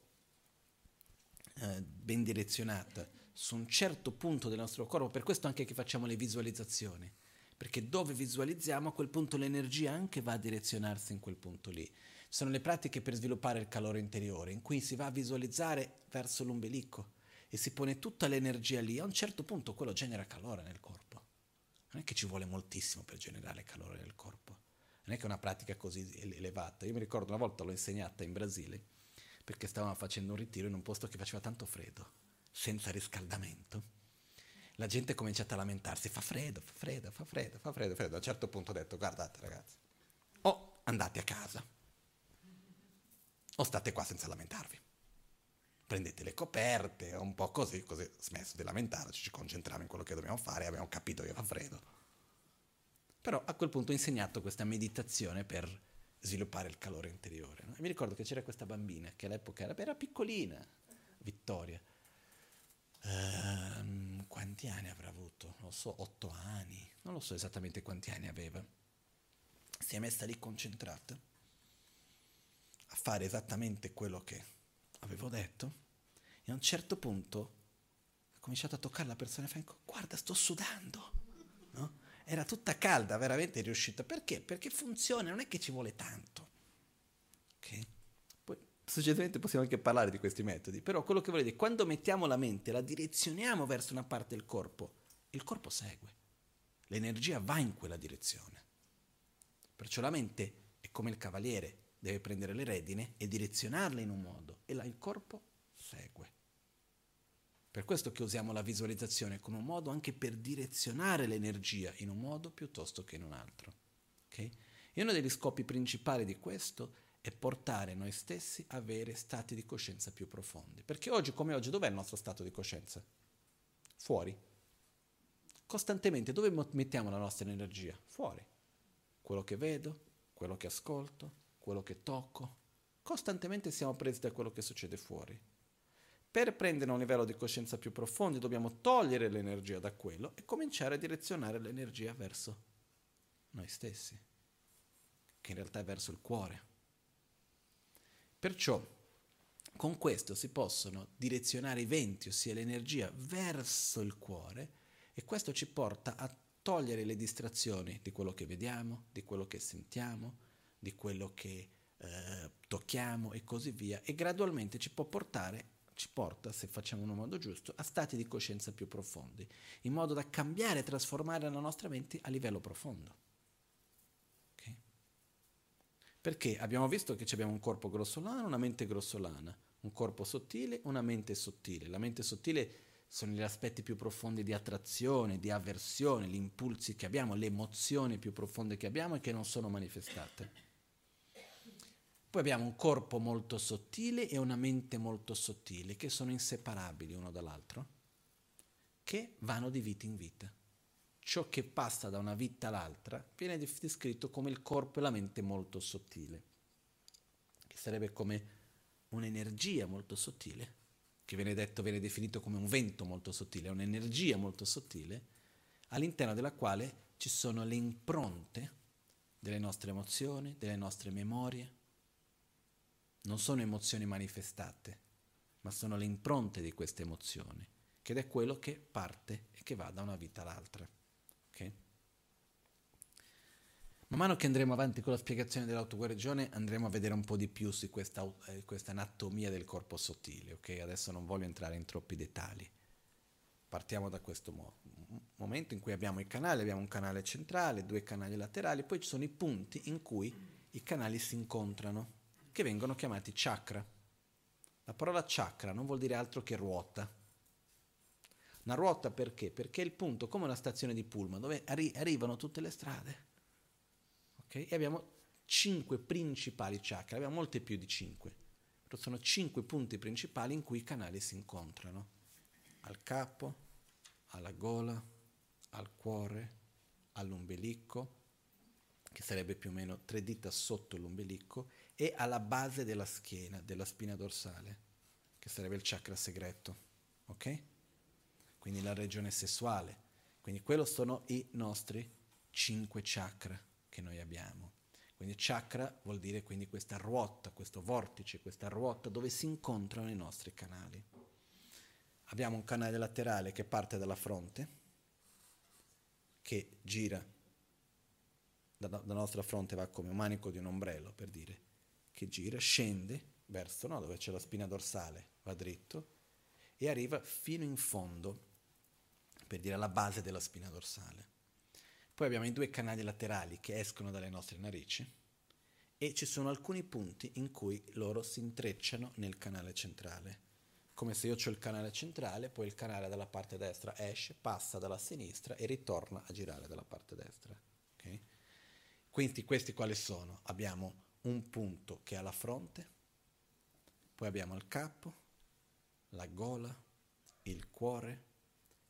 eh, ben direzionata su un certo punto del nostro corpo, per questo anche che facciamo le visualizzazioni, perché dove visualizziamo a quel punto l'energia anche va a direzionarsi in quel punto lì. Sono le pratiche per sviluppare il calore interiore, in cui si va a visualizzare verso l'ombelico e si pone tutta l'energia lì, a un certo punto quello genera calore nel corpo. Non è che ci vuole moltissimo per generare calore nel corpo non è che è una pratica così elevata. Io mi ricordo una volta l'ho insegnata in Brasile perché stavamo facendo un ritiro in un posto che faceva tanto freddo, senza riscaldamento. La gente è cominciata a lamentarsi, fa freddo, fa freddo, fa freddo, fa freddo, freddo. A un certo punto ho detto, guardate ragazzi, o andate a casa, o state qua senza lamentarvi. Prendete le coperte, un po' così, così smesso di lamentarci, ci concentriamo in quello che dobbiamo fare, abbiamo capito che fa freddo però a quel punto ho insegnato questa meditazione per sviluppare il calore interiore. No? Mi ricordo che c'era questa bambina che all'epoca era, era piccolina, Vittoria. Uh, quanti anni avrà avuto? Non lo so, otto anni, non lo so esattamente quanti anni aveva. Si è messa lì concentrata a fare esattamente quello che avevo detto e a un certo punto ha cominciato a toccare la persona e fa, guarda, sto sudando. No? Era tutta calda, veramente riuscita. Perché? Perché funziona, non è che ci vuole tanto. Ok? Poi successivamente possiamo anche parlare di questi metodi, però quello che voglio dire, quando mettiamo la mente, la direzioniamo verso una parte del corpo, il corpo segue. L'energia va in quella direzione. Perciò la mente è come il cavaliere, deve prendere le redine e direzionarle in un modo e là il corpo segue. Per questo che usiamo la visualizzazione come un modo anche per direzionare l'energia in un modo piuttosto che in un altro. Okay? E uno degli scopi principali di questo è portare noi stessi a avere stati di coscienza più profondi. Perché oggi come oggi dov'è il nostro stato di coscienza? Fuori. Costantemente dove mettiamo la nostra energia? Fuori. Quello che vedo, quello che ascolto, quello che tocco, Costantemente siamo presi da quello che succede fuori. Per prendere un livello di coscienza più profondo dobbiamo togliere l'energia da quello e cominciare a direzionare l'energia verso noi stessi, che in realtà è verso il cuore. Perciò con questo si possono direzionare i venti, ossia l'energia, verso il cuore e questo ci porta a togliere le distrazioni di quello che vediamo, di quello che sentiamo, di quello che eh, tocchiamo e così via e gradualmente ci può portare ci porta, se facciamo in un modo giusto, a stati di coscienza più profondi, in modo da cambiare e trasformare la nostra mente a livello profondo. Okay? Perché abbiamo visto che abbiamo un corpo grossolano, una mente grossolana, un corpo sottile, una mente sottile. La mente sottile sono gli aspetti più profondi di attrazione, di avversione, gli impulsi che abbiamo, le emozioni più profonde che abbiamo e che non sono manifestate. Poi abbiamo un corpo molto sottile e una mente molto sottile, che sono inseparabili uno dall'altro, che vanno di vita in vita. Ciò che passa da una vita all'altra viene descritto come il corpo e la mente molto sottile, che sarebbe come un'energia molto sottile, che viene detto, viene definito come un vento molto sottile, un'energia molto sottile, all'interno della quale ci sono le impronte delle nostre emozioni, delle nostre memorie, non sono emozioni manifestate, ma sono le impronte di queste emozioni, che è quello che parte e che va da una vita all'altra. Okay? Man mano che andremo avanti con la spiegazione dell'autoguarigione andremo a vedere un po' di più su questa, eh, questa anatomia del corpo sottile, ok? Adesso non voglio entrare in troppi dettagli. Partiamo da questo mo- momento in cui abbiamo i canali, abbiamo un canale centrale, due canali laterali, poi ci sono i punti in cui i canali si incontrano che vengono chiamati chakra. La parola chakra non vuol dire altro che ruota. Una ruota perché? Perché è il punto come una stazione di pullman dove arri- arrivano tutte le strade. Okay? E abbiamo cinque principali chakra, abbiamo molte più di cinque, però sono cinque punti principali in cui i canali si incontrano. Al capo, alla gola, al cuore, all'ombelico, che sarebbe più o meno tre dita sotto l'ombelico, e alla base della schiena, della spina dorsale, che sarebbe il chakra segreto. Ok? Quindi la regione sessuale. Quindi quello sono i nostri cinque chakra che noi abbiamo. Quindi chakra vuol dire quindi questa ruota, questo vortice, questa ruota dove si incontrano i nostri canali. Abbiamo un canale laterale che parte dalla fronte, che gira dalla nostra fronte, va come un manico di un ombrello, per dire, che gira, scende verso no, dove c'è la spina dorsale, va dritto e arriva fino in fondo, per dire alla base della spina dorsale. Poi abbiamo i due canali laterali che escono dalle nostre narici e ci sono alcuni punti in cui loro si intrecciano nel canale centrale. Come se io ho il canale centrale, poi il canale dalla parte destra esce, passa dalla sinistra e ritorna a girare dalla parte destra. Okay? Quindi questi quali sono? Abbiamo un punto che ha la fronte, poi abbiamo il capo, la gola, il cuore,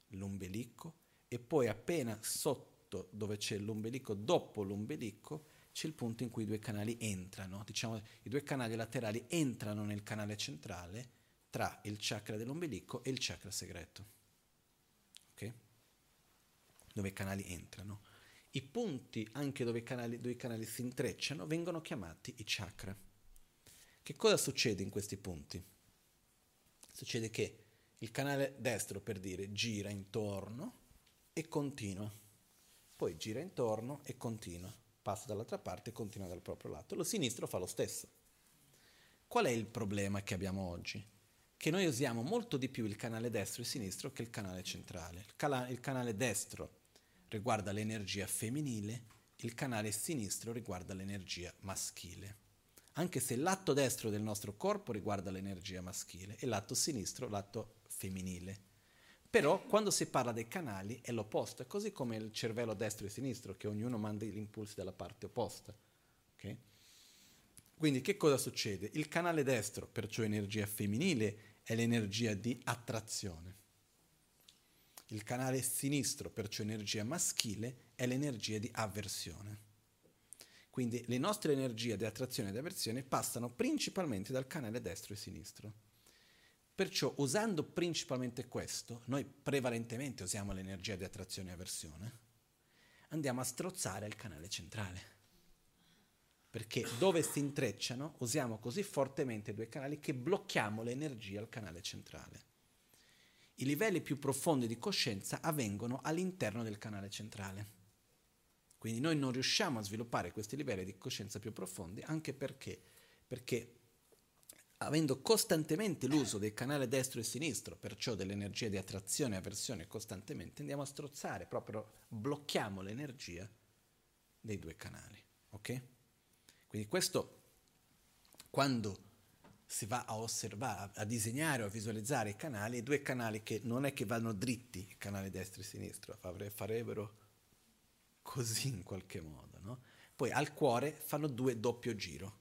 l'ombelico e poi appena sotto dove c'è l'ombelico, dopo l'ombelico, c'è il punto in cui i due canali entrano, diciamo i due canali laterali entrano nel canale centrale tra il chakra dell'ombelico e il chakra segreto. Ok? Dove i canali entrano. I punti, anche dove i canali, dove i canali si intrecciano, vengono chiamati i chakra. Che cosa succede in questi punti? Succede che il canale destro, per dire, gira intorno e continua. Poi gira intorno e continua. Passa dall'altra parte e continua dal proprio lato. Lo sinistro fa lo stesso. Qual è il problema che abbiamo oggi? Che noi usiamo molto di più il canale destro e sinistro che il canale centrale. Il, cala- il canale destro riguarda l'energia femminile, il canale sinistro riguarda l'energia maschile. Anche se il lato destro del nostro corpo riguarda l'energia maschile e il lato sinistro l'atto femminile. Però quando si parla dei canali è l'opposto, è così come il cervello destro e sinistro, che ognuno manda gli impulsi dalla parte opposta. Okay? Quindi che cosa succede? Il canale destro, perciò energia femminile, è l'energia di attrazione. Il canale sinistro, perciò energia maschile, è l'energia di avversione. Quindi le nostre energie di attrazione e di avversione passano principalmente dal canale destro e sinistro. Perciò usando principalmente questo, noi prevalentemente usiamo l'energia di attrazione e avversione, andiamo a strozzare il canale centrale. Perché dove si intrecciano usiamo così fortemente due canali che blocchiamo l'energia al canale centrale. I livelli più profondi di coscienza avvengono all'interno del canale centrale. Quindi noi non riusciamo a sviluppare questi livelli di coscienza più profondi anche perché, perché avendo costantemente l'uso del canale destro e sinistro, perciò dell'energia di attrazione e avversione costantemente, andiamo a strozzare, proprio blocchiamo l'energia dei due canali. Ok? Quindi questo, quando si va a osservare, a disegnare o a visualizzare i canali, i due canali che non è che vanno dritti, i canali destro e sinistro, farebbero così in qualche modo. No? Poi al cuore fanno due doppio giro,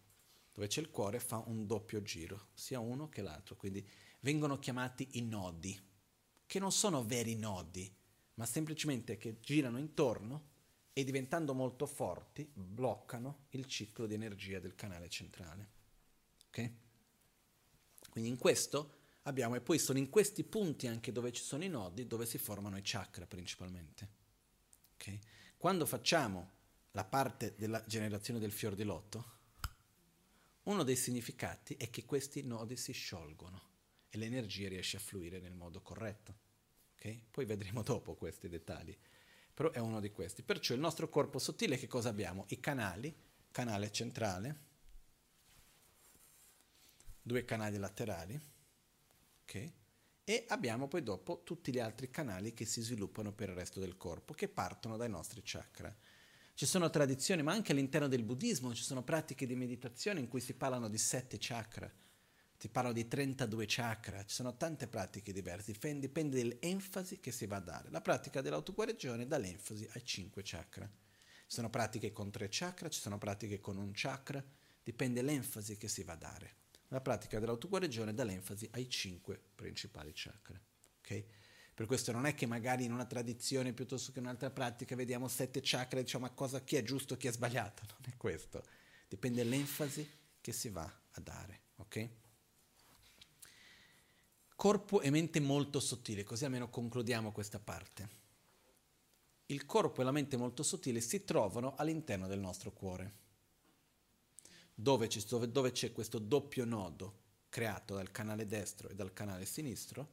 dove c'è il cuore fa un doppio giro, sia uno che l'altro, quindi vengono chiamati i nodi, che non sono veri nodi, ma semplicemente che girano intorno e diventando molto forti bloccano il ciclo di energia del canale centrale. Ok? Quindi in questo abbiamo, e poi sono in questi punti anche dove ci sono i nodi, dove si formano i chakra principalmente. Okay? Quando facciamo la parte della generazione del fior di lotto, uno dei significati è che questi nodi si sciolgono e l'energia riesce a fluire nel modo corretto. Okay? Poi vedremo dopo questi dettagli, però è uno di questi. Perciò il nostro corpo sottile che cosa abbiamo? I canali, canale centrale, due canali laterali, okay? e abbiamo poi dopo tutti gli altri canali che si sviluppano per il resto del corpo, che partono dai nostri chakra. Ci sono tradizioni, ma anche all'interno del buddismo ci sono pratiche di meditazione in cui si parlano di sette chakra, si parla di 32 chakra, ci sono tante pratiche diverse, dipende dall'enfasi che si va a dare. La pratica dell'autoguarigione dà l'enfasi ai cinque chakra. Ci sono pratiche con tre chakra, ci sono pratiche con un chakra, dipende dall'enfasi che si va a dare la pratica dell'autoguarigione dà l'enfasi ai cinque principali chakra. Okay? Per questo non è che magari in una tradizione piuttosto che in un'altra pratica vediamo sette chakra e diciamo ma cosa, chi è giusto, chi è sbagliato. Non è questo. Dipende dall'enfasi che si va a dare. Okay? Corpo e mente molto sottile, così almeno concludiamo questa parte. Il corpo e la mente molto sottile si trovano all'interno del nostro cuore dove, dove, dove c'è questo doppio nodo creato dal canale destro e dal canale sinistro,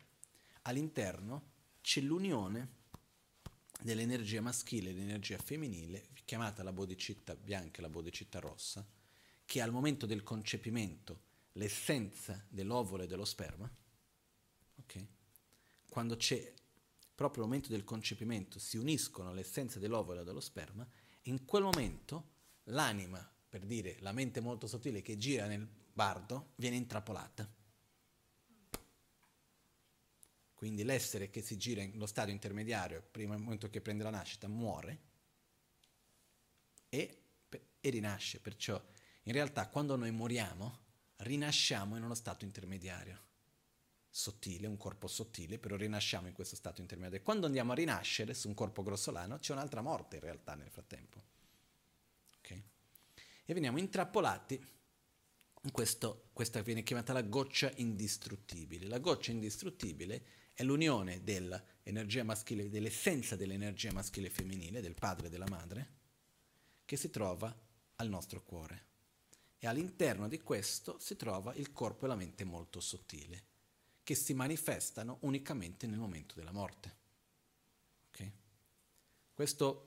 all'interno c'è l'unione dell'energia maschile e dell'energia femminile, chiamata la bodhicitta bianca e la bodhicitta rossa, che al momento del concepimento, l'essenza dell'ovolo e dello sperma, okay? quando c'è proprio il momento del concepimento, si uniscono l'essenza dell'ovolo e dello sperma, in quel momento l'anima per dire la mente molto sottile che gira nel bardo, viene intrappolata. Quindi l'essere che si gira nello stadio intermediario, prima del momento che prende la nascita, muore e, e rinasce. Perciò in realtà quando noi moriamo, rinasciamo in uno stato intermediario sottile, un corpo sottile, però rinasciamo in questo stato intermediario. Quando andiamo a rinascere su un corpo grossolano, c'è un'altra morte in realtà nel frattempo e veniamo intrappolati in questo, questa viene chiamata la goccia indistruttibile. La goccia indistruttibile è l'unione dell'energia maschile, dell'essenza dell'energia maschile e femminile, del padre e della madre, che si trova al nostro cuore. E all'interno di questo si trova il corpo e la mente molto sottile, che si manifestano unicamente nel momento della morte. Okay? Questo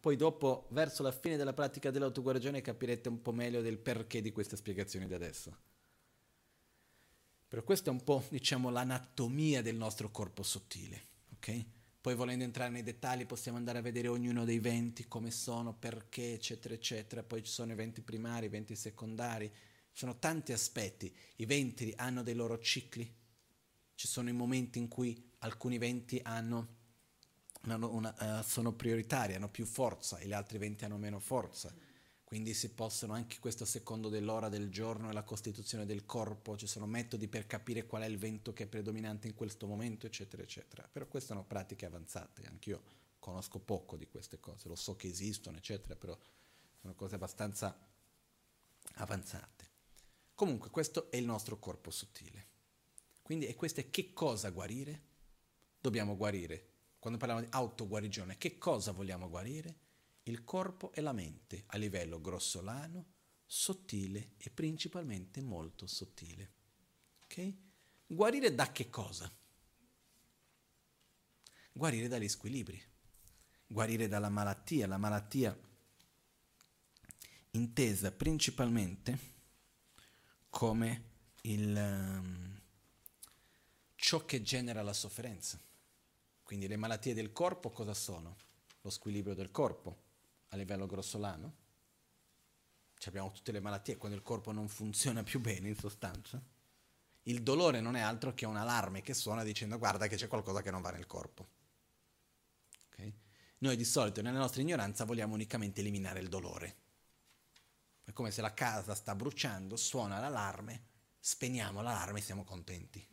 poi dopo, verso la fine della pratica dell'autoguarigione, capirete un po' meglio del perché di queste spiegazioni di adesso. Però questa è un po', diciamo, l'anatomia del nostro corpo sottile, ok? Poi volendo entrare nei dettagli possiamo andare a vedere ognuno dei venti, come sono, perché, eccetera, eccetera. Poi ci sono i venti primari, i venti secondari, ci sono tanti aspetti. I venti hanno dei loro cicli, ci sono i momenti in cui alcuni venti hanno una, uh, sono prioritari, hanno più forza e gli altri venti hanno meno forza. Quindi si possono anche questo secondo dell'ora del giorno e la costituzione del corpo, ci sono metodi per capire qual è il vento che è predominante in questo momento, eccetera, eccetera. Però queste sono pratiche avanzate, anch'io conosco poco di queste cose, lo so che esistono, eccetera, però sono cose abbastanza avanzate. Comunque questo è il nostro corpo sottile. Quindi e questo è che cosa guarire? Dobbiamo guarire. Quando parliamo di autoguarigione, che cosa vogliamo guarire? Il corpo e la mente a livello grossolano, sottile e principalmente molto sottile. Ok? Guarire da che cosa? Guarire dagli squilibri, guarire dalla malattia, la malattia intesa principalmente come il, um, ciò che genera la sofferenza. Quindi le malattie del corpo cosa sono? Lo squilibrio del corpo a livello grossolano. Ci abbiamo tutte le malattie quando il corpo non funziona più bene in sostanza. Il dolore non è altro che un allarme che suona dicendo guarda che c'è qualcosa che non va nel corpo. Okay? Noi di solito nella nostra ignoranza vogliamo unicamente eliminare il dolore. È come se la casa sta bruciando, suona l'allarme, spegniamo l'allarme e siamo contenti.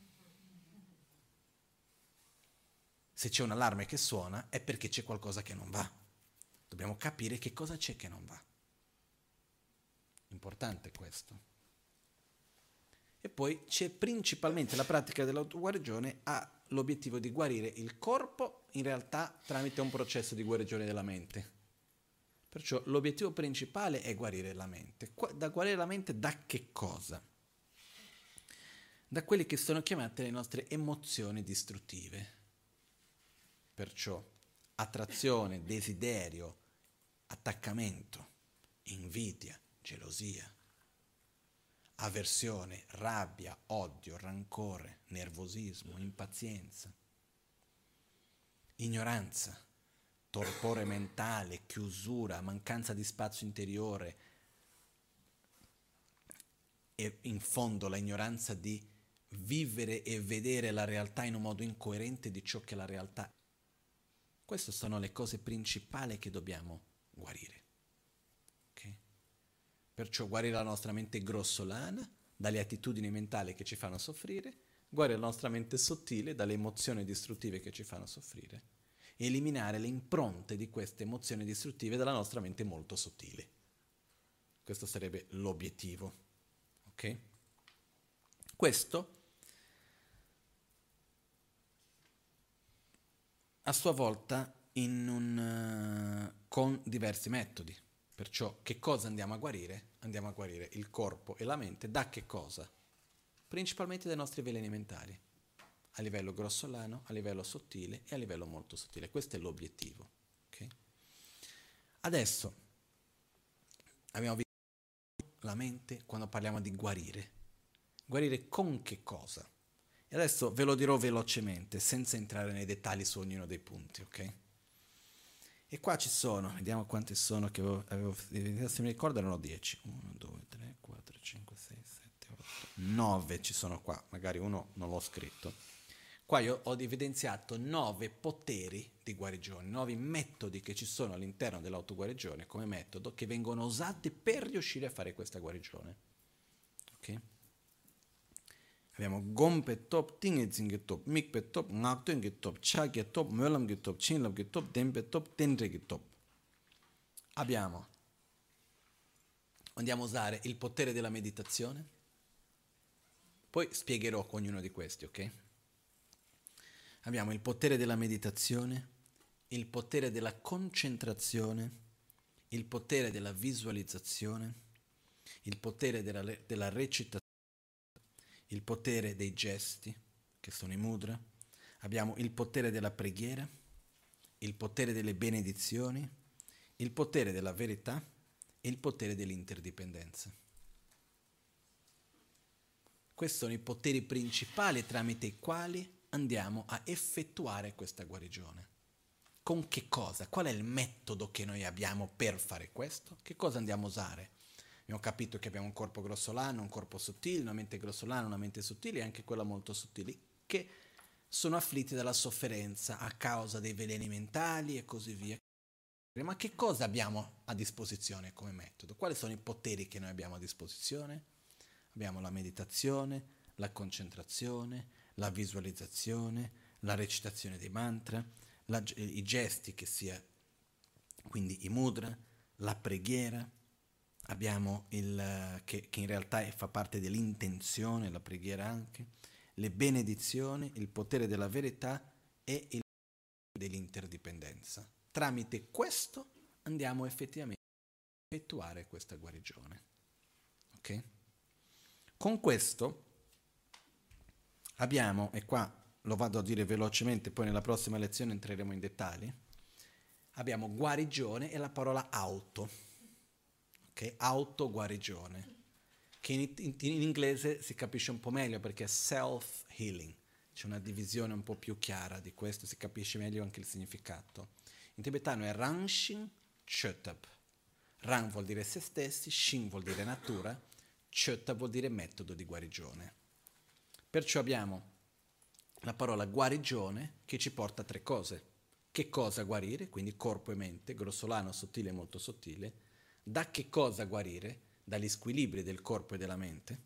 Se c'è un allarme che suona è perché c'è qualcosa che non va. Dobbiamo capire che cosa c'è che non va. Importante questo. E poi c'è principalmente la pratica dell'autoguarigione ha l'obiettivo di guarire il corpo in realtà tramite un processo di guarigione della mente. Perciò l'obiettivo principale è guarire la mente. Da guarire la mente da che cosa? Da quelle che sono chiamate le nostre emozioni distruttive. Perciò attrazione, desiderio, attaccamento, invidia, gelosia, avversione, rabbia, odio, rancore, nervosismo, impazienza, ignoranza, torpore mentale, chiusura, mancanza di spazio interiore e in fondo la ignoranza di vivere e vedere la realtà in un modo incoerente di ciò che la realtà. Queste sono le cose principali che dobbiamo guarire. Okay? Perciò guarire la nostra mente grossolana dalle attitudini mentali che ci fanno soffrire, guarire la nostra mente sottile dalle emozioni distruttive che ci fanno soffrire eliminare le impronte di queste emozioni distruttive dalla nostra mente molto sottile. Questo sarebbe l'obiettivo. Ok? Questo a sua volta un, uh, con diversi metodi. Perciò che cosa andiamo a guarire? Andiamo a guarire il corpo e la mente da che cosa? Principalmente dai nostri veleni mentali a livello grossolano, a livello sottile e a livello molto sottile. Questo è l'obiettivo. Okay? Adesso abbiamo visto la mente quando parliamo di guarire. Guarire con che cosa? E adesso ve lo dirò velocemente, senza entrare nei dettagli su ognuno dei punti, ok? E qua ci sono, vediamo quante sono che avevo, avevo se mi ricordo erano 10. 1, 2, 3, 4, 5, 6, 7, 8, 9 ci sono qua, magari uno non l'ho scritto. Qua io ho evidenziato nove poteri di guarigione, nove metodi che ci sono all'interno dell'autoguarigione come metodo che vengono usati per riuscire a fare questa guarigione. Ok? Abbiamo gompe top, tingezing top, mikpe top, ngaktoing top, chage top, mölam top, chinlam top, dempe top, tenre top. Abbiamo, andiamo a usare il potere della meditazione, poi spiegherò ognuno di questi, ok? Abbiamo il potere della meditazione, il potere della concentrazione, il potere della visualizzazione, il potere della, della recitazione, il potere dei gesti, che sono i mudra, abbiamo il potere della preghiera, il potere delle benedizioni, il potere della verità e il potere dell'interdipendenza. Questi sono i poteri principali tramite i quali andiamo a effettuare questa guarigione. Con che cosa? Qual è il metodo che noi abbiamo per fare questo? Che cosa andiamo a usare? Abbiamo capito che abbiamo un corpo grossolano, un corpo sottile, una mente grossolana, una mente sottile e anche quella molto sottile, che sono afflitti dalla sofferenza a causa dei veleni mentali e così via. Ma che cosa abbiamo a disposizione come metodo? Quali sono i poteri che noi abbiamo a disposizione? Abbiamo la meditazione, la concentrazione, la visualizzazione, la recitazione dei mantra, la, i gesti che sia, quindi i mudra, la preghiera, abbiamo il, che, che in realtà fa parte dell'intenzione, la preghiera anche, le benedizioni, il potere della verità e il dell'interdipendenza. Tramite questo andiamo effettivamente a effettuare questa guarigione. Ok? Con questo abbiamo, e qua lo vado a dire velocemente, poi nella prossima lezione entreremo in dettagli, abbiamo guarigione e la parola auto, ok? Autoguarigione, che in, in, in inglese si capisce un po' meglio perché è self-healing, c'è una divisione un po' più chiara di questo, si capisce meglio anche il significato. In tibetano è Ranshin Chotab. Ran vuol dire se stessi, Shin vuol dire natura, Chöta vuol dire metodo di guarigione. Perciò abbiamo la parola guarigione che ci porta a tre cose. Che cosa guarire, quindi corpo e mente, grossolano, sottile e molto sottile. Da che cosa guarire? Dagli squilibri del corpo e della mente,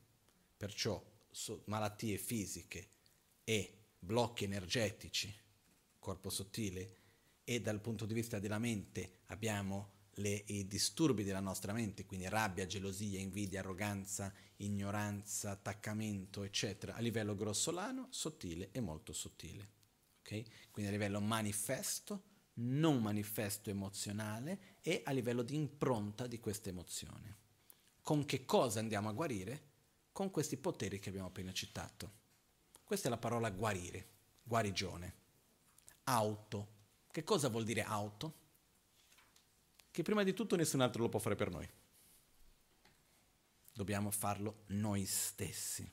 perciò so, malattie fisiche e blocchi energetici, corpo sottile, e dal punto di vista della mente abbiamo le, i disturbi della nostra mente, quindi rabbia, gelosia, invidia, arroganza, ignoranza, attaccamento, eccetera, a livello grossolano, sottile e molto sottile. Okay? Quindi a livello manifesto, non manifesto emozionale e a livello di impronta di queste emozioni. Con che cosa andiamo a guarire? Con questi poteri che abbiamo appena citato. Questa è la parola guarire, guarigione. Auto. Che cosa vuol dire auto? che prima di tutto nessun altro lo può fare per noi. Dobbiamo farlo noi stessi.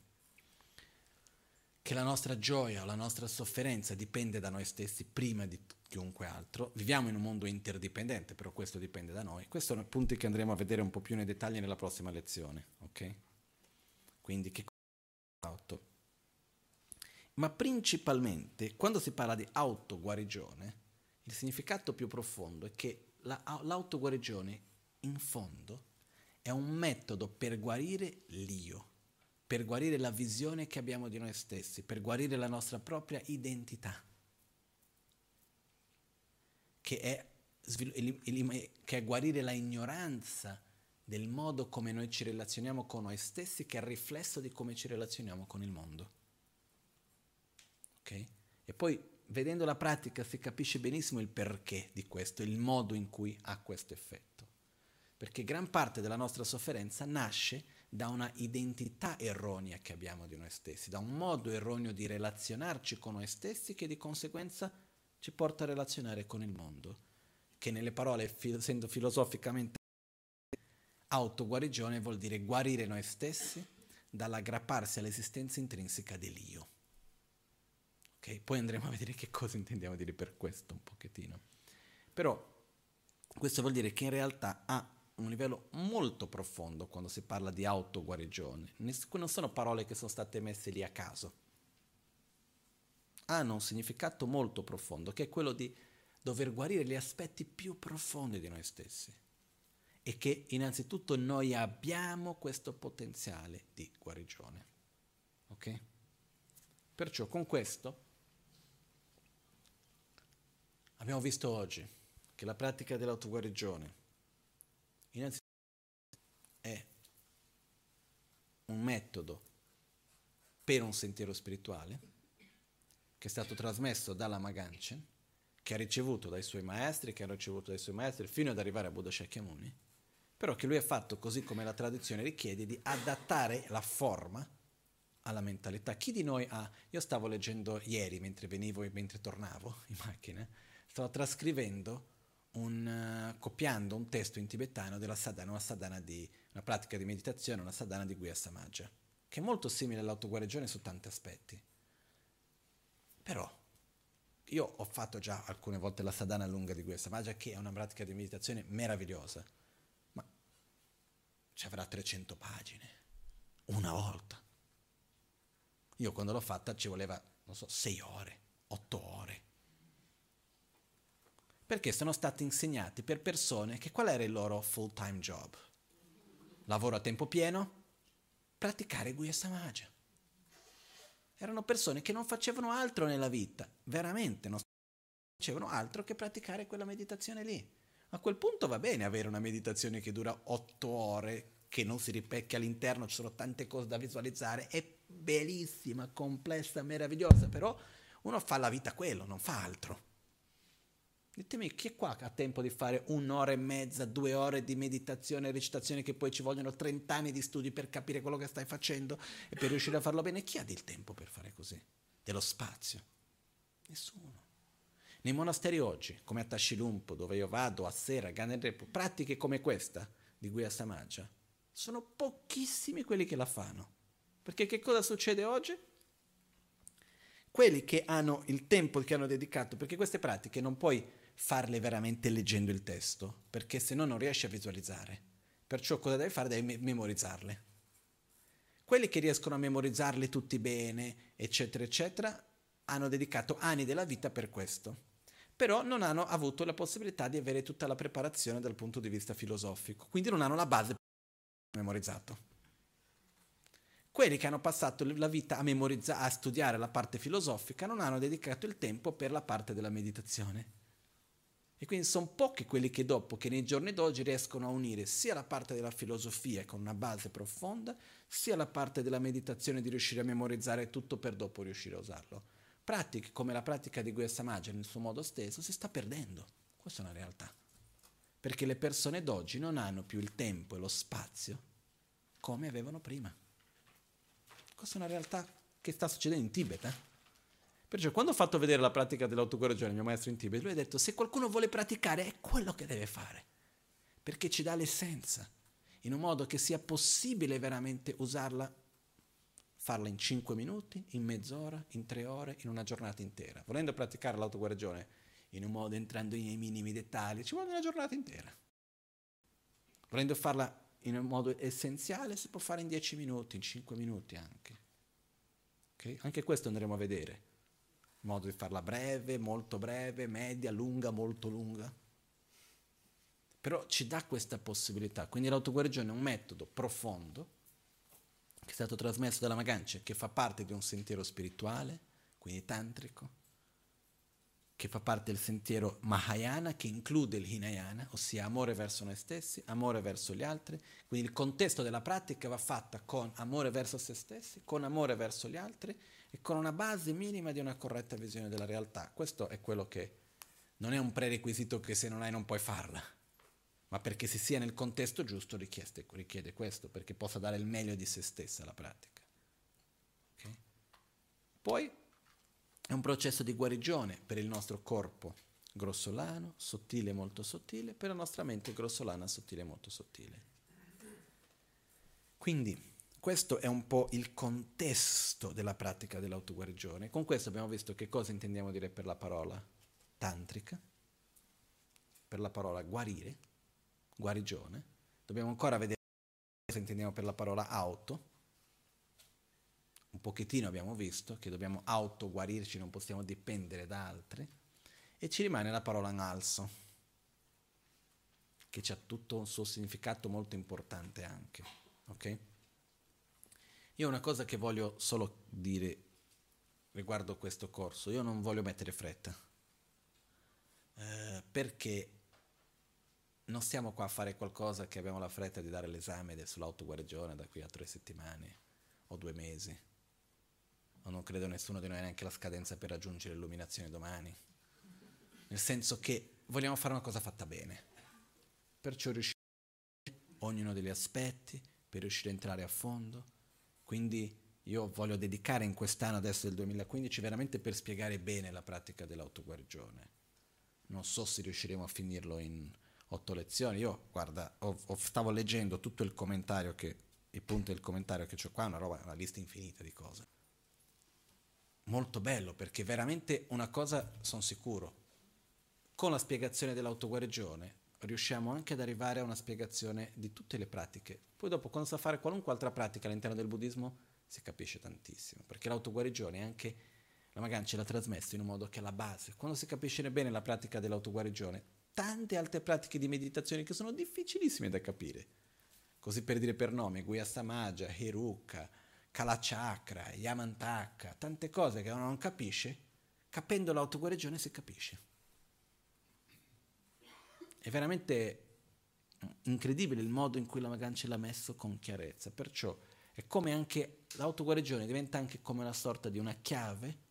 Che la nostra gioia o la nostra sofferenza dipende da noi stessi prima di chiunque altro. Viviamo in un mondo interdipendente, però questo dipende da noi. Questi sono punti che andremo a vedere un po' più nei dettagli nella prossima lezione, ok? Quindi che cosa auto? Ma principalmente, quando si parla di autoguarigione, il significato più profondo è che la, l'autoguarigione in fondo è un metodo per guarire l'io, per guarire la visione che abbiamo di noi stessi, per guarire la nostra propria identità, che è, che è guarire la ignoranza del modo come noi ci relazioniamo con noi stessi, che è il riflesso di come ci relazioniamo con il mondo. Ok? E poi vedendo la pratica si capisce benissimo il perché di questo, il modo in cui ha questo effetto. Perché gran parte della nostra sofferenza nasce da una identità erronea che abbiamo di noi stessi, da un modo erroneo di relazionarci con noi stessi che di conseguenza ci porta a relazionare con il mondo, che nelle parole, essendo filosoficamente autoguarigione, vuol dire guarire noi stessi dall'aggrapparsi all'esistenza intrinseca dell'io. Okay? Poi andremo a vedere che cosa intendiamo dire per questo un pochettino. Però questo vuol dire che in realtà ha un livello molto profondo quando si parla di autoguarigione. Non sono parole che sono state messe lì a caso. Hanno un significato molto profondo, che è quello di dover guarire gli aspetti più profondi di noi stessi. E che innanzitutto noi abbiamo questo potenziale di guarigione. Ok? Perciò con questo Abbiamo visto oggi che la pratica dell'autoguarigione innanzitutto è un metodo per un sentiero spirituale che è stato trasmesso dalla Maganchen, che ha ricevuto dai suoi maestri, che ha ricevuto dai suoi maestri fino ad arrivare a Buddha Shakyamuni, però che lui ha fatto così come la tradizione richiede di adattare la forma alla mentalità. Chi di noi ha... Io stavo leggendo ieri mentre venivo e mentre tornavo in macchina, sto trascrivendo un, uh, copiando un testo in tibetano della sadhana, una sadhana di una pratica di meditazione, una sadhana di Guya Samaja, che è molto simile all'autoguarigione su tanti aspetti. Però io ho fatto già alcune volte la sadhana lunga di Guya Samaja, che è una pratica di meditazione meravigliosa, ma ci avrà 300 pagine, una volta. Io quando l'ho fatta ci voleva, non so, 6 ore, 8 ore perché sono stati insegnati per persone che qual era il loro full time job? Lavoro a tempo pieno? Praticare Guya Samaja. Erano persone che non facevano altro nella vita, veramente non facevano altro che praticare quella meditazione lì. A quel punto va bene avere una meditazione che dura otto ore, che non si ripecchia all'interno, ci sono tante cose da visualizzare, è bellissima, complessa, meravigliosa, però uno fa la vita quello, non fa altro. Ditemi chi è qua che ha tempo di fare un'ora e mezza, due ore di meditazione e recitazione che poi ci vogliono 30 anni di studi per capire quello che stai facendo e per riuscire a farlo bene? Chi ha del tempo per fare così? Dello spazio? Nessuno. Nei monasteri oggi, come a Tashilumpo, dove io vado a sera, Ganerepo, pratiche come questa di Guia Samaja, sono pochissimi quelli che la fanno. Perché che cosa succede oggi? Quelli che hanno il tempo che hanno dedicato, perché queste pratiche non puoi farle veramente leggendo il testo, perché se no non riesci a visualizzare. Perciò cosa devi fare? Devi memorizzarle. Quelli che riescono a memorizzarle tutti bene, eccetera, eccetera, hanno dedicato anni della vita per questo però non hanno avuto la possibilità di avere tutta la preparazione dal punto di vista filosofico, quindi non hanno la base memorizzato. Quelli che hanno passato la vita a, memorizza- a studiare la parte filosofica non hanno dedicato il tempo per la parte della meditazione. E quindi sono pochi quelli che dopo, che nei giorni d'oggi riescono a unire sia la parte della filosofia con una base profonda, sia la parte della meditazione di riuscire a memorizzare tutto per dopo riuscire a usarlo pratiche come la pratica di Guya Samaja nel suo modo stesso si sta perdendo. Questa è una realtà. Perché le persone d'oggi non hanno più il tempo e lo spazio come avevano prima. Questa è una realtà che sta succedendo in Tibet. Eh? Perciò quando ho fatto vedere la pratica dell'autoguarigione al mio maestro in Tibet, lui ha detto se qualcuno vuole praticare è quello che deve fare, perché ci dà l'essenza, in un modo che sia possibile veramente usarla farla in 5 minuti, in mezz'ora, in 3 ore, in una giornata intera. Volendo praticare l'autoguarigione in un modo entrando nei minimi dettagli, ci vuole una giornata intera. Volendo farla in un modo essenziale, si può fare in 10 minuti, in 5 minuti anche. Okay? Anche questo andremo a vedere. Il modo di farla breve, molto breve, media, lunga, molto lunga. Però ci dà questa possibilità. Quindi l'autoguarigione è un metodo profondo che è stato trasmesso dalla Magancia, che fa parte di un sentiero spirituale, quindi tantrico, che fa parte del sentiero Mahayana, che include il Hinayana, ossia amore verso noi stessi, amore verso gli altri. Quindi il contesto della pratica va fatta con amore verso se stessi, con amore verso gli altri e con una base minima di una corretta visione della realtà. Questo è quello che non è un prerequisito che se non hai non puoi farla ma perché si sia nel contesto giusto richiede, questo, perché possa dare il meglio di se stessa alla pratica. Okay? Poi è un processo di guarigione per il nostro corpo grossolano, sottile molto sottile, per la nostra mente grossolana, sottile molto sottile. Quindi questo è un po' il contesto della pratica dell'autoguarigione. Con questo abbiamo visto che cosa intendiamo dire per la parola tantrica, per la parola guarire, guarigione, dobbiamo ancora vedere se intendiamo per la parola auto. Un pochettino abbiamo visto che dobbiamo auto guarirci, non possiamo dipendere da altri. E ci rimane la parola analso, che ha tutto un suo significato molto importante anche. Ok? Io una cosa che voglio solo dire riguardo questo corso, io non voglio mettere fretta, eh, perché non stiamo qua a fare qualcosa che abbiamo la fretta di dare l'esame sull'autoguarigione da qui a tre settimane o due mesi. O non credo nessuno di noi neanche la scadenza per raggiungere l'illuminazione domani. Nel senso che vogliamo fare una cosa fatta bene. Perciò riuscire a ognuno degli aspetti, per riuscire a entrare a fondo. Quindi io voglio dedicare in quest'anno adesso del 2015 veramente per spiegare bene la pratica dell'autoguarigione. Non so se riusciremo a finirlo in otto lezioni. Io, guarda, ho, ho, stavo leggendo tutto il commentario che, i punti del commentario che c'ho qua, una roba, una lista infinita di cose. Molto bello, perché veramente una cosa sono sicuro. Con la spiegazione dell'autoguarigione riusciamo anche ad arrivare a una spiegazione di tutte le pratiche. Poi dopo, quando sa fare qualunque altra pratica all'interno del buddismo, si capisce tantissimo, perché l'autoguarigione è anche la Magancia l'ha trasmesso in un modo che è la base. Quando si capisce bene la pratica dell'autoguarigione, tante altre pratiche di meditazione che sono difficilissime da capire. Così per dire per nome, Guya Samaja, Heruka, Kalachakra, Yamantaka, tante cose che uno non capisce, capendo l'autoguarigione si capisce. È veramente incredibile il modo in cui la Magan ce l'ha messo con chiarezza. Perciò è come anche l'autoguarigione diventa anche come una sorta di una chiave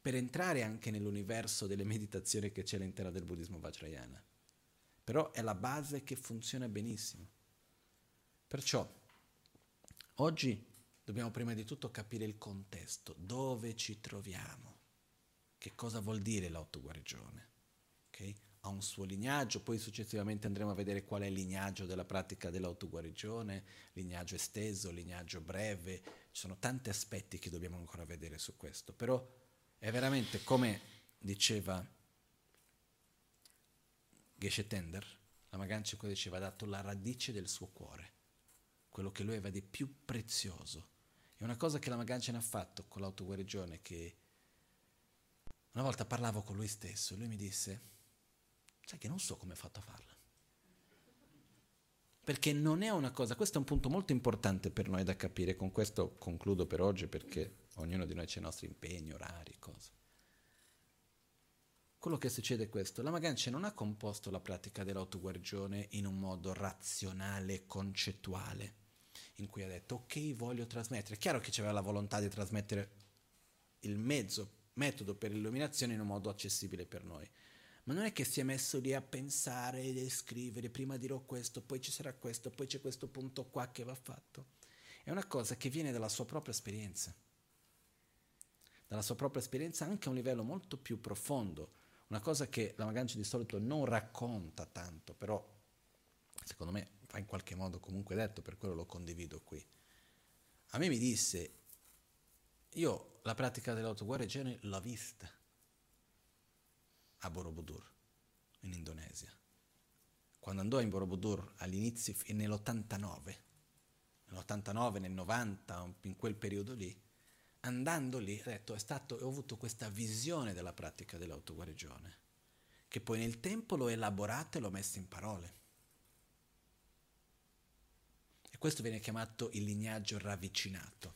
per entrare anche nell'universo delle meditazioni che c'è all'interno del buddismo vajrayana. Però è la base che funziona benissimo. Perciò oggi dobbiamo prima di tutto capire il contesto, dove ci troviamo, che cosa vuol dire l'autoguarigione. Okay? Ha un suo lignaggio, poi successivamente andremo a vedere qual è il lignaggio della pratica dell'autoguarigione, lignaggio esteso, lignaggio breve, ci sono tanti aspetti che dobbiamo ancora vedere su questo, però è veramente come diceva Geshe Tender, la Magancico diceva, ha dato la radice del suo cuore, quello che lui aveva di più prezioso. È una cosa che la Magancia ha fatto con l'autoguarigione che una volta parlavo con lui stesso e lui mi disse, sai che non so come ha fatto a farla. Perché non è una cosa, questo è un punto molto importante per noi da capire, con questo concludo per oggi perché ognuno di noi ha i nostri impegni, orari, cose. Quello che succede è questo, la Magancia non ha composto la pratica dell'autoguarigione in un modo razionale, concettuale in cui ha detto ok voglio trasmettere. È chiaro che c'era la volontà di trasmettere il mezzo, metodo per l'illuminazione in un modo accessibile per noi. Ma non è che si è messo lì a pensare e scrivere, prima dirò questo, poi ci sarà questo, poi c'è questo punto qua che va fatto. È una cosa che viene dalla sua propria esperienza. Dalla sua propria esperienza anche a un livello molto più profondo. Una cosa che la Magancia di solito non racconta tanto, però secondo me va in qualche modo comunque detto, per quello lo condivido qui. A me mi disse, io la pratica dell'autoguarigione l'ho vista a Borobudur, in Indonesia. Quando andò in Borobudur all'inizio, nell'89, nell'89, nel 90, in quel periodo lì, andando lì, detto, stato, ho avuto questa visione della pratica dell'autoguarigione, che poi nel tempo l'ho elaborata e l'ho messa in parole. Questo viene chiamato il lignaggio ravvicinato.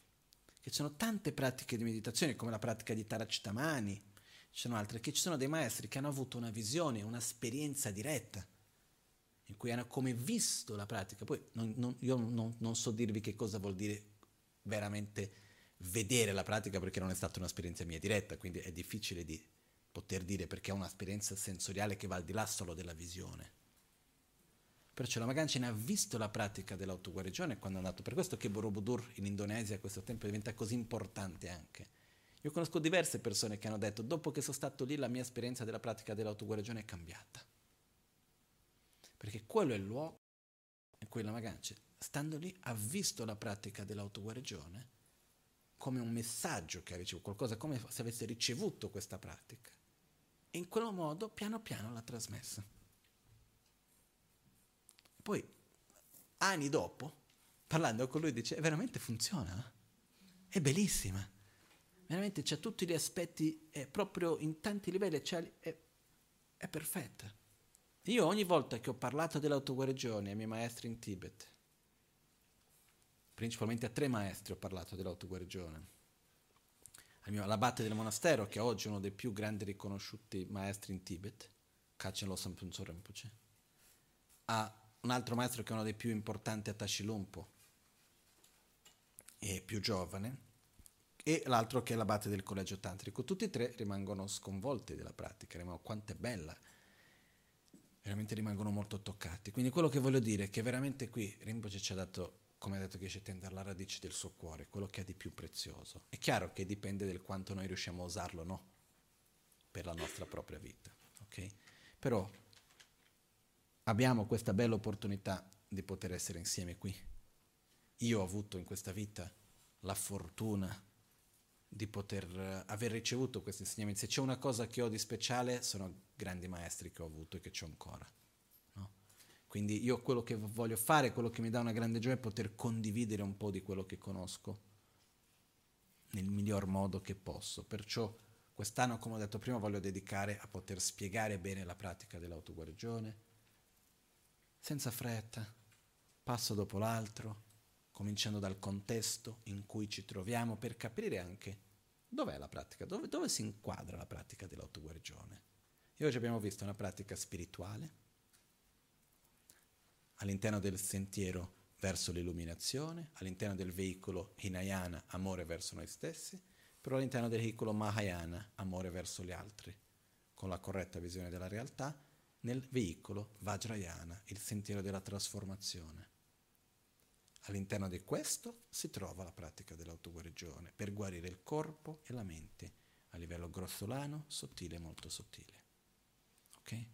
Che sono tante pratiche di meditazione, come la pratica di Taracitamani, ci sono altre, che ci sono dei maestri che hanno avuto una visione, un'esperienza diretta, in cui hanno come visto la pratica. Poi non, non, io non, non so dirvi che cosa vuol dire veramente vedere la pratica perché non è stata un'esperienza mia diretta, quindi è difficile di poter dire perché è un'esperienza sensoriale che va al di là solo della visione. Perciò la Magancina ha visto la pratica dell'autoguarigione quando è andato. Per questo che Borobudur in Indonesia a questo tempo diventa così importante anche. Io conosco diverse persone che hanno detto, dopo che sono stato lì, la mia esperienza della pratica dell'autoguarigione è cambiata. Perché quello è il luogo in cui la Magancia, stando lì, ha visto la pratica dell'autoguarigione come un messaggio che ha ricevuto, qualcosa come se avesse ricevuto questa pratica. E in quel modo, piano piano, l'ha trasmessa. Poi, anni dopo, parlando con lui, dice, veramente funziona, è bellissima, veramente c'ha tutti gli aspetti, è proprio in tanti livelli, è, è perfetta. Io ogni volta che ho parlato dell'autoguarigione ai miei maestri in Tibet, principalmente a tre maestri ho parlato dell'autoguarigione, all'abate del monastero, che è oggi uno dei più grandi riconosciuti maestri in Tibet, Kachen Losam Punso Rinpoche, a un altro maestro che è uno dei più importanti a Tashilumpo, e più giovane, e l'altro che è l'abate del collegio tantrico. Tutti e tre rimangono sconvolti della pratica, rimangono, quanto è bella, veramente rimangono molto toccati. Quindi quello che voglio dire è che veramente qui Rinpoche ci ha dato, come ha detto c'è tendere la radice del suo cuore, quello che ha di più prezioso. È chiaro che dipende del quanto noi riusciamo a usarlo, no? Per la nostra propria vita, ok? Però abbiamo questa bella opportunità di poter essere insieme qui. Io ho avuto in questa vita la fortuna di poter eh, aver ricevuto questi insegnamenti. Se c'è una cosa che ho di speciale, sono grandi maestri che ho avuto e che ho ancora. No? Quindi io quello che voglio fare, quello che mi dà una grande gioia è poter condividere un po' di quello che conosco nel miglior modo che posso. Perciò quest'anno, come ho detto prima, voglio dedicare a poter spiegare bene la pratica dell'autoguarigione, senza fretta, passo dopo l'altro, cominciando dal contesto in cui ci troviamo per capire anche dov'è la pratica, dove, dove si inquadra la pratica dell'autoguarigione. E oggi abbiamo visto una pratica spirituale, all'interno del sentiero verso l'illuminazione, all'interno del veicolo Hinayana, amore verso noi stessi, però all'interno del veicolo Mahayana, amore verso gli altri, con la corretta visione della realtà, nel veicolo Vajrayana, il sentiero della trasformazione. All'interno di questo si trova la pratica dell'autoguarigione per guarire il corpo e la mente a livello grossolano, sottile e molto sottile. Ok?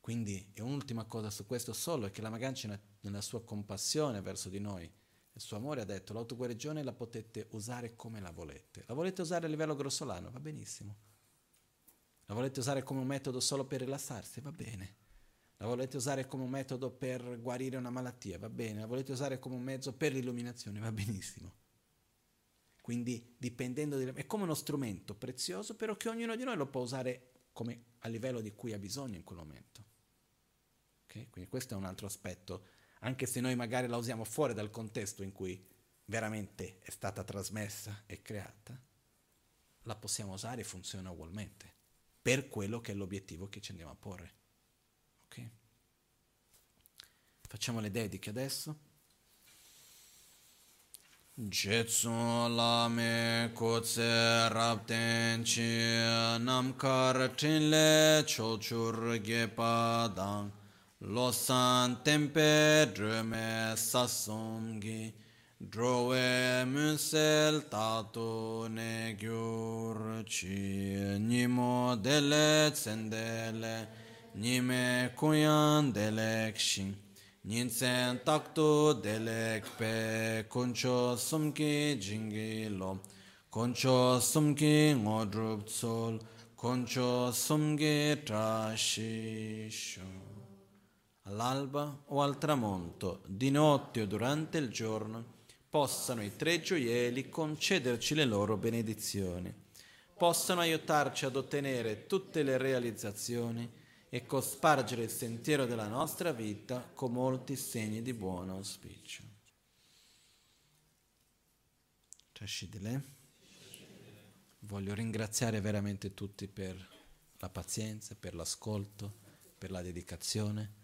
Quindi, e un'ultima cosa su questo solo è che la Maganci nella sua compassione verso di noi, il suo amore ha detto l'autoguarigione la potete usare come la volete. La volete usare a livello grossolano? Va benissimo. La volete usare come un metodo solo per rilassarsi? Va bene. La volete usare come un metodo per guarire una malattia? Va bene. La volete usare come un mezzo per l'illuminazione? Va benissimo. Quindi dipendendo di... è come uno strumento prezioso, però che ognuno di noi lo può usare come a livello di cui ha bisogno in quel momento. Okay? Quindi questo è un altro aspetto, anche se noi magari la usiamo fuori dal contesto in cui veramente è stata trasmessa e creata, la possiamo usare e funziona ugualmente, per quello che è l'obiettivo che ci andiamo a porre. Okay? Facciamo le dediche adesso. Jetsun lame kotse rabten chi namkar tinle chochur gepa dang. Losan tempe drume sasomgi drowe munsel tato ne gyur chi. Nimo dele tsendele nime kuyan delek shin Nyinsen takto delek pe koncho sumki jingi lo, koncho sumki ngodrup tsol, koncho sumki trashisho. All'alba o al tramonto, di notte o durante il giorno, possano i tre gioielli concederci le loro benedizioni, possano aiutarci ad ottenere tutte le realizzazioni e cospargere il sentiero della nostra vita con molti segni di buon auspicio. Trascidile. Voglio ringraziare veramente tutti per la pazienza, per l'ascolto, per la dedicazione